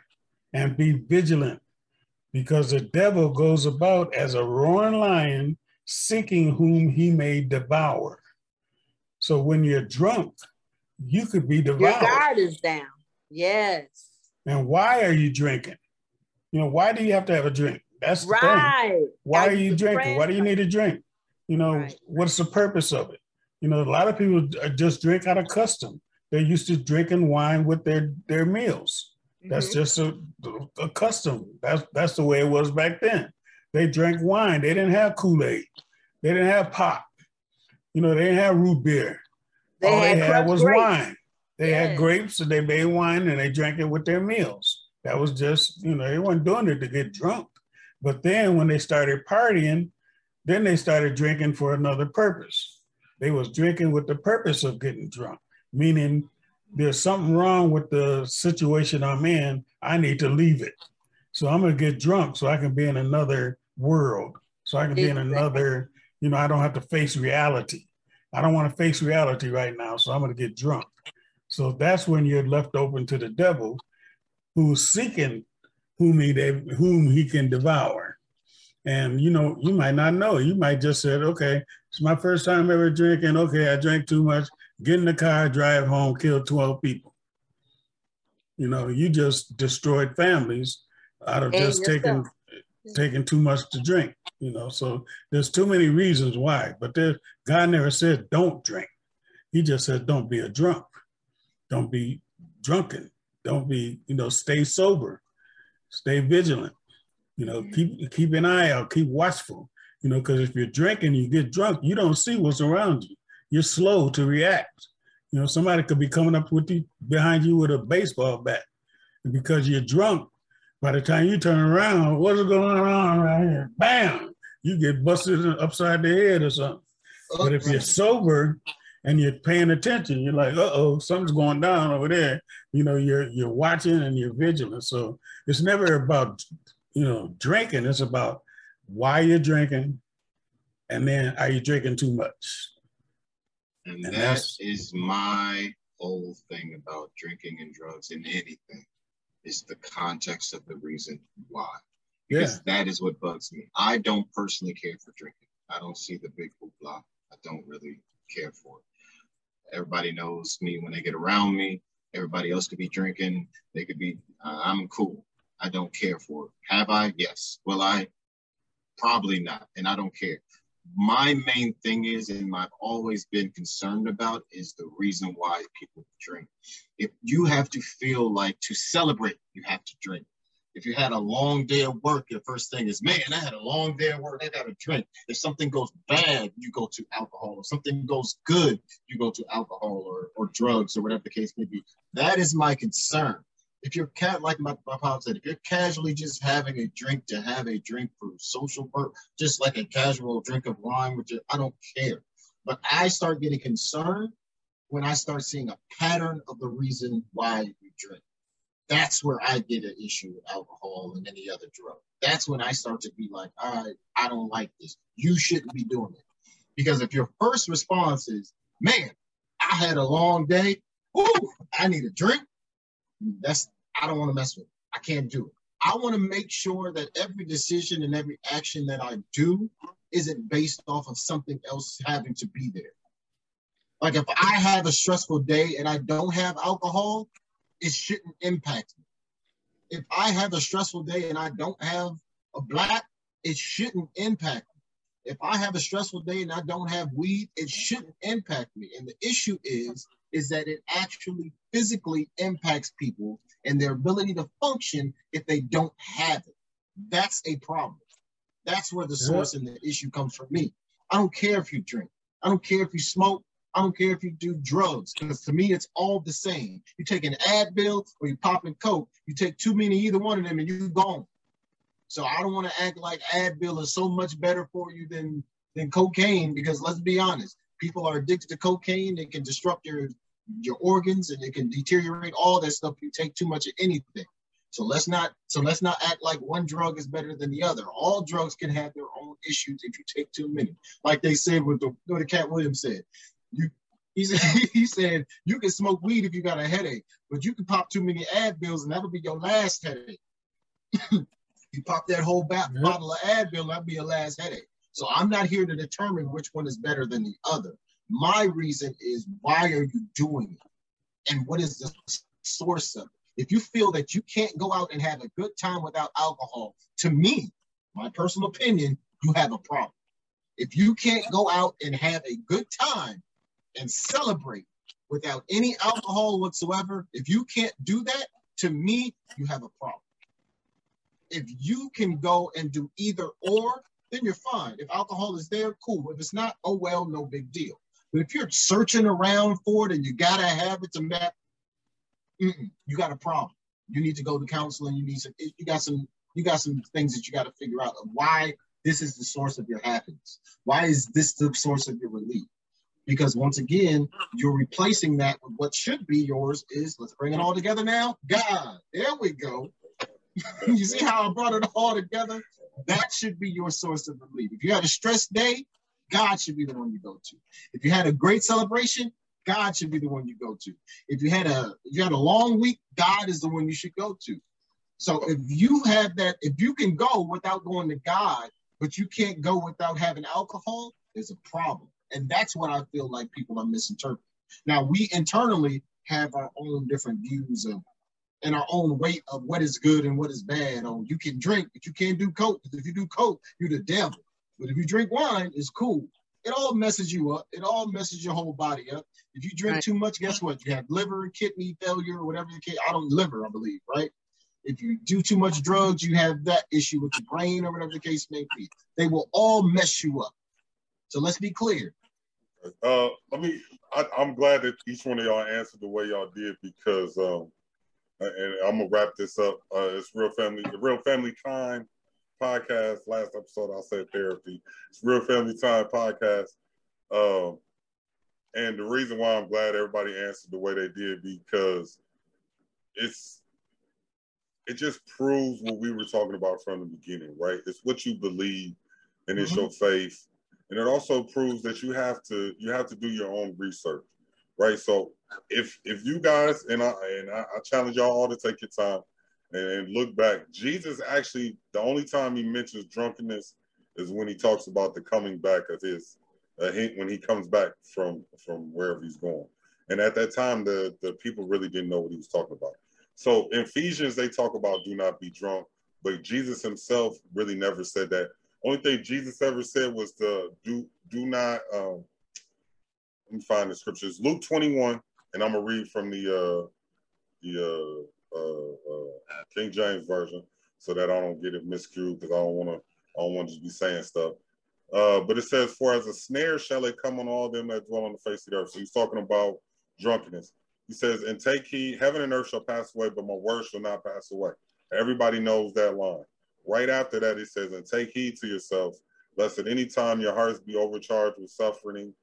and be vigilant because the devil goes about as a roaring lion seeking whom he may devour. So when you're drunk, you could be devoured. Your guard is down. Yes. And why are you drinking? You know, why do you have to have a drink? That's the right. thing. Why are you drinking? Why do you need a drink? You know, right. what's the purpose of it? You know, a lot of people just drink out of custom. They're used to drinking wine with their their meals. That's mm-hmm. just a, a custom. That's that's the way it was back then. They drank wine. They didn't have Kool Aid. They didn't have pop. You know, they didn't have root beer. They All had they had was grapes. wine. They had grapes and they made wine and they drank it with their meals. That was just, you know, they weren't doing it to get drunk. But then when they started partying, then they started drinking for another purpose. They was drinking with the purpose of getting drunk, meaning there's something wrong with the situation I'm in. I need to leave it. So I'm gonna get drunk so I can be in another world. So I can be in another, you know, I don't have to face reality. I don't want to face reality right now, so I'm gonna get drunk. So that's when you're left open to the devil, who's seeking whom he whom he can devour. And you know, you might not know. You might just said, okay, it's my first time ever drinking. Okay, I drank too much get in the car, drive home, kill 12 people. You know, you just destroyed families out of and just yourself. taking taking too much to drink. You know, so there's too many reasons why. But there, God never said don't drink. He just said don't be a drunk, don't be drunken, don't be you know stay sober, stay vigilant. You know, mm-hmm. keep keep an eye out, keep watchful. You know, because if you're drinking, you get drunk, you don't see what's around you you're slow to react. You know, somebody could be coming up with you behind you with a baseball bat. And because you're drunk, by the time you turn around, what's going on right here? Bam! You get busted upside the head or something. But if you're sober and you're paying attention, you're like, uh-oh, something's going down over there. You know, you're you're watching and you're vigilant. So it's never about, you know, drinking. It's about why you're drinking and then are you drinking too much? And, and that is my whole thing about drinking and drugs and anything is the context of the reason why. Because yeah. that is what bugs me. I don't personally care for drinking. I don't see the big hoopla. I don't really care for it. Everybody knows me when they get around me. Everybody else could be drinking. They could be, uh, I'm cool. I don't care for it. Have I? Yes. Will I? Probably not. And I don't care my main thing is, and I've always been concerned about, is the reason why people drink. If you have to feel like to celebrate, you have to drink. If you had a long day of work, your first thing is, man, I had a long day of work, I got to drink. If something goes bad, you go to alcohol. If something goes good, you go to alcohol or, or drugs or whatever the case may be. That is my concern if you're cat like my, my pop said, if you're casually just having a drink to have a drink for social work, just like a casual drink of wine, which I don't care. But I start getting concerned when I start seeing a pattern of the reason why you drink. That's where I get an issue with alcohol and any other drug. That's when I start to be like, all right, I don't like this. You shouldn't be doing it. Because if your first response is, man, I had a long day, ooh, I need a drink, that's I don't want to mess with. It. I can't do it. I want to make sure that every decision and every action that I do isn't based off of something else having to be there. Like if I have a stressful day and I don't have alcohol, it shouldn't impact me. If I have a stressful day and I don't have a black, it shouldn't impact me. If I have a stressful day and I don't have weed, it shouldn't impact me. And the issue is is that it actually physically impacts people and their ability to function if they don't have it. That's a problem. That's where the source and the issue comes from me. I don't care if you drink. I don't care if you smoke. I don't care if you do drugs, because to me, it's all the same. You take an Advil or you pop popping coke. You take too many either one of them, and you're gone. So I don't want to act like Advil is so much better for you than than cocaine, because let's be honest, people are addicted to cocaine. It can disrupt your your organs and it can deteriorate all that stuff. You take too much of anything. So let's not so let's not act like one drug is better than the other. All drugs can have their own issues if you take too many. Like they said with the what the Katt Williams said. You he said he said you can smoke weed if you got a headache, but you can pop too many Advils and that'll be your last headache. you pop that whole yep. bottle of Advil, that'll be your last headache. So I'm not here to determine which one is better than the other. My reason is why are you doing it? And what is the source of it? If you feel that you can't go out and have a good time without alcohol, to me, my personal opinion, you have a problem. If you can't go out and have a good time and celebrate without any alcohol whatsoever, if you can't do that, to me, you have a problem. If you can go and do either or, then you're fine. If alcohol is there, cool. If it's not, oh well, no big deal. But if you're searching around for it and you gotta have it to map, you got a problem. You need to go to counseling. You need some. You got some. You got some things that you got to figure out of why this is the source of your happiness. Why is this the source of your relief? Because once again, you're replacing that with what should be yours. Is let's bring it all together now. God, there we go. you see how I brought it all together? That should be your source of relief. If you had a stressed day, God should be the one you go to. If you had a great celebration, God should be the one you go to. If you had a if you had a long week, God is the one you should go to. So if you have that, if you can go without going to God, but you can't go without having alcohol, there's a problem. And that's what I feel like people are misinterpreting. Now we internally have our own different views of and our own weight of what is good and what is bad. Oh, you can drink, but you can't do coke. If you do coke, you're the devil. But if you drink wine, it's cool. It all messes you up. It all messes your whole body up. If you drink right. too much, guess what? You have liver, kidney failure, or whatever the case. I don't liver, I believe, right? If you do too much drugs, you have that issue with your brain or whatever the case may be. They will all mess you up. So let's be clear. Uh, let me. I, am glad that each one of y'all answered the way y'all did because, um, and I'm gonna wrap this up. Uh, it's real family, the real family time podcast. Last episode, I said therapy. It's Real Family Time podcast. Um, and the reason why I'm glad everybody answered the way they did because it's it just proves what we were talking about from the beginning, right? It's what you believe and it's mm-hmm. your faith. And it also proves that you have to you have to do your own research, right? So if if you guys and I and I, I challenge y'all all to take your time and look back. Jesus actually, the only time he mentions drunkenness is when he talks about the coming back of his, uh, he, when he comes back from from wherever he's going. And at that time, the the people really didn't know what he was talking about. So in Ephesians, they talk about do not be drunk, but Jesus himself really never said that. Only thing Jesus ever said was to do do not. Um, let me find the scriptures. Luke 21, and I'm gonna read from the uh, the uh, uh, uh, King James version so that I don't get it miscued because I don't want to I don't want to be saying stuff. Uh, but it says, "For as a snare shall it come on all them that dwell on the face of the earth." So he's talking about drunkenness. He says, "And take heed, heaven and earth shall pass away, but my word shall not pass away." Everybody knows that line. Right after that, he says, "And take heed to yourselves, lest at any time your hearts be overcharged with suffering,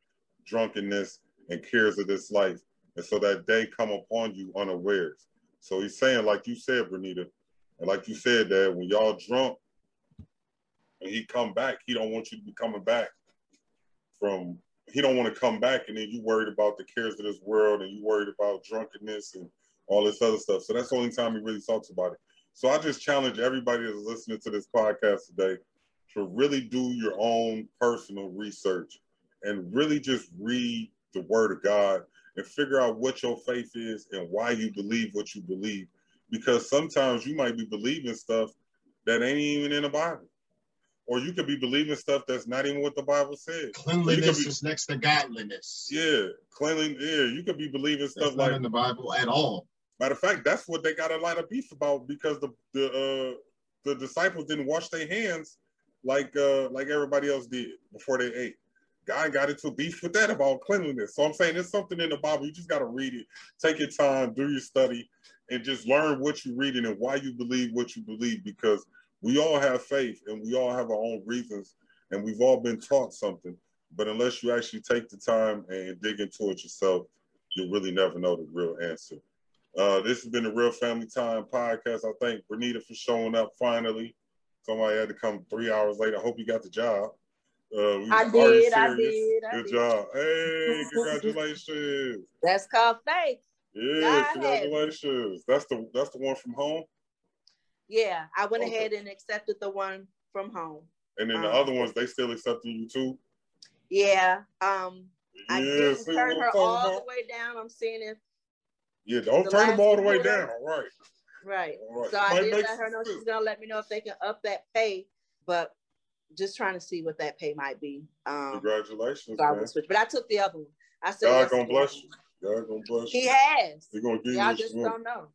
drunkenness, and cares of this life, and so that day come upon you unawares." So he's saying, like you said, Bernita, and like you said, that when y'all drunk and he come back, he don't want you to be coming back from he don't want to come back and then you worried about the cares of this world and you worried about drunkenness and all this other stuff. So that's the only time he really talks about it. So I just challenge everybody that's listening to this podcast today to really do your own personal research and really just read the word of God and figure out what your faith is and why you believe what you believe. Because sometimes you might be believing stuff that ain't even in the Bible. Or you could be believing stuff that's not even what the Bible says. Cleanliness be, is next to godliness. Yeah, cleanliness. Yeah, you could be believing stuff that's like in the Bible at all. Matter of fact, that's what they got a lot of beef about because the the uh, the disciples didn't wash their hands like uh, like everybody else did before they ate. Guy got into beef with that about cleanliness. So I'm saying there's something in the Bible. You just got to read it, take your time, do your study, and just learn what you're reading and why you believe what you believe. Because we all have faith and we all have our own reasons, and we've all been taught something. But unless you actually take the time and dig into it yourself, you'll really never know the real answer. Uh, this has been the Real Family Time podcast. I thank Bernita for showing up finally. Somebody had to come three hours later. I hope you got the job. Uh, I did, I did. I Good did. job. Hey, congratulations. That's called faith. Yeah, congratulations. That's the that's the one from home. Yeah, I went okay. ahead and accepted the one from home. And then the um, other ones, they still accepting you too. Yeah. Um, yeah, I didn't turn her all about? the way down. I'm seeing if yeah, don't the turn them all the way down. Right. Right. right. So I did let her know she's gonna let me know if they can up that pay, but just trying to see what that pay might be. Um, Congratulations. So I switch, but I took the other one. I said God gonna bless you. God gonna bless you. He has. He's gonna give Y'all you. just don't know.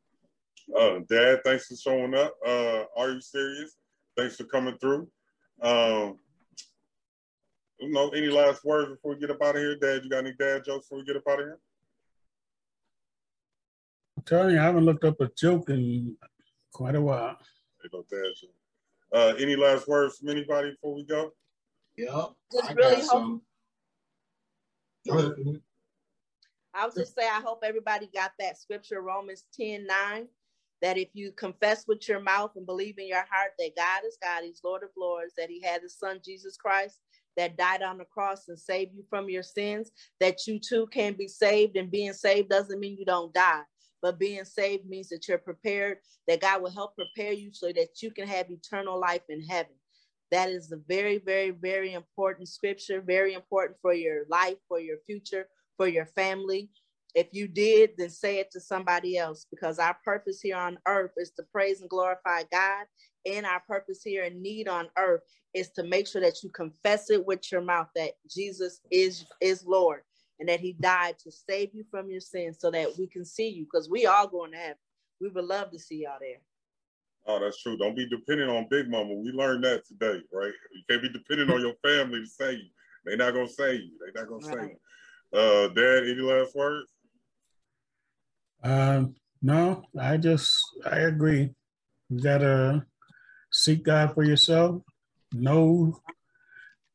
Uh, Dad, thanks for showing up. Uh, are you serious? Thanks for coming through. Um, you know, any last words before we get up out of here, Dad? You got any dad jokes before we get up out of here? I'm telling you, I haven't looked up a joke in quite a while. no dad joke. Uh, any last words from anybody before we go? Yeah. Just I really hope. I'll just say I hope everybody got that scripture, Romans 10 9, that if you confess with your mouth and believe in your heart that God is God, He's Lord of Lords, that He had His Son Jesus Christ that died on the cross and saved you from your sins, that you too can be saved. And being saved doesn't mean you don't die, but being saved means that you're prepared, that God will help prepare you so that you can have eternal life in heaven. That is a very, very, very important scripture, very important for your life, for your future, for your family. If you did, then say it to somebody else because our purpose here on earth is to praise and glorify God. And our purpose here in need on earth is to make sure that you confess it with your mouth that Jesus is is Lord and that he died to save you from your sins so that we can see you because we are going to heaven. We would love to see y'all there. Oh, that's true. Don't be dependent on Big Mama. We learned that today, right? You can't be dependent on your family to save you. They're not gonna save you. They're not gonna right. save you. Uh, Dad, any last words? Um, no, I just I agree. You gotta seek God for yourself. Know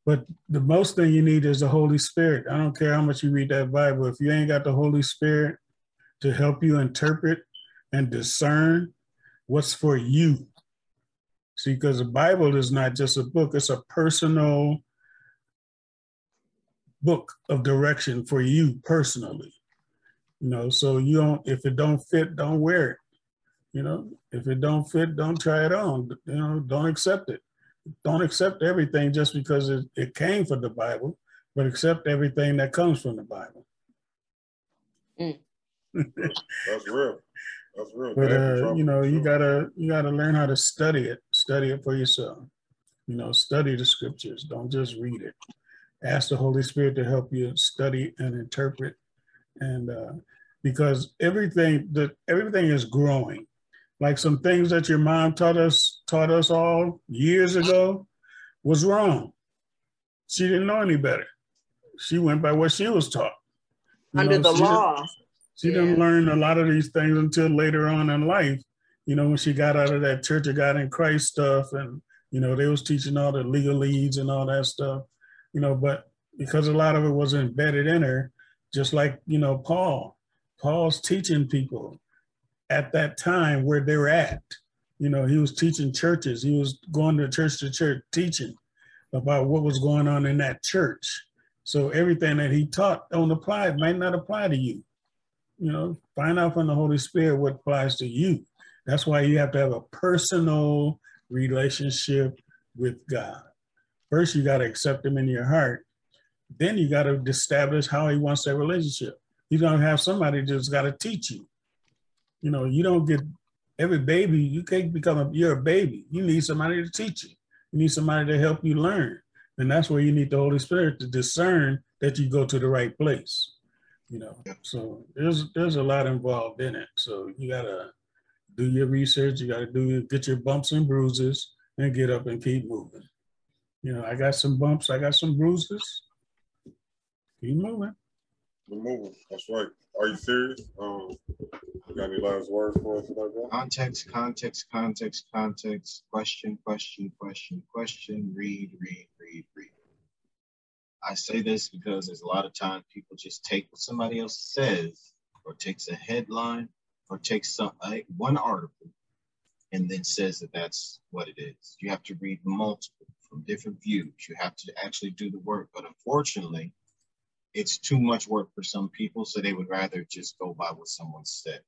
but the most thing you need is the Holy Spirit. I don't care how much you read that Bible. If you ain't got the Holy Spirit to help you interpret and discern what's for you. See, because the Bible is not just a book, it's a personal book of direction for you personally. You know, so you don't if it don't fit, don't wear it. You know, if it don't fit, don't try it on. You know, don't accept it don't accept everything just because it, it came from the Bible, but accept everything that comes from the Bible. Mm. That's real. That's real. But uh, you know, you gotta you gotta learn how to study it. Study it for yourself. You know, study the scriptures. Don't just read it. Ask the Holy Spirit to help you study and interpret, and uh, because everything that everything is growing like some things that your mom taught us taught us all years ago was wrong. She didn't know any better. She went by what she was taught. You Under know, the she law. Didn't, she yeah. didn't learn a lot of these things until later on in life. You know, when she got out of that Church of God in Christ stuff, and you know, they was teaching all the legalese and all that stuff. You know, but because a lot of it was embedded in her, just like you know, Paul. Paul's teaching people at that time where they're at. You know, he was teaching churches. He was going to church to church teaching about what was going on in that church. So everything that he taught don't apply, it might not apply to you. You know, find out from the Holy Spirit what applies to you. That's why you have to have a personal relationship with God. First, you got to accept him in your heart. Then you got to establish how he wants that relationship. He's going to have somebody just got to teach you. You know, you don't get every baby, you can't become a you're a baby. You need somebody to teach you. You need somebody to help you learn. And that's where you need the Holy Spirit to discern that you go to the right place. You know, so there's there's a lot involved in it. So you gotta do your research, you gotta do get your bumps and bruises and get up and keep moving. You know, I got some bumps, I got some bruises, Keep moving. We're. That's right. Are you serious? Um, you got any last words for us like that? Context, context, context, context, question, question, question, question, read, read, read, read. I say this because there's a lot of times people just take what somebody else says or takes a headline or takes some like one article and then says that that's what it is. You have to read multiple from different views. You have to actually do the work. But unfortunately, it's too much work for some people, so they would rather just go by what someone says.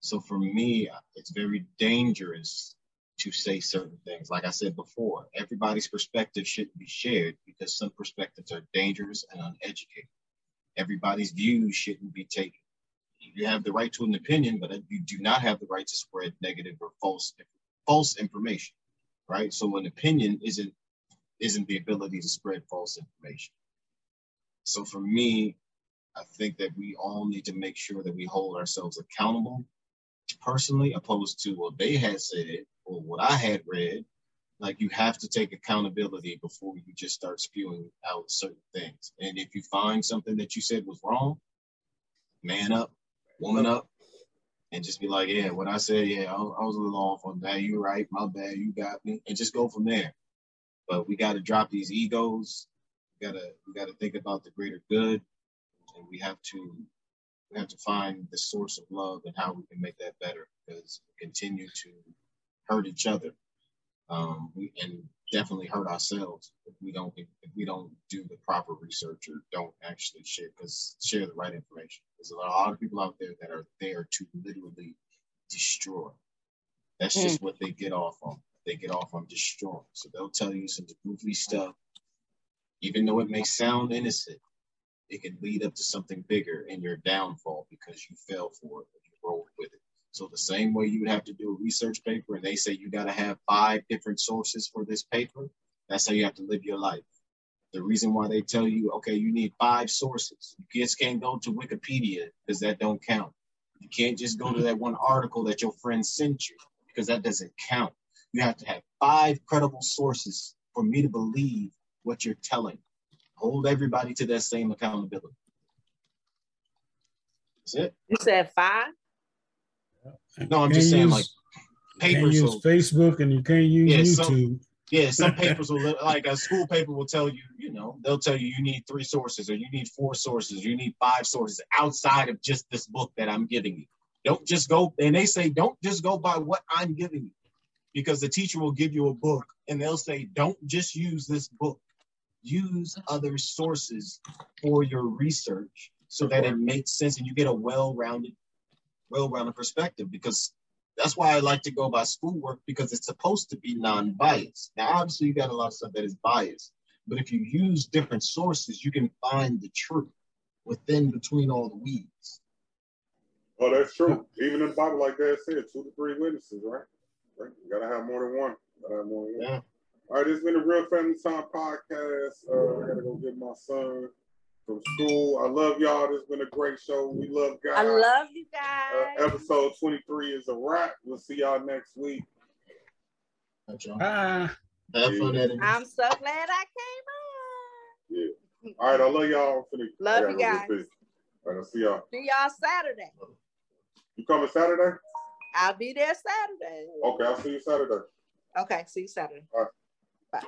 So for me, it's very dangerous to say certain things. Like I said before, everybody's perspective shouldn't be shared because some perspectives are dangerous and uneducated. Everybody's views shouldn't be taken. You have the right to an opinion, but you do not have the right to spread negative or false false information, right? So an opinion isn't isn't the ability to spread false information. So for me, I think that we all need to make sure that we hold ourselves accountable personally, opposed to what they had said or what I had read. Like you have to take accountability before you just start spewing out certain things. And if you find something that you said was wrong, man up, woman up, and just be like, yeah, what I said, yeah, I was, a little off on that. You're right, my bad, you got me, and just go from there. But we got to drop these egos we gotta we gotta think about the greater good, and we have to we have to find the source of love and how we can make that better because we continue to hurt each other um, we, and definitely hurt ourselves if we don't if, if, we don't do the proper research or don't actually share because share the right information. There's a lot of people out there that are there to literally destroy. That's mm. just what they get off on. They get off on destroying. So they'll tell you some goofy stuff even though it may sound innocent, it can lead up to something bigger in your downfall because you fell for it and you rolled with it. So the same way you would have to do a research paper and they say you got to have five different sources for this paper, that's how you have to live your life. The reason why they tell you, okay, you need five sources. You just can't go to Wikipedia because that don't count. You can't just go to that one article that your friend sent you because that doesn't count. You have to have five credible sources for me to believe what you're telling. Hold everybody to that same accountability. That's it. You said five? No, I'm just saying use, like papers. You can't use Facebook and you can't use yeah, YouTube. Some, yeah, some papers will like a school paper will tell you, you know, they'll tell you you need three sources or you need four sources, you need five sources outside of just this book that I'm giving you. Don't just go and they say don't just go by what I'm giving you. Because the teacher will give you a book and they'll say, don't just use this book use other sources for your research so that it makes sense and you get a well-rounded well-rounded perspective because that's why I like to go by schoolwork because it's supposed to be non-biased. Now, obviously, you got a lot of stuff that is biased, but if you use different sources, you can find the truth within between all the weeds. Oh, that's true. Even in the Bible, like that said, two to three witnesses, right? right? You gotta have more than one. gotta have more than one. Yeah. All right, it's been a real family time podcast. Uh, I gotta go get my son from school. I love y'all. This has been a great show. We love guys. I love you guys. Uh, episode 23 is a wrap. We'll see y'all next week. Bye. Yeah. I'm so glad I came on. Yeah. All right, I love y'all. Love you guys. All right, I'll see y'all. See y'all Saturday. You coming Saturday? I'll be there Saturday. Okay, I'll see you Saturday. Okay, see you Saturday. All right. Bye.